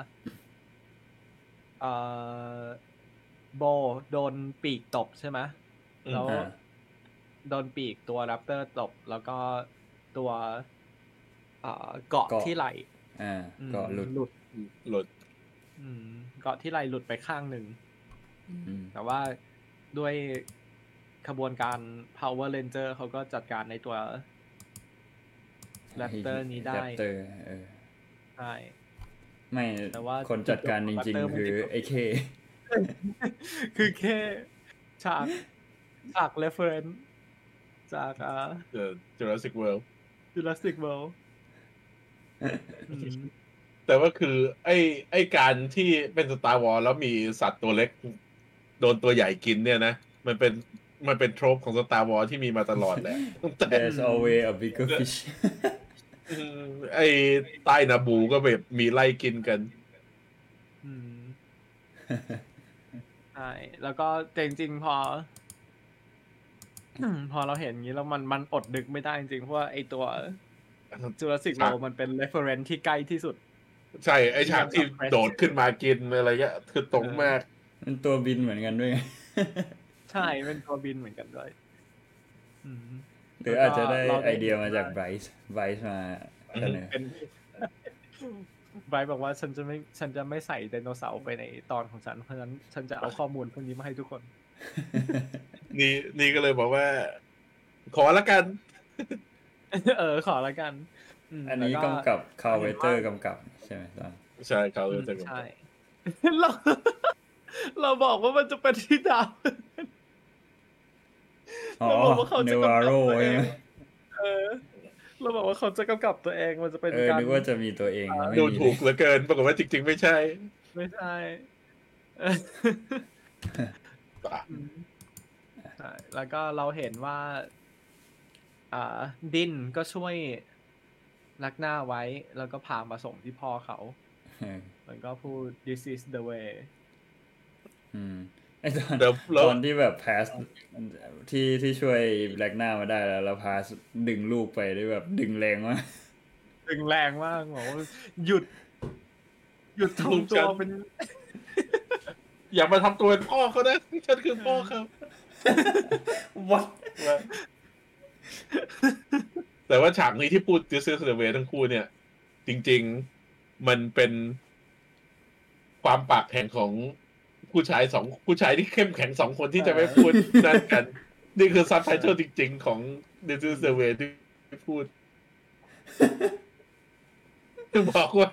Speaker 2: อ่าโบโดนปีกตบใช่ไหมแล้ว
Speaker 1: อ่า
Speaker 2: โดนปีกตัวแรปเตอร์ตบแล้วก็ตัว เอ่อเกาะ
Speaker 1: เกาะ
Speaker 2: ที่ไหล่
Speaker 1: อ่า
Speaker 2: อืม
Speaker 1: ก็หลุด
Speaker 2: หลุด
Speaker 3: หลุด
Speaker 2: อืมเกาะที่ไหล่หลุดไปข้างหนึ่ง
Speaker 1: อืม
Speaker 2: แต่ว่าด้วยขบวนการ Power Ranger เขาก็จัดการในตัว Raptor นี้ได้
Speaker 1: raptor เออ
Speaker 2: ใช่
Speaker 1: ไม่
Speaker 2: แต่ว่า
Speaker 1: คนจัดการจริง
Speaker 2: Raptor
Speaker 1: ๆคือ
Speaker 2: มันจะ
Speaker 1: ไอ้เค
Speaker 2: คือแค่ฉากฉาก reference จากอ่า
Speaker 3: The Jurassic World
Speaker 2: Jurassic World อืม
Speaker 3: แต่ว่าคือ ไอ้ไอ้การที่เป็น Star Wars แล้วมีสัตว์ตัวเล็ก โดนตัวใหญ่กินเนี่ยนะ มันเป็นมันเป็นโทรปของสตาร์วอลที่มีมาตลอดแหละตั้งแต่
Speaker 1: there's always a bigger fish
Speaker 3: อืมไอ้ใต้นาบูก็แบบมีไล่กินกัน
Speaker 2: อืมใช่แล้วก็แต่จริงๆพอพอเราเห็นอย่างนี้แล้วมันมันอดดึกไม่ได้จริงๆเพราะว่าไอตัว Jurassic
Speaker 3: ครับ
Speaker 2: World มันเป็น reference ที่ใกล้ที่สุด
Speaker 3: ใช่ไอ้ฉากที่โดดขึ้นมากินอะไรเงี้ยคือตรงมาก
Speaker 1: มันตัวบินเหมือนกันด้วยไง
Speaker 2: ใช่เป็นตัวบินเหมือนกันด้วยอืม
Speaker 1: หรืออาจจะได้
Speaker 2: เราได้
Speaker 1: ไอเดียมาจาก Bryce Bryce มาเสนอ
Speaker 2: เป็น Bryce บอกว่าฉันจะไม่ฉันจะไม่ใส่ไดโนเสาร์ไปในตอนของฉัน เพราะฉะนั้นฉันจะเอาข้อมูลพวกนี้มาให้ทุกคน
Speaker 3: นี่นี่ก็เลยบอกว่า ขอละกัน
Speaker 2: เออขอละกันม
Speaker 1: อันนี้
Speaker 2: แล้ว
Speaker 1: กำกับ Carl Weathers กำกับ ใช่ไหมตอน
Speaker 3: ใช่เขา
Speaker 2: อืม
Speaker 3: จะ
Speaker 2: ใช่เราเราบอกว่ามันจะเป็นที่ดาว
Speaker 1: อ๋อ
Speaker 2: เราบอกว่าเขา
Speaker 1: เน
Speaker 2: จะ
Speaker 1: วากำ
Speaker 2: กับ
Speaker 1: โร
Speaker 2: ตัวเอ
Speaker 1: ใช่
Speaker 2: ง
Speaker 1: ไหม
Speaker 2: เออเราบอกว่าเขาจะกำกับตัวเองมันจะเป็น
Speaker 1: เออ
Speaker 2: การ
Speaker 1: นึกว่าจะมีตัวเองไม่
Speaker 3: ดู
Speaker 1: มี
Speaker 3: ถูกเหลือเกินปรากฏว่าจริง ๆ ไม่ใช่
Speaker 2: ไม่ใช่เอออืมใช่แล้วก็เราเห็นว่าอ่า ดินก็ช่วยลักหน้าไว้ แล้วก็พามาส่งที่พ่อเขา
Speaker 1: เออ
Speaker 2: มันก็พูด this is the way
Speaker 1: อืมไอตอน
Speaker 3: เดี๋ยวเรา
Speaker 1: ตอนที่แบบพาสที่ที่ช่วยแบล็กหน้ามาได้แล้วแล้วพาสดึงลูกไปด้วยแบบ ดึงแรงมาก
Speaker 2: ดึงแรงมากบอกว่าหยุด หยุด
Speaker 3: ลูก
Speaker 2: ทำตั
Speaker 3: ฉั
Speaker 2: วนเป็น
Speaker 3: อย่ามาทำตัวเป็นพ่อเขานะฉันคือพ่อเขา
Speaker 1: วัด
Speaker 3: แต่ว่าฉากนี้ที่พูด This is the way ทั้งคู่เนี่ย จริง ๆมันเป็นความปากแข็งของผู้ชายสองผู้ชายที่เข้มแข็งสองคนที่จะไม่พูดนั่นกัน นี่คือซับไตเติลจริง ๆ ของ This is the way ที่พูดคือบอกว่า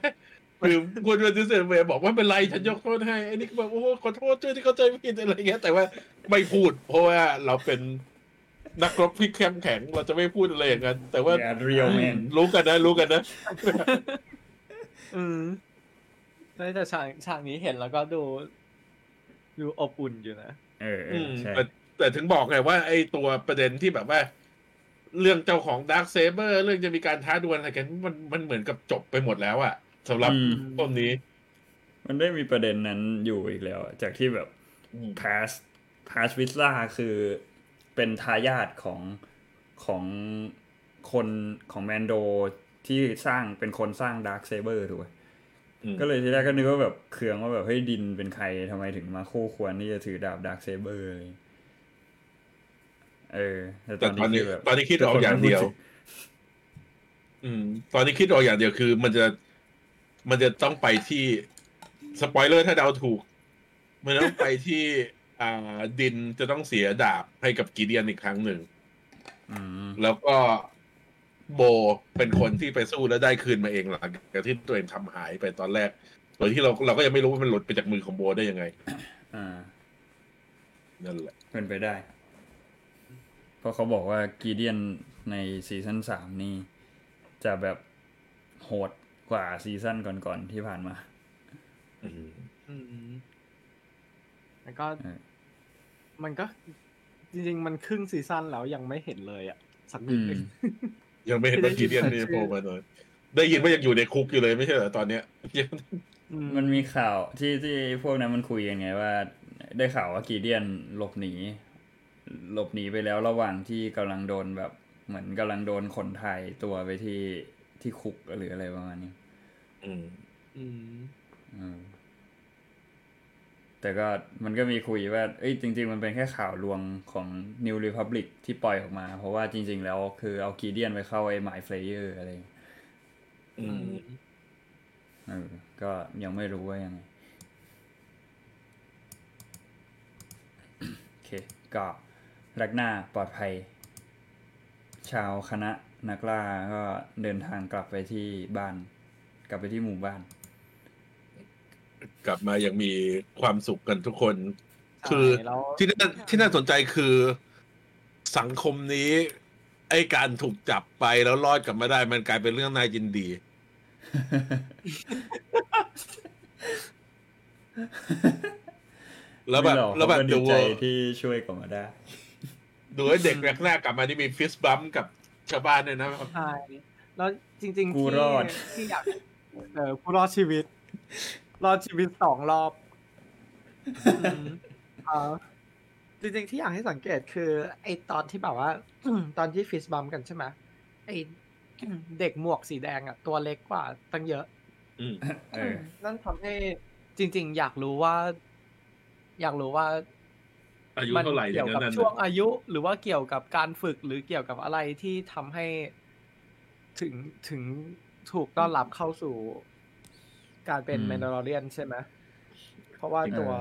Speaker 3: คือพูดว่า This is the way บอกว่าเป็นไรฉันยกโทษให้ไอ้นี่ก็แบบโอ้ขอโทษช่วยที่เข้าใจผิดอะไรเงี้ยแต่ว่าไม่พูด เพราะว่าเราเป็น นักรบที่เข้มแข็งเราจะไม่พูดอะไรอย่างนั้น แต่ว่า
Speaker 1: real man
Speaker 3: รู้กันนะ รู้กันนะ
Speaker 2: อืมใช่แต่ฉากฉากนี้เห็นแล้วก็ดู ดูอบอุ่นอยู่นะ
Speaker 1: เออเอ
Speaker 3: อื
Speaker 1: อ
Speaker 3: ม
Speaker 1: ใช่
Speaker 3: แต่แต่ถึงบอกไงว่าไอ้ตัวประเด็นที่แบบว่า เรื่องเจ้าของ Darksaber เรื่องจะมีการท้าดวลอะไรกันมันมันเหมือนกับจบไปหมดแล้วอะสำหรับ
Speaker 1: อืม
Speaker 3: ตอนนี้
Speaker 1: มันได้มีประเด็นนั้นอยู่อีกแล้วอะจากที่แบบ
Speaker 3: อืม
Speaker 1: Paz Paz Vizsla คือ เป็นทายาทของของคนของ Mando ที่สร้างเป็นคนสร้าง Darksaber ถูกไหม
Speaker 3: อืม
Speaker 1: ก็เลยทีแรกก็นึกว่าแบบเคืองว่าแบบเฮ้ยดินเป็นใครทำไมถึงมาคู่ควรที่จะถือดาบ Darksaber เลยเออแต่
Speaker 3: แต่ต
Speaker 1: อน
Speaker 3: ตอน
Speaker 1: นี้
Speaker 3: นี้
Speaker 1: คือแบบ
Speaker 3: ตอนนี้คิดออกอย่างเดียว อืม ตอนนี้คิดออกอย่างเดียวคือ มันจะมันจะต้องไปที่สปอยเลอร์ถ้าเดาถูก มันต้องไปที่อ่า ดินจะต้องเสียดาบให้กับกีเดียนอีกครั้งหนึ่ง
Speaker 1: อืม
Speaker 3: แล้วก็โบเป็นคนที่ไปสู้แล้วได้คืนมาเองหลังจากที่ตัวเองทำหายไปตอนแรกโดยที่เราเราก็ยังไม่รู้ว่ามันหลุดไปจากมือของโบได้ยังไง
Speaker 1: อ่า
Speaker 3: นั่นแหละ
Speaker 1: เป็นไปได้ เพราะเขาบอกว่ากีเดียนในซีซั่นสามนี่ จะแบบโหดกว่าซีซั่นก่อนๆที่ผ่านมา
Speaker 3: อืม
Speaker 2: อืมแล้วก็
Speaker 1: เออ
Speaker 2: มันก็จริง ๆ มันครึ่งซีซั่นแล้วยังไม่เห็นเลยอะ สักนิดหนึง
Speaker 3: ยังไม่เห็นว่ากีเดียนนี่โผล่มาเลยได้ยินว่ายังอยู่ในคุกอยู่เลยไม่ใช่เหรอตอนเนี้ยยัง
Speaker 2: อืม
Speaker 1: มันมีข่าวที่ที่พวกนั้นมันคุยกันไงว่า ได้ข่าวว่ากีเดียนหลบหนี หลบหนีไปแล้วระหว่างที่กำลังโดนแบบ เหมือนกำลังโดนคนไทยตัวไปที่ที่คุกหรืออะไรประมาณนี้
Speaker 3: อืม
Speaker 2: อืม
Speaker 1: อืม แต่ก็มันก็มีคุยว่า เอ้ยจริง ๆ มันเป็นแค่ข่าวลวงของ New Republic ที่ปล่อยออกมา เพราะว่าจริง ๆ แล้วคือเอากีเดียนไปเข้าไอ้หมายเฟลเยอร์อะไรอย่างเงี้ย
Speaker 3: อืม
Speaker 1: เออก็ยังไม่รู้ว่ายังไงโอเค ก็แรกหน้าปลอดภัย ชาวคณะนักล่าก็เดินทางกลับไปที่บ้าน กลับไปที่หมู่บ้าน
Speaker 3: กลับมายังมีความสุขกันทุกคน คือ
Speaker 2: ใช่แล้ว
Speaker 3: ที่น่าที่น่าสนใจคือสังคมนี้ไอการถูกจับไปแล้วรอดกลับมาได้มันกลายเป็นเรื่องน่ายินดี แล้วแบบ
Speaker 1: ไม่หรอก
Speaker 3: แล้วแบบ
Speaker 1: เขาก็ดี
Speaker 3: ดู
Speaker 1: ใจที่ช่วยกลับมาได้
Speaker 3: ดูไอ้เด็กแรกหน้ากลับมานี่มีฟิสบัมกับชาวบ้านด้วยนะ
Speaker 2: ใช่แล้วจริงๆ
Speaker 1: กู
Speaker 2: ที่
Speaker 1: รอด
Speaker 2: ที่อยากเออกูรอดชีวิต รอดชีวิตสองรอบอืมอ่าจริงๆที่อยากให้สังเกตคือ ไอตอนที่แบบว่า ตอนที่ฟิสบัมกันใช่ไหมไอเด็กหมวกสีแดงอะ ตัวเล็กกว่าตั้งเยอะ
Speaker 3: อืม
Speaker 1: เออ
Speaker 2: นั่นทำให้จริง ๆ อยากรู้ว่า อยากรู้ว่า
Speaker 3: อายุ
Speaker 2: มัน
Speaker 3: เท่าไหร่
Speaker 2: เกี่ยว
Speaker 3: เนี่
Speaker 2: กับ
Speaker 3: นั่น
Speaker 2: ช่วง
Speaker 3: น่ะ
Speaker 2: อายุ หรือว่าเกี่ยวกับการฝึกหรือเกี่ยวกับอะไรที่ทำให้ถึงถึงถูกต้อนรับเข้าสู่ การเป็น
Speaker 1: อืม
Speaker 2: แมนดาร์เรียนใช่ไหมเพราะว่า
Speaker 1: เออ
Speaker 2: ตัว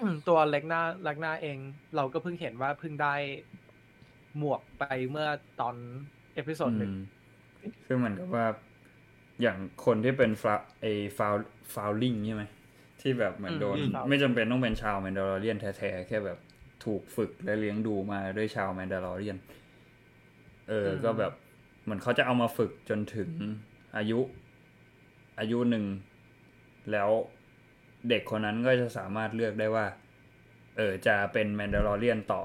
Speaker 2: อืมตัวเล็กหน้าเล็กหน้าเอง เราก็เพิ่งเห็นว่าเพิ่งได้หมวกไปเมื่อตอน episode หนึ่ง
Speaker 1: อืมคือเหมือนกับว่าอย่างคนที่เป็นฟาไอฟาวฟาวลิงใช่ไหมที่แบบเหมือนโดน
Speaker 2: อืม
Speaker 1: ไม่จำเป็นต้องเป็นชาว Mandalorian แท้ๆแค่แบบถูกฝึกและเลี้ยงดูมาด้วยชาว Mandalorian เออ ก็แบบเหมือนเขาจะเอามาฝึกจนถึงอายุ อายุหนึ่ง แล้วเด็กคนนั้นก็จะสามารถเลือกได้ว่า เออจะเป็นแมนดาลอเรียนต่อ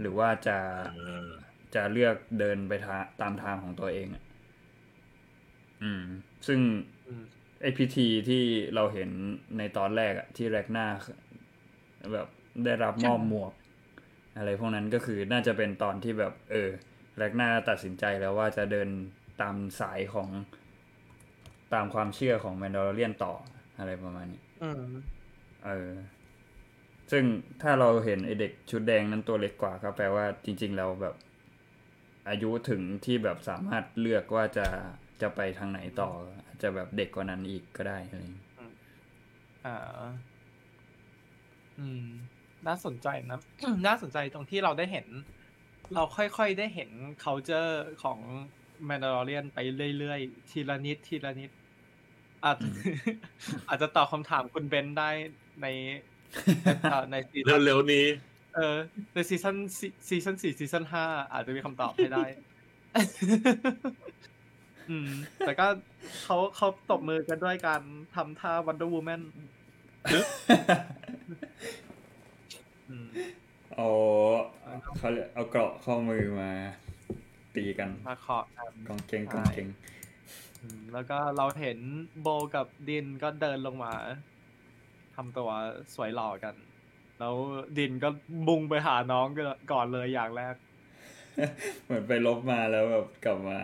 Speaker 1: หรือว่าจะ
Speaker 3: อ่า
Speaker 1: จะเลือกเดินไปทาตามทางของตัวเองอะอืม ซึ่ง
Speaker 2: อืม
Speaker 1: ไอพิธีที่เราเห็นในตอนแรกอะที่แรกหน้าแบบได้รับมอบหมวก อะไรพวกนั้นก็คือน่าจะเป็นตอนที่แบบ เออแรกหน้าตัดสินใจแล้วว่าจะเดินตามสายของ ตามความเชื่อของแมนดาร์เรียนต่ออะไรประมาณนี้
Speaker 2: อืม
Speaker 1: เออ ซึ่งถ้าเราเห็นไอเด็กชุดแดงนั้นตัวเล็กกว่าก็แปลว่าจริง ๆ เราแบบ อายุถึงที่แบบสามารถเลือกว่าจะจะไปทางไหนต่ออาจจะแบบเด็กกว่านั้นอีกก็ได้อะไรอย่างเงี้ย
Speaker 2: อ่า อืม น่าสนใจนะ น่าสนใจตรงที่เราได้เห็น เราค่อยๆได้เห็น culture ของ Mandalorian ไปเรื่อยๆ ทีละนิดทีละนิด อาจอาจจะตอบคำถามคุณเบนได้ในเอ่อในซีซั่น
Speaker 3: เร็วๆนี้
Speaker 2: เออ ในซีซั่นซีซั่นสี่ซีซั่นห้าอาจจะมีคำตอบให้ได้ อืม แต่ก็เขาเขาตบมือกันด้วยการทำท่า Wonder Woman อืม
Speaker 1: เอาเขาเรียกเอาเกราะข้อมือมา ตีกัน
Speaker 2: มาเคาะกัน
Speaker 1: กองเกงกองเกง
Speaker 2: อืม แล้วก็เราเห็นโบกับดินก็เดินลงมาทำตัวสวยหล่อกัน แล้วดินก็บุงไปหาน้องก่อนเลยอย่างแรก
Speaker 1: เหมือนไปลบมาแล้วแบบกลับมา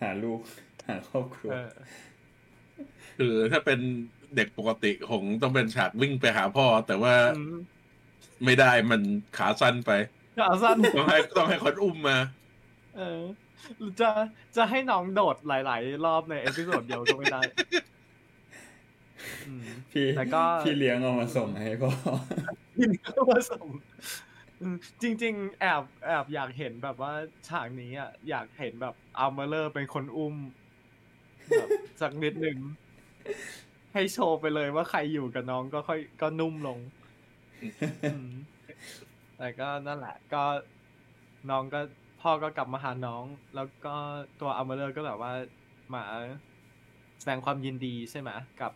Speaker 1: หาลูก หาครอบครัว
Speaker 2: เออ
Speaker 3: คือถ้าเป็นเด็กปกติคงต้องเป็นฉากวิ่งไปหาพ่อ แต่ว่า
Speaker 2: อืม
Speaker 3: ไม่ได้มันขาสั้นไป
Speaker 2: ขาสั้น
Speaker 3: ต้องให้ต้องให้คนอุ้มมา
Speaker 2: เออ จะจะให้น้องโดดหลาย ๆ รอบใน episode เดียวก็ไม่ได้อืม
Speaker 1: พี่
Speaker 2: แต่ก็
Speaker 1: พี่เลี้ยงเอามาส่งให้พ่อ
Speaker 2: ยินเข้ามาส่งอืมจริง ๆ แอบแอบอยากเห็นแบบว่าฉากนี้อะอยากเห็นแบบอัลเมเลอร์เป็นคนอุ้มแบบสักนิดหนึ่งให้โชว์ไปเลยว่าใครอยู่กับน้องก็ค่อยก็นุ่มลงอืมแต่ก็นั่นแหละ ก็น้องก็ พ่อก็กลับมาหาน้อง แล้วก็ตัวอัลเมเลอร์ก็แบบว่ามาแสดงความยินดีใช่ไหมกับ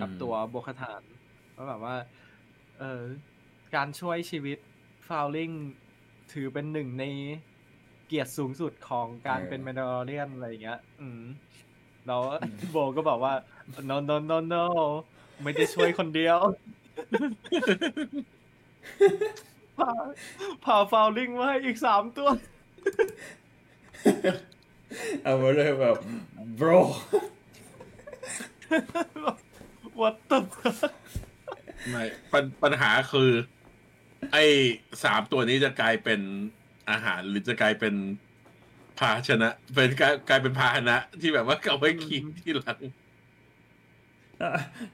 Speaker 2: กับตัวโบคาทานว่าแบบว่า เออการช่วยชีวิตฟาวลิงถือเป็นหนึ่งในเกียรติสูงสุดของการ
Speaker 1: เออ
Speaker 2: เป็นแมนดาร์เรียนอะไรอย่างเงี้ย อืมแล้วโบก็บอกว่า no no no no ไม่ได้ช่วยคนเดียว พาพาฟาวลิงมาให้อีกสามตัว
Speaker 1: เอามาเลยแบบ bro
Speaker 2: what the fuck
Speaker 3: ไม่ปัญปัญหาคือ ไอ้สามตัวนี้จะกลายเป็นอาหารหรือจะกลายเป็นภาชนะ เป็นกลายกลายเป็นพาหนะ ที่แบบว่าเอาไว้กินที่หลัง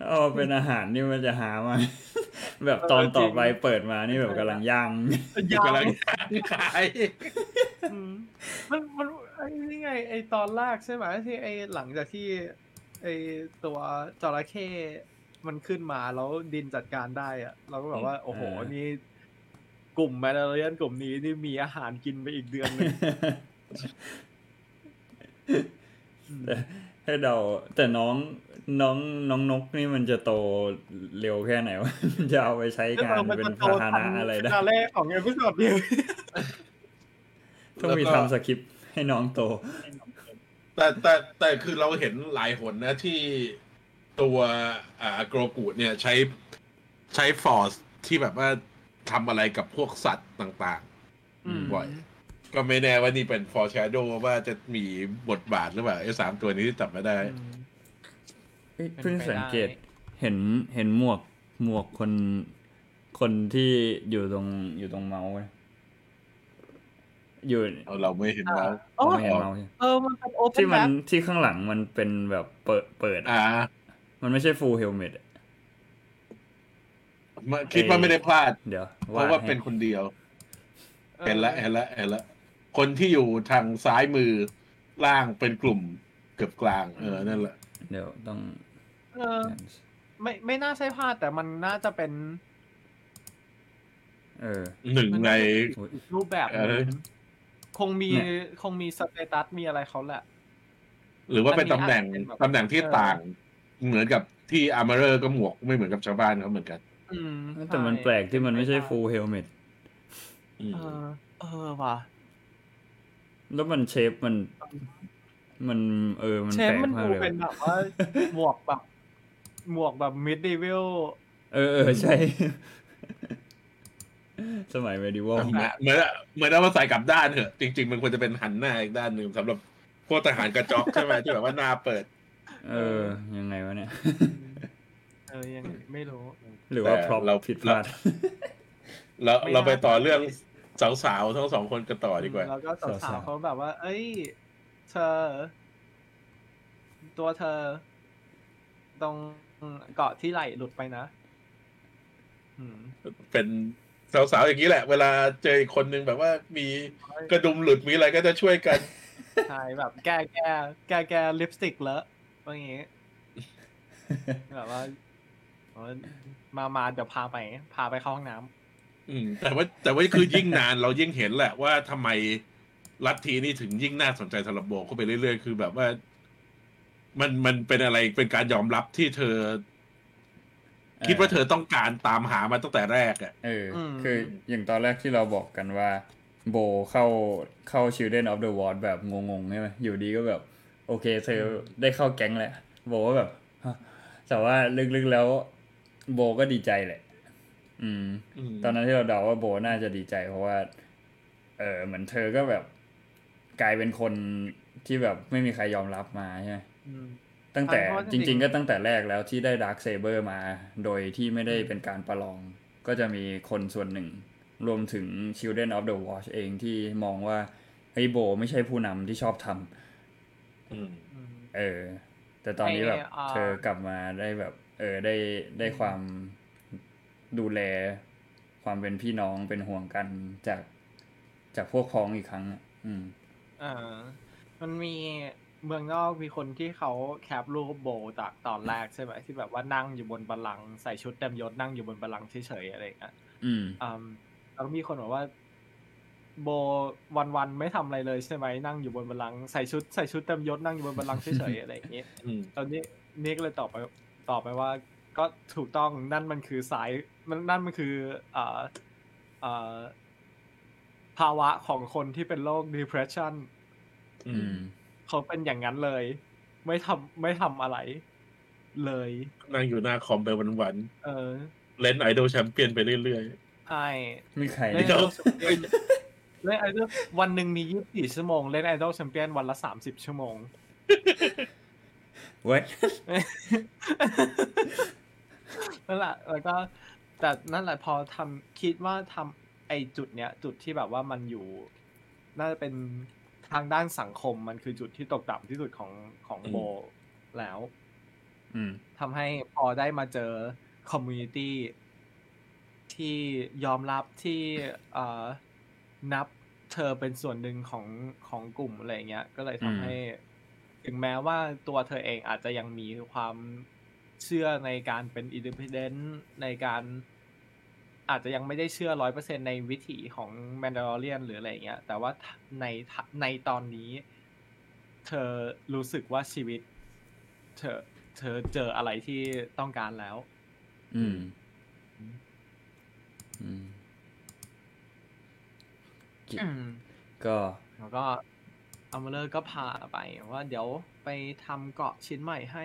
Speaker 1: เอาเป็นอาหารนี่มันจะหามา แบบตอนต่อไปเปิดมานี่แบบกำลังย่าง
Speaker 3: อยู่กำลังขาย
Speaker 2: อืมมันมันไอ้นี่ไงไอ้ตอนแรกใช่ไหมที่ไอ้หลังจากที่ไอ้ตัวจระเข้มันขึ้นมาแล้วดินจัดการได้อะเราก็แบบว่า โอ้โห
Speaker 1: เออ
Speaker 2: นี่กลุ่มแมนดาเรียนกลุ่มนี้นี่มีอาหารกินไปอีกเดือนหนึง
Speaker 1: แต่ ให้เดาแต่น้องน้องน้องนกนี่มันจะโตเร็วแค่ไหนวะมันจะเอาไปใช้งานเป็นพาหนะอะไรได้
Speaker 2: นาเล่ของ episode เดียว
Speaker 1: ต้องมีทำคริปต์ให้น้องโต
Speaker 3: แต่แต่แต่คือเราเห็นหลายหนนะที่ตัวอ่าโกรกูเนี่ยใช้ใช้ force ที่แบบว่าทำอะไรกับพวกสัตว์ต่าง
Speaker 1: อืม
Speaker 3: ๆบ่อย ก็ไม่แน่ว่านี่เป็นฟอร์ช d โดว่าจะมีบทบาทหรือเปล่าไอ้สามตัวนี้ที่จับมาได้
Speaker 2: อืม
Speaker 1: เอ้ย
Speaker 2: เป็น
Speaker 1: เพิ่ง
Speaker 2: ไปได้
Speaker 1: สังเกตเห็นเห็นหมวกหมวกคนคนที่อยู่ตรงอยู่ตรงเมาส์เว้ยอยู่
Speaker 3: เอาเราไม่เห็นแล้ว
Speaker 2: อ๋อ
Speaker 1: ไม่เห็นเมาส์ใช่ไหม
Speaker 2: เออมันเป็นโอเพ
Speaker 1: ที่
Speaker 2: น
Speaker 1: มัน
Speaker 2: แบ็
Speaker 1: ที่ข้างหลังมันเป็นแบบเปิดเปิดอะ
Speaker 3: อ่า
Speaker 1: มันไม่ใช่ฟูลเฮลเมต
Speaker 3: มาคิดว่าไม่ได้พลาด
Speaker 1: เดี๋ยว
Speaker 3: เพราะว่า
Speaker 1: ให้
Speaker 3: เป็นคนเดียว เห็นละเห็นละเห็นละ คนที่อยู่ทางซ้ายมือล่างเป็นกลุ่มเกือบกลาง เออนั่นแหละ
Speaker 1: เดี๋ยวต้อง
Speaker 2: เออไม่ไม่น่าใช่พลาดแต่มันน่าจะเป็น
Speaker 1: เออ
Speaker 3: หนึ่งใน
Speaker 2: อีกรูปแบบห
Speaker 3: เออ
Speaker 2: นึ่งคงมี
Speaker 1: เนี่ย
Speaker 2: คงมี status มีอะไรเขาแหละ
Speaker 3: หรือว่าเป็นตำแหน่ง
Speaker 2: อันนี้อาจจะเป็นแบบ
Speaker 3: ตำแหน่งที่
Speaker 2: เออ
Speaker 3: ต่างเหมือนกับที่อาร์เมอร์ก็หมวกไม่เหมือนกับชาวบ้านเขาเหมือนกัน
Speaker 2: อืม
Speaker 1: แต่มัน
Speaker 2: ใช่
Speaker 1: แปลกที่มันไม่ใช่ full helmet
Speaker 3: อืม
Speaker 2: เออ เออว่ะ
Speaker 1: แล้วมัน shape มัน มันเออมัน
Speaker 2: เช
Speaker 1: แป
Speaker 2: ฟ
Speaker 1: ลก
Speaker 2: มัน
Speaker 1: มาก
Speaker 2: ดู
Speaker 1: เลย
Speaker 2: เป็นแบบว่าหมวกแบบหมวกแบบ medieval
Speaker 1: เออเออใช่ สมัย medieval
Speaker 3: เหมือนเหมือนเหมือนเอามาใส่กลับด้านเถอะ จริง ๆ มันควรจะเป็นหันหน้าอีกด้านหนึ่งสำหรับพวกทหารกระจอกใช่ไหมที่แบบว่าหน้าเปิด
Speaker 1: เออ ยังไงวะเนี่ย
Speaker 2: เออยังไม่รู้
Speaker 1: หรือว่า
Speaker 3: แต่
Speaker 1: พร็อพ
Speaker 3: เรา
Speaker 1: ผิดพลาด
Speaker 3: แล้ว
Speaker 2: ไม่
Speaker 3: เราไป
Speaker 2: น่า
Speaker 3: ต่อเรื่อง สาวๆทั้งสองคนกันต่อดีกว่า
Speaker 2: แล้วก็สา
Speaker 1: สาวว
Speaker 2: ๆ
Speaker 1: ๆ
Speaker 2: เขาแบบว่า เอ้ย เธอ ตัวเธอ ตรงเกาะที่ไหลหลุดไปนะ อืม
Speaker 3: เป็นสาวๆอย่างนี้แหละ เวลาเจออีกคนนึงแบบว่ามีกระดุมหลุดมีอะไรก็จะช่วยกัน
Speaker 2: ใช่แบบแก้แก้แก้แก้ลิปสติกเลอะว่าอย่างงี้ แบบว่าอ๋อมามาเดี๋ยวพาไป พาไปเข้าห้องน้ำ
Speaker 3: อืมแต่ว่าแต่ว่าคือยิ่งนานเรายิ่งเห็นแหละว่าทำไมลัทธินี่ถึงยิ่งน่าสนใจสำหรับโบเข้าไปเรื่อยๆ คือแบบว่า มันมันเป็นอะไรเป็นการยอมรับที่เธอ คิดว่าเธอต้องการตามหามาตั้งแต่แรกอะ
Speaker 1: เอออ
Speaker 2: ม
Speaker 1: คืออย่างตอนแรกที่เราบอกกันว่า โบเข้าเข้า Children of the World แบบงงๆใช่ไหมอยู่ดีก็แบบ โอเค เธอได้เข้าแก๊งแหละ โบก็แบบฮะแต่ว่าลึกๆแล้ว โบก็ดีใจแหละ อืม
Speaker 3: อืม
Speaker 1: ตอนนั้นที่เราเดาว่าโบน่าจะดีใจ เพราะว่า เออเหมือนเธอก็แบบกลายเป็นคนที่แบบไม่มีใครยอมรับมาใช่ไหม
Speaker 2: อืม
Speaker 1: ตั้งแต่
Speaker 2: ใช่เพราะว่า
Speaker 1: จ
Speaker 2: จริ
Speaker 1: ริง
Speaker 2: ง
Speaker 1: ๆ
Speaker 2: ๆ
Speaker 1: ก็ตั้งแต่แรกแล้วที่ได้ดาร์ s เซเบอร์มา โดยที่ไม่ได้เป็นการประลอง ก็จะมีคนส่วนหนึ่ง รวมถึง Children of the Watch เองที่มองว่าเฮ้ยโบไม่ใช่ผู้นำที่ชอบทำ
Speaker 3: อืม
Speaker 2: อืม
Speaker 1: เออ แต่ตอนนี้แบบ
Speaker 2: ไอ้อ่า
Speaker 1: เธอกลับมาได้แบบ เออได้ได้ความ ดูแลความเป็นพี่น้องเป็นห่วงกันจากจากพวกพ้องอีกครั้งอะอืม
Speaker 2: อ่ามันมีเมืองนอกมีคนที่เขาแคปรูปโบจากตอนแรกใช่ไหมที่แบบว่านั่งอยู่บนบัลลังก์ใส่ชุดเต็มยศนั่งอยู่บนบัลลังก์เฉยๆอะไรอย่างเงี้ย
Speaker 1: อืม
Speaker 2: อืมแล้วมีคนบอกว่า โบวันๆไม่ทำอะไรเลยใช่ไหมนั่งอยู่บนบัลลังก์ใส่ชุดใส่ชุดเต็มยศนั่งอยู่บนบัลลังก์เฉยๆอะไรอย่างเงี้ย
Speaker 3: อืม
Speaker 2: ตอนนี้นี่ก็เลยตอบไปตอบไปว่า ก็ถูกต้องนั่นมันคือสายมันนั่นมันคืออ่าอ่าภาวะของคนที่เป็นโรค depression
Speaker 3: อื
Speaker 1: อื
Speaker 3: ม
Speaker 1: ม
Speaker 2: เขาเป็นอย่างนั้นเลย ไม่ทำไม่ทำอะไร เลย
Speaker 3: นั่งอยู่หน้าคอมไปวัน
Speaker 2: เออ
Speaker 3: ๆเล่นไอดอลแชมเปี้ยนไปเรื่อย
Speaker 2: ใช่
Speaker 1: มีใคร
Speaker 2: เล่น
Speaker 3: เดี๋ยว
Speaker 2: เล่นไอดอลวันหนึ่งมียี่สิบสี่ชั่วโมง เล่นไอดอลแชมเปี้ยนวันละสามสิบชั่วโมง
Speaker 1: เว้ย
Speaker 2: นั่นแหละแล้วก็แต่นั่นแหละพอทำคิดว่าทำไอจุดเนี้ยจุดที่แบบว่ามันอยู่ น่าจะเป็นทางด้านสังคมมันคือจุดที่ตกต่ำที่สุดของของ
Speaker 3: อืม
Speaker 2: โบแล้ว
Speaker 1: อืม
Speaker 2: ทำให้พอได้มาเจอ community ที่ยอมรับที่เอ่อนับเธอเป็นส่วนหนึ่งของของกลุ่มอะไรเงี้ย ก็เลย
Speaker 1: อืม
Speaker 2: ทำให้ ถึงแม้ว่าตัวเธอเองอาจจะยังมีความ เชื่อในการเป็น independentในการ อาจจะยังไม่ได้เชื่อร้อยเปอร์เซ็นในวิถีของ Mandalorian หรืออะไรเงี้ย แต่ว่าในในตอนนี้ เธอรู้สึกว่าชีวิต เธอ เธอเจออะไรที่ต้องการแล้ว
Speaker 1: อืม อืม
Speaker 2: อืม
Speaker 1: ก็
Speaker 2: แล้วก็ Armorer ก็พาไปว่าเดี๋ยวไปทำเกาะชิ้นใหม่ให้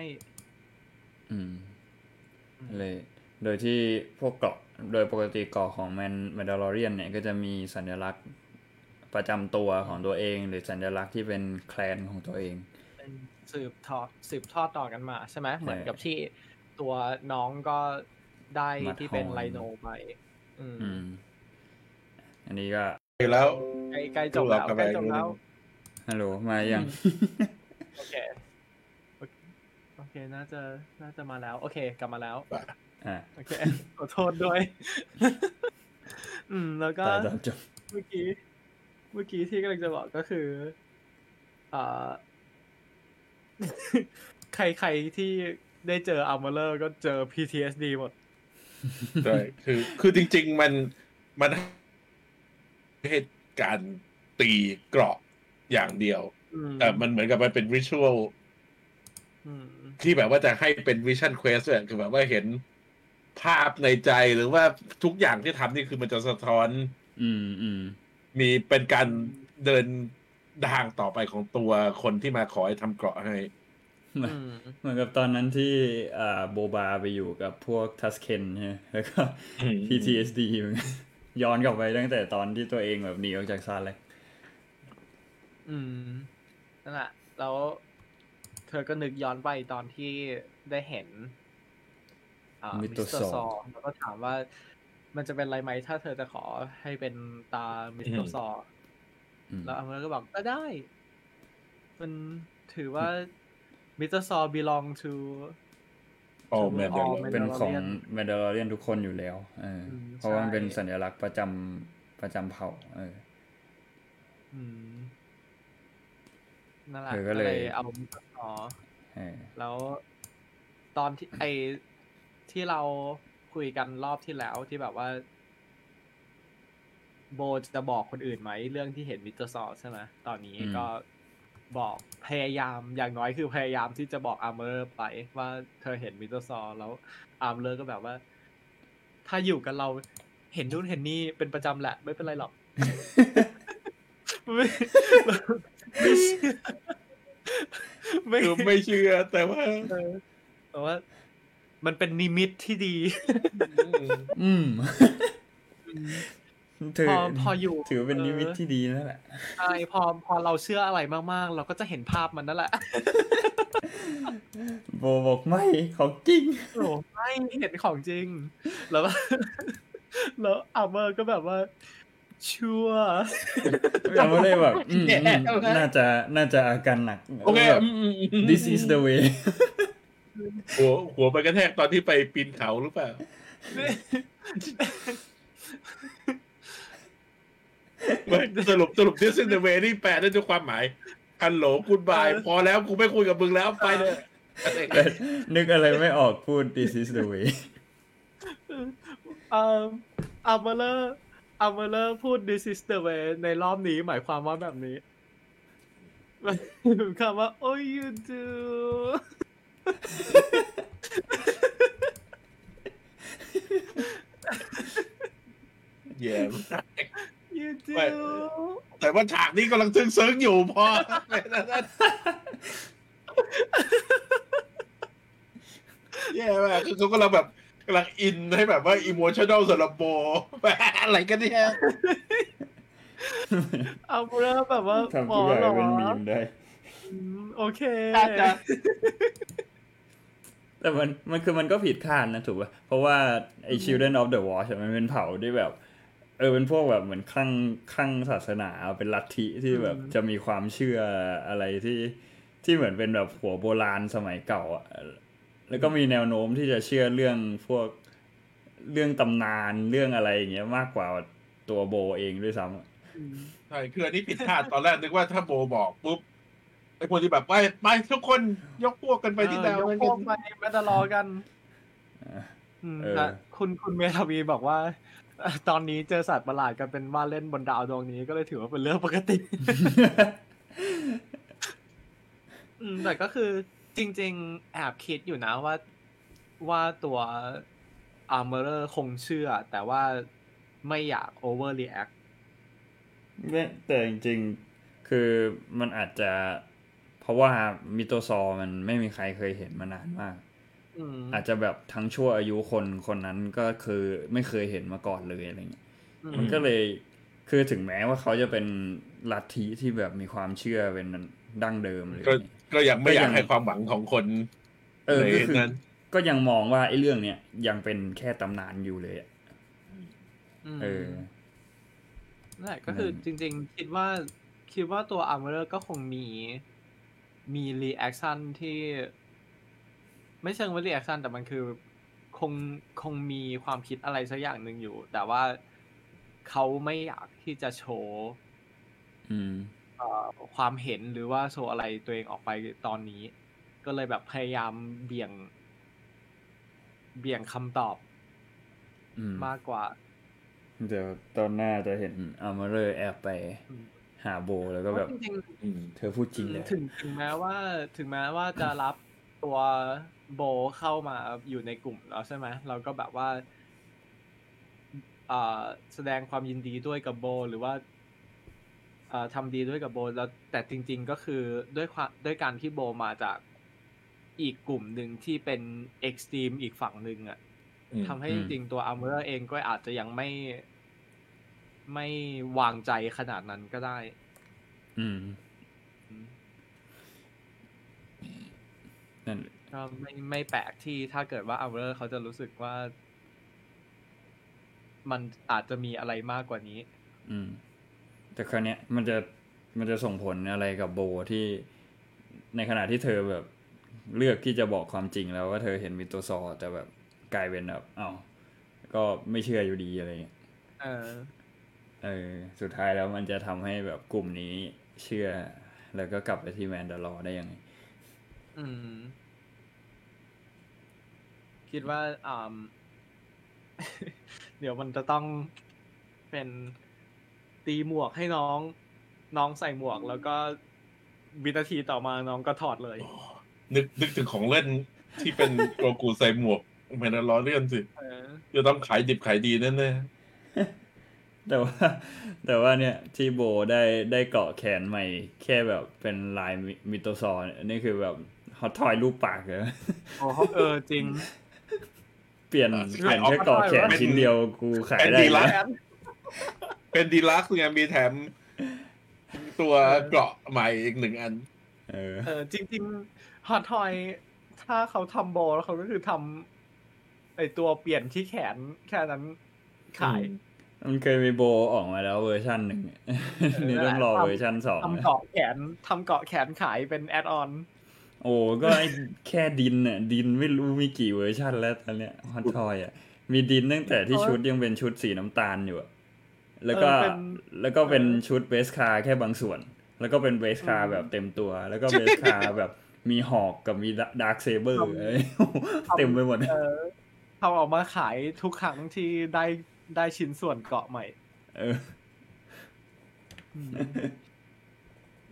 Speaker 1: อืม
Speaker 2: อืม
Speaker 1: เลยโดยที่พวกเกาะโดยปกติเกาะของแมนแมนดาลอเรียนเนี่ยก็จะมีสัญลักษณ์ประจำตัวของตัวเอง หรือสัญลักษณ์ที่เป็นแคลนของตัวเอง
Speaker 2: เป็นสืบทอดสืบทอดต่อกันมาใช่ไหมเหมือน
Speaker 1: ใช่
Speaker 2: กับที่ตัวน้องก็ได้
Speaker 1: มัด
Speaker 2: ที่เป็น
Speaker 1: ฮอร์น
Speaker 2: ไลโนไปอืม
Speaker 1: อืม อันนี้ก็
Speaker 3: แล้ว
Speaker 2: ใกล้ใกล้จบแล้ว
Speaker 3: ดูเรากลับ
Speaker 2: ใกล้
Speaker 3: ไป
Speaker 2: จบแล้ว
Speaker 1: ฮัลโหลมายัง
Speaker 2: โอเคโอเคโอ เคน่าจะน่าจะมาแล้ว โอเค กลับมาแล้ว
Speaker 1: อ่า
Speaker 2: โอเคขอโทษด้วย อืม แล้วก็
Speaker 1: ตายตอนจบ
Speaker 2: เมื่อกี้ เมื่อกี้ที่กำลังจะบอกก็คืออ่าใครใครที่ได้เจออัลเมเลอร์ก็เจอ PTSD หมด
Speaker 3: ใช่คือ คือจริง ๆ มันมันเหตุการณ์ตีเกราะอย่างเดียว
Speaker 2: อืม
Speaker 3: แต่มันเหมือนกับมันเป็น ritual
Speaker 2: อืม
Speaker 3: ที่แบบว่าจะให้เป็น vision quest เนี่ยคือแบบว่าเห็นภาพในใจหรือว่าทุกอย่างที่ทำนี่คือมันจะสะท้อน
Speaker 1: อืมอืม
Speaker 3: มีเป็นการเดินทางต่อไปของตัวคนที่มาขอให้ทำเกราะให้
Speaker 1: เหมือน
Speaker 2: อืม
Speaker 1: เหมือนกับตอนนั้นที่อ่าโบบาไปอยู่กับพวกทัสเคนใช่ไหมแล้วก็
Speaker 3: อืม
Speaker 1: PTSD เหมือนกันย้อนกลับไปตั้งแต่ตอนที่ตัวเองแบบหนีออกจาก Sarlacc
Speaker 2: อืมนั่นแหละแล้วเธอก็นึกย้อนไปตอนที่ได้เห็นอ่า Mythosaur แล้วก็ถามว่ามันจะเป็นไรไหมถ้าเธอจะขอให้เป็นตามิสเตอร์ซอ
Speaker 1: อืม
Speaker 2: แล้ว Armorer ก็บอกก็ได้ มันถือว่า Mythosaur belong to
Speaker 3: all Mandalorian เป็
Speaker 1: นของ
Speaker 2: Mandalorian
Speaker 1: แมนดาลอเรียนทุกคนอยู่แล้วเอออ
Speaker 2: ม
Speaker 1: เพราะว่ามัน
Speaker 2: ใช่
Speaker 1: เป็นสัญลักษณ์ประจำประจำเผ่า เออ
Speaker 2: อืม นั่นแหละ
Speaker 1: เธอก็
Speaker 2: ก็
Speaker 1: เลย
Speaker 2: เลยเอา Mythosaur เออแล้วตอนที่ไอที่เราคุยกันรอบที่แล้วที่แบบว่า โบจะบอกคนอื่นไหม เรื่องที่เห็น Mythosaur ใช่ไหมตอนนี้ก็บอกพยายามอย่างน้อยคือพยายามที่จะบอก Armorer ไปว่าเธอเห็น Mythosaur แล้ว Armorer ก็แบบว่า ถ้าอยู่กันเราเห็นนู่นเห็นนี่เป็นประจำแหละ ไม่เป็นไรหรอก ไม่ไม่เชื่อไม่
Speaker 3: คือไม่เชื่อ แต่ว่า
Speaker 2: เออแต่ว่า มันเป็นนิมิตที่ดี
Speaker 1: อืมถือ
Speaker 2: พอพออยู่
Speaker 1: ถือเป็นนิมิต
Speaker 2: เออ
Speaker 1: ที่ดีแล้วแหละ
Speaker 2: ใช่พอพอเราเชื่ออะไรมากๆ เราก็จะเห็นภาพมันนั่นแหละ
Speaker 1: โบบอกไม่ของจริง
Speaker 2: โอ้ไม่เห็นของจริง แล้วว่าแล้ว Armorer ก็แบบว่า ชัวร์
Speaker 1: เราไม่ได้แบบอืม
Speaker 3: แย่
Speaker 1: อืม
Speaker 3: มาก
Speaker 1: น่าจะน่าจะอาการหนัก
Speaker 3: โอเค
Speaker 1: แบบ
Speaker 3: อืมอืมอืม
Speaker 1: this is the way
Speaker 3: หัวหัวไปกระแทกตอนที่ไปปีนเขาหรือเปล่า ไม่สรุปสรุป this is the way นี่แปลได้ด้วยความหมายฮัลโหลกูดบาย
Speaker 2: เออ
Speaker 3: พอแล้วกูไม่คุยกับมึงแล้วไปเลย
Speaker 1: แต่นึกอะไรไม่ออกพูด this is the way
Speaker 2: อ่า Armorer Armorer พูด this is the way ในรอบนี้หมายความว่าแบบนี้คำว่า oh you do
Speaker 3: เย่
Speaker 2: you do
Speaker 3: ไม่แต่ว่าฉากนี้กำลังซึ้งๆอยู่พอแย่มากคือเขากำลังแบบ กำลังอินให้แบบว่าอิโมชั่นอลสำหรับโบอะไรกันเนี่ย
Speaker 2: อาร์เมอร์แบบว่า
Speaker 1: ทำ
Speaker 2: หม
Speaker 1: ทุ
Speaker 2: อก
Speaker 1: อย่าง
Speaker 2: เหรอ
Speaker 1: เป็นมีมได้
Speaker 2: อืมโอเค
Speaker 3: อาจจะ
Speaker 1: แต่มันมันคือมันก็ผิดคาดนะถูกป่ะ เพราะว่าไอ Children of the Watch อะมันเป็นเผ่าที่แบบ เออเป็นพวกแบบเหมือนคลั่งคลั่งศาสนาเป็นลัทธิที่แบบจะมีความเชื่ออะไรที่ที่เหมือนเป็นแบบหัวโบราณสมัยเก่าอะ แล้วก็มีแนวโน้มที่จะเชื่อเรื่องพวกเรื่องตำนานเรื่องอะไรอย่างเงี้ยมากกว่าตัวโบเองด้วยซ้ำอะ
Speaker 3: ใช่คืออันนี้ผิดคาดตอนแรกนึกว่าถ้าโบบอกปุ๊บไอ้คนที่แบบไปไปทุกคนยกพวกกันไปที่ดาว
Speaker 2: เออย
Speaker 3: นั้
Speaker 2: ก
Speaker 3: น
Speaker 2: พ
Speaker 3: กั
Speaker 2: วก
Speaker 3: น
Speaker 2: ไปแมตาลอกัน
Speaker 1: อะ
Speaker 2: อืม
Speaker 1: เออ
Speaker 2: แต่คุณคุณเมทาวีบอกว่าเอ่อตอนนี้เจอสัตว์ประหลาดกันเป็นว่าเล่นบนดาวดวงนี้ก็เลยถือว่าเป็นเรื่องปกติอืมแต่ก็คือ จริงๆ แอบคิดอยู่นะว่าว่าตัว Armorer คงเชื่อ แต่ว่าไม่อยาก overreact
Speaker 1: ไม่แต่จริงๆ คือมันอาจจะ เพราะว่ามิโตซอร์มันไม่มีใครเคยเห็นมานานมาก
Speaker 2: อืม
Speaker 1: อาจจะแบบทั้งชั่วอายุคนคนนั้นก็คือไม่เคยเห็นมาก่อนเลยอะไรเงี้ย
Speaker 2: อืม
Speaker 1: มันก็เลยคือถึงแม้ว่าเขาจะเป็นลัทธิที่แบบมีความเชื่อเป็นดั้งเดิมเลย
Speaker 3: ก็ก็ยังไม่อยาก
Speaker 1: ก็ยัง
Speaker 3: ให้ความหวังของคน
Speaker 1: เออ
Speaker 3: ใน
Speaker 1: ก็คือ
Speaker 3: นั้น
Speaker 1: ก็ยังมองว่าไอ้เรื่องเนี้ยยังเป็นแค่ตำนานอยู่เลยอะ
Speaker 2: ม
Speaker 1: เออ
Speaker 2: นั่นแหละก็คือ
Speaker 1: นั่น
Speaker 2: จริง ๆ คิดว่าคิดว่าตัว Armorer ก็คงมีมี reaction ที่ ไม่เชิงว่า reaction แต่มันคือคงคงมีความคิดอะไรสักอย่างหนึ่งอยู่ แต่ว่าเขาไม่อยากที่จะโชว์
Speaker 1: อืม
Speaker 2: เอ่อ ความเห็นหรือว่าโชว์อะไรตัวเองออกไปตอนนี้ ก็เลยแบบพยายามเบี่ยง เบี่ยงคำตอบ
Speaker 1: อืม
Speaker 2: มากกว่า
Speaker 1: เดี๋ยวตอนหน้าจะเห็นอาร์เมอร์แอบไป
Speaker 2: อืม
Speaker 1: หาโบแล้วก็แบบ
Speaker 2: จริง
Speaker 3: อืม
Speaker 1: เธอพูดจริงเลย
Speaker 2: ๆถึงถึงแม้ว่าถึงแม้ว่าจะรับตัวโบเข้ามาอยู่ในกลุ่มแล้วใช่ไหมเราก็แบบว่าอ่าแสดงความยินดีด้วยกับโบ หรือว่าอ่า ทำดีด้วยกับโบแล้วแต่จริง ๆ ก็คือด้วยความด้วยการที่โบมาจากอีกกลุ่มหนึ่งที่เป็น extreme อีกฝั่งหนึ่งอะ
Speaker 3: อืม
Speaker 2: ทำให้
Speaker 1: อืมจ
Speaker 2: ริงๆตัว Armorer เองก็อาจจะยังไม่ ไม่วางใจขนาดนั้นก็ได้
Speaker 1: อืม
Speaker 2: อืม
Speaker 1: นั่นแหละ
Speaker 2: ก็ไม่ไม่แปลกที่ถ้าเกิดว่า Armorer เขาจะรู้สึกว่า มันอาจจะมีอะไรมากกว่านี้
Speaker 1: อืม แต่คราวเนี้ยมันจะมันจะส่งผลอะไรกับโบที่ในขณะที่เธอแบบเลือกที่จะบอกความจริงแล้วว่าเธอเห็นมิโตซอร์แต่แบบกลายเป็นแบบอ้าวก็ไม่เชื่ออยู่ดีอะไรเงี้ย
Speaker 2: เออ
Speaker 1: เออ สุดท้ายแล้วมันจะทำให้แบบกลุ่มนี้เชื่อ แล้วก็กลับไปที่แมนดาลอร์ได้ยังไง
Speaker 2: อืม คิดว่าอ่าเดี๋ยวมันจะต้องเป็น ตีหมวกให้น้อง น้องใส่หมวก แล้วก็วินาทีต่อมาน้องก็ถอดเลย
Speaker 3: นึกนึกถึงของเล่นที่เป็นโกกูใส่หมวกแมนดาลอเรียนสิ
Speaker 2: เออ
Speaker 3: จะต้องขายดิบขายดีแน่
Speaker 1: แต่ว่าแต่ว่าเนี่ยที่โบได้ได้เกาะแขนใหม่ แค่แบบเป็นลายมิมิโตซอร์เนี่ยนี่คือแบบฮอตทอยรูปปากเลย
Speaker 2: โอ้เออจริง
Speaker 1: เปลี่ยนเปลี่ยนแค่เกาะแขนชิ้นเดียวกูขาย
Speaker 3: เป็น
Speaker 1: ได้
Speaker 3: ดีลัก
Speaker 1: แล้ว
Speaker 3: ซ์ เป็นดีลักซ์ไงมีแถม ตัวเกราะใหม่อีกหนึ่งอัน
Speaker 1: เออ
Speaker 2: เออจริงๆฮอตทอย ถ้าเขาทำโบแล้วเขาก็คือทำไอตัวเปลี่ยนที่แขนแค่นั้นขาย
Speaker 1: มันเคยมีโบออกมาแล้วเวอร์ชันหนึ่งนี่ต้องรอเวอร์ชันสอง
Speaker 2: ทำเกาะแขนทำเกาะแขนขายเป็นแอ on
Speaker 1: โอ้ก็ไอ้แค่ดินน่ะดินไม่รู้มีกี่เวอร์ชันแล้วตอนเนี้ย Hot Toys อะมีดินตั้งแต่ที่ชุดยังเป็นชุดสีน้ำตาลอยู่อะ แล้วก็
Speaker 2: เออเป็น
Speaker 1: แล้วก็เป็น
Speaker 2: เออ
Speaker 1: ชุด Beskar แค่บางส่วน แล้วก็เป็น Beskar
Speaker 2: อืม
Speaker 1: แบบเต็มตัว แล้วก็ Beskar แบบมีหอกกับมี Darksaber
Speaker 2: ทำ
Speaker 1: เต็มไปหมด
Speaker 2: เออทำออกมาขายทุกครั้งที่ได้ได้ชิ้นส่วนเกาะใหม่
Speaker 1: เออ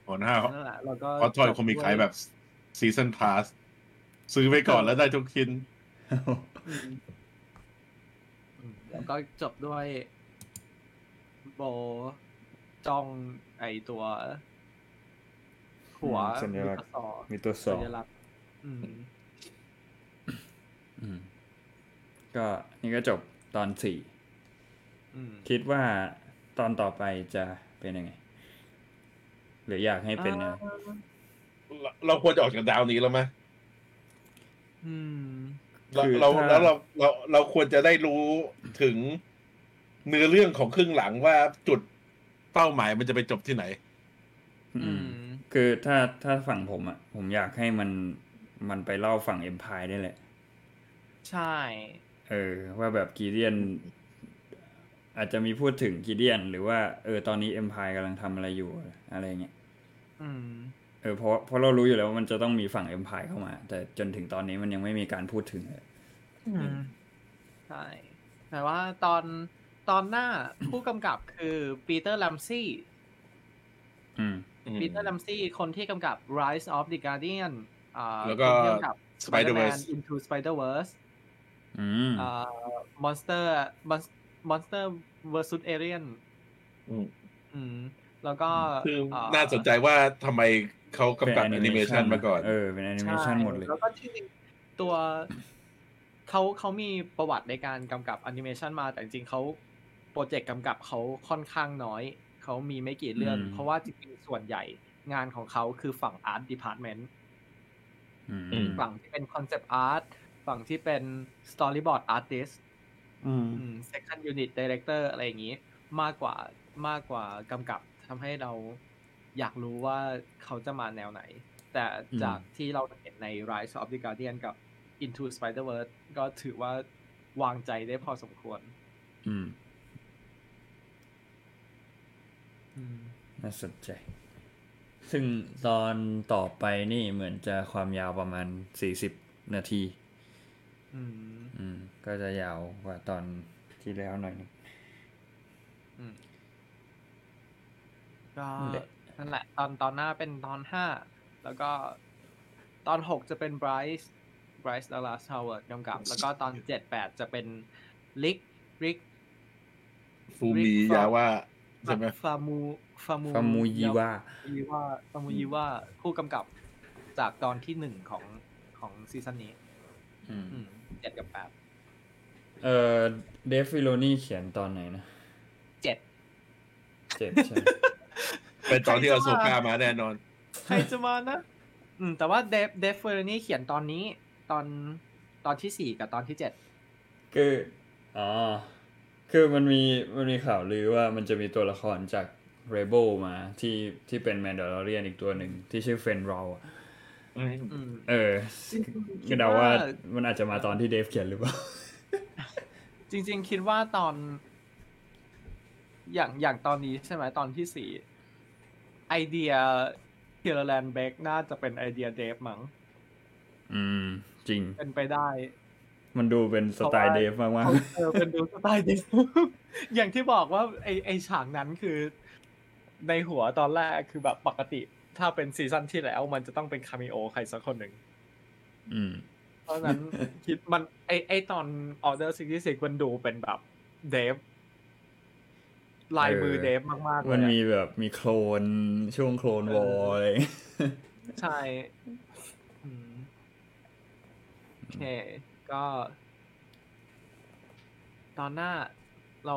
Speaker 3: หัวหน้า
Speaker 2: นั่นแหละแล้วก็
Speaker 3: เพราะทอยคงมีขายแบบซีซันพาสซื้อไปก่อนแล้วได้ทุกชิ้น
Speaker 2: อืมอืมแล้วก็จบด้วย โบจ้องไอตัว หัว
Speaker 1: สัญลักษณ์
Speaker 2: มิตรซอ
Speaker 1: มีตัวส
Speaker 2: สั
Speaker 1: อง
Speaker 2: ญลักษณ์อืม
Speaker 1: อืมก็นี่ก็จบตอนสี่
Speaker 2: อืม
Speaker 1: คิดว่าตอนต่อไปจะเป็นยังไง หรืออยากให้เป็นยังไง
Speaker 3: เราเราควรจะออกจากดาวนี้แล้วไหม
Speaker 2: อืม
Speaker 3: เรา
Speaker 1: คือ
Speaker 3: เรา
Speaker 1: ถ้า
Speaker 3: แล้วเราเราเราควรจะได้รู้ถึง เนื้อเรื่องของครึ่งหลังว่าจุดเป้าหมายมันจะไปจบที่ไหน
Speaker 1: อื
Speaker 2: อื
Speaker 1: ม
Speaker 2: ม
Speaker 1: คือถ้าถ้าฝั่งผมอะ ผมอยากให้มันมันไปเล่าฝั่งเอ็มพายได้แหละ
Speaker 2: ใช่
Speaker 1: เออ ว่าแบบกีเดียน อาจจะมีพูดถึงกีเดียน หรือว่าเออตอนนี้เอ็มพายกำลังทำอะไรอยู่อะไรเงี้ย
Speaker 2: อืม
Speaker 1: เออเพราะเพราะเรารู้อยู่แล้วว่ามันจะต้องมีฝั่งเอ็มพายเข้ามา แต่จนถึงตอนนี้มันยังไม่มีการพูดถึงเลย
Speaker 2: อืมใช่แต่ว่าตอน ตอนหน้าผู้กำกับคือPeter Ramseyอืม Peter Ramsey คนที่กำกับ Rise of the Guardian อ่า
Speaker 3: แล้วก็
Speaker 2: คนที่กำกับ
Speaker 3: Spider-Verse
Speaker 2: Spider-Man Into Spider-Verse
Speaker 1: อืม
Speaker 2: อ่า Monster Mon- Monster vs Alien
Speaker 3: อืม
Speaker 2: อืมแล้วก็
Speaker 3: คือ
Speaker 2: อ่
Speaker 3: น่าสนใจว่าทำไมเขากำกับ
Speaker 1: ป็
Speaker 3: แอนิเมชันมาก่อน
Speaker 1: เออ เป็นแอนิเมชันหมดเลย
Speaker 2: แล้วก็ที่จริงตัวเขาเขามีประวัติในการกำกับแอนิเมชันมาแต่จริงๆเขา โปรเจกต์กำกับเขาค่อนข้างน้อย เขามีไม่กี่เรื่อง
Speaker 1: อืม
Speaker 2: เพราะว่าจริงๆส่วนใหญ่งานของเขาคือฝั่ง Art Department
Speaker 1: อืม
Speaker 3: อืม
Speaker 2: ฝั่งที่เป็น Concept Art ฝั่งที่เป็น Storyboard Artist
Speaker 1: อืม
Speaker 2: อืม Second Unit Director อะไรอย่างนี้ มากกว่ามากกว่ากำกับทำให้เราอยากรู้ว่าเขาจะมาแนวไหน แต่จากที่เราเห็นใน Rise of the Guardian กับ Into Spider-Verse ก็ถือว่าวางใจได้พอสมควร
Speaker 1: อืม
Speaker 2: อืม
Speaker 1: น่าสนใจ ซึ่งตอนต่อไปนี่เหมือนจะความยาวประมาณสี่สิบนาที
Speaker 2: อืม
Speaker 1: อืมก็จะยาวกว่าตอนที่แล้วหน่อยนึง
Speaker 2: อืมก็
Speaker 1: นั่นแหละ
Speaker 2: นั่นแหละ ตอนตอนหน้าเป็นตอนห้าแล้วก็ตอนหกจะเป็น Bryce Bryce Dallas Howard กำกับ แล้วก็ตอนเจ็ดแปดจะเป็น Rick Rick
Speaker 3: ฟูมิยาว่า ใช่ไหม
Speaker 2: ฟามูฟามู
Speaker 1: ฟามูยีวา
Speaker 2: ยีว่าฟามูยีว่าผู้กำกับจากตอนที่หนึ่งของของซีซั่นนี้
Speaker 1: อืม
Speaker 2: อืมเจ็ดกับแปด
Speaker 1: เออDave Filoni เขียนตอนไหนนะ
Speaker 2: เจ็ด
Speaker 1: เจ็ดใช่ไหม
Speaker 3: เป็นตอนที่ Ahsoka มาแน่นอน
Speaker 2: ใครจะมานะ อืม แต่ว่า Dave Dave Filoni เขียนตอนนี้ ตอนตอนที่สี่กับตอนที่เจ็ด
Speaker 1: คืออ๋อ คือมันมีมันมีข่าวลือว่ามันจะมีตัวละครจาก Rebels มาที่ที่เป็น Mandalorian อีกตัวหนึ่งที่ชื่อ Fenn Rau อะ
Speaker 2: อืม
Speaker 1: เออ
Speaker 2: จริงๆคิ
Speaker 1: ก็
Speaker 2: ด
Speaker 1: เดา
Speaker 2: ว่า
Speaker 1: ว่ามันอาจจะมาตอนที่เดฟเขียนหรือเปล่า
Speaker 2: จริง ๆ คิดว่าตอน อย่างอย่างตอนนี้ใช่ไหมตอนที่สี่ไอเดียเฮลแลนด์เบกน่าจะเป็นไอเดียเดฟมั้ง
Speaker 1: อืม จริง
Speaker 2: เป็นไปได้
Speaker 1: มันดูเป็นสไตล์เดฟมาก
Speaker 2: เออเป็นดูสไตล์เดฟอย่างที่บอกว่าไอไอฉากนั้นคือ ในหัวตอนแรกคือแบบปกติ ถ้าเป็น season ที่แล้ว มันจะต้องเป็น cameo ใครสักคนหนึ่ง
Speaker 1: ๆอืม
Speaker 2: เพราะฉะนั้นคิดมันไอไอตอน Order Sixty-Six มันดูเป็นแบบ Dave ลายมือ
Speaker 1: เออ
Speaker 2: Dave มากๆเลย
Speaker 1: มัน
Speaker 2: อะ
Speaker 1: มีแบบมีโคลนช่วง Clone War อะไรอย่างเงี้ย
Speaker 2: ใช่อืมโอเค ก็ ตอนหน้าเรา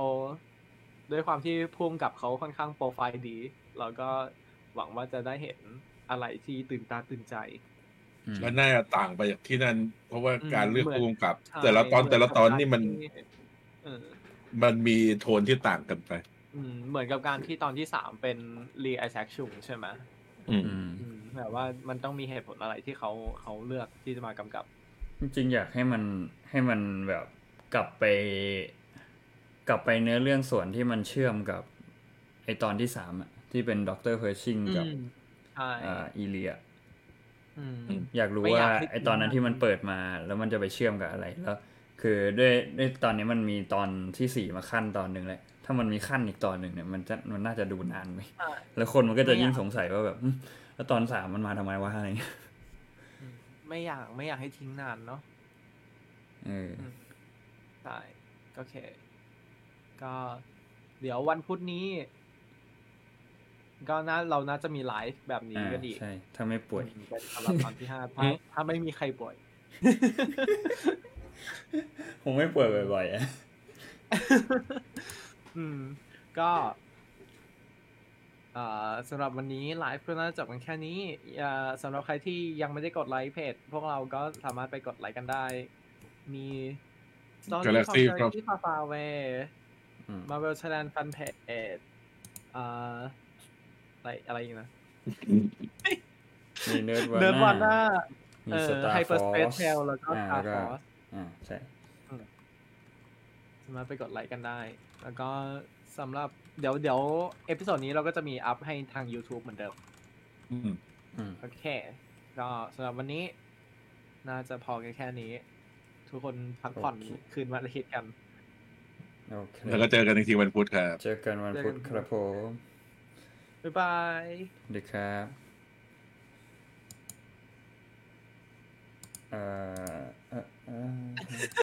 Speaker 2: ด้วยความที่พุ่มกับเขาค่อนข้างโปรไฟล์ดี เราก็หวังว่าจะได้เห็นอะไรที่ตื่นตาตื่นใจ
Speaker 1: อืม
Speaker 3: และน่าจะต่างไปจากที่นั่น เพราะว่าการเลือก
Speaker 2: เหมือน
Speaker 3: ผู้กำกับ
Speaker 2: ใช่
Speaker 3: แต่ละตอน
Speaker 2: เหมื
Speaker 3: แต่ละตอน
Speaker 2: กับ
Speaker 3: นี่มัน
Speaker 2: การที่เออ
Speaker 3: มันมีโทนที่ต่างกันไป
Speaker 2: อืมเหมือนกับการที่ตอนที่สามเป็นรีไอแซคชุงใช่ไหม
Speaker 3: อืม
Speaker 1: อืม
Speaker 2: อืมแบบว่ามันต้องมีเหตุผลอะไรที่เขาเขาเลือกที่จะมากำกับ
Speaker 1: จริงๆอยากให้มันให้มันแบบกลับไปกลับไปเนื้อเรื่องส่วนที่มันเชื่อมกับไอตอนที่สามอะที่เป็นด็อกเตอร์ Pershing กับ
Speaker 2: อืมใช่
Speaker 1: อ่า Elia
Speaker 2: อืม
Speaker 1: อยากรู้ว่า
Speaker 2: ไม่อ
Speaker 1: ยา
Speaker 2: กให้
Speaker 1: ไอตอนนั้นที่มันเปิดมา แล้วมันจะไปเชื่อมกับอะไรแล้วคือด้วยด้วยตอนนี้มันมีตอนที่สี่มาคั่นตอนหนึ่งแหละถ้ามันมีคั่นอีกตอนหนึ่งเนี่ย มันจะมันน่าจะดูนานไหม
Speaker 2: ใช่
Speaker 1: แล้วคนมันก็จะ
Speaker 2: ไม่อยาก
Speaker 1: ยิ่งสงสัยว่าแบบหึแล้วตอนสามมันมาทำไมวะอะไรเงี้ย
Speaker 2: อืม ไม่อยากไม่อยากให้ทิ้งนานเนาะ
Speaker 1: เออ
Speaker 2: ใช่โอเค ก็เดี๋ยววันพุธนี้ ก็น่าเราน่าจะมีไลฟ์แบบนี้
Speaker 1: อ่า
Speaker 2: กันอีก
Speaker 1: ใช่ถ้าไม่ป่วย
Speaker 2: อืมเป็นสำหรับตอนที่ห้าถ้าถ้าไม่มีใครป่วย
Speaker 1: คงไม่ป่วยบ่อยๆอะ
Speaker 2: อืม ก็กอ่า สำหรับวันนี้ไลฟ์ก็น่าจะจบกันแค่นี้อ่าสำหรับใครที่ยังไม่ได้กดไลค์เพจ พวกเราก็สามารถไปกดไลค์กันได้ มี Story
Speaker 3: Galaxy
Speaker 2: of
Speaker 3: ครับ
Speaker 2: Galaxy Far Far Away
Speaker 1: อืม
Speaker 2: Marvel Thailand Fan Page อ่าอะไรอะไรอีกนะ
Speaker 1: มีเนิร์ดวา
Speaker 2: เดินวันหน้า
Speaker 1: มี
Speaker 2: เอ
Speaker 1: ส
Speaker 2: อ
Speaker 1: ตาร์
Speaker 2: Hyper
Speaker 1: ฟอ
Speaker 2: Space
Speaker 1: ร์ส
Speaker 2: Trail แล้วก็
Speaker 1: อ่า
Speaker 2: Star
Speaker 1: แล้วก็
Speaker 2: Force
Speaker 1: อ่าใช่
Speaker 2: สามารถไปกดไลค์กันได้ แล้วก็ สำหรับเดี๋ยวเดี๋ยว episode นี้เราก็จะมี up ให้ทาง YouTube เหมือนเดิม
Speaker 3: อืม
Speaker 1: อืม
Speaker 2: โอเค ก็สำหรับวันนี้ น่าจะพอกันแค่นี้ ทุกคนพักผ่อนคืนวันอาทิตย์กัน
Speaker 1: โอเค
Speaker 3: แล้วก็เจอกันอีกทีวันพุธครับ
Speaker 1: เจอกันวันพุธครับผม
Speaker 2: บ๊ายบาย
Speaker 1: สวัสดีครับเอ่อเอ่อเอ่อ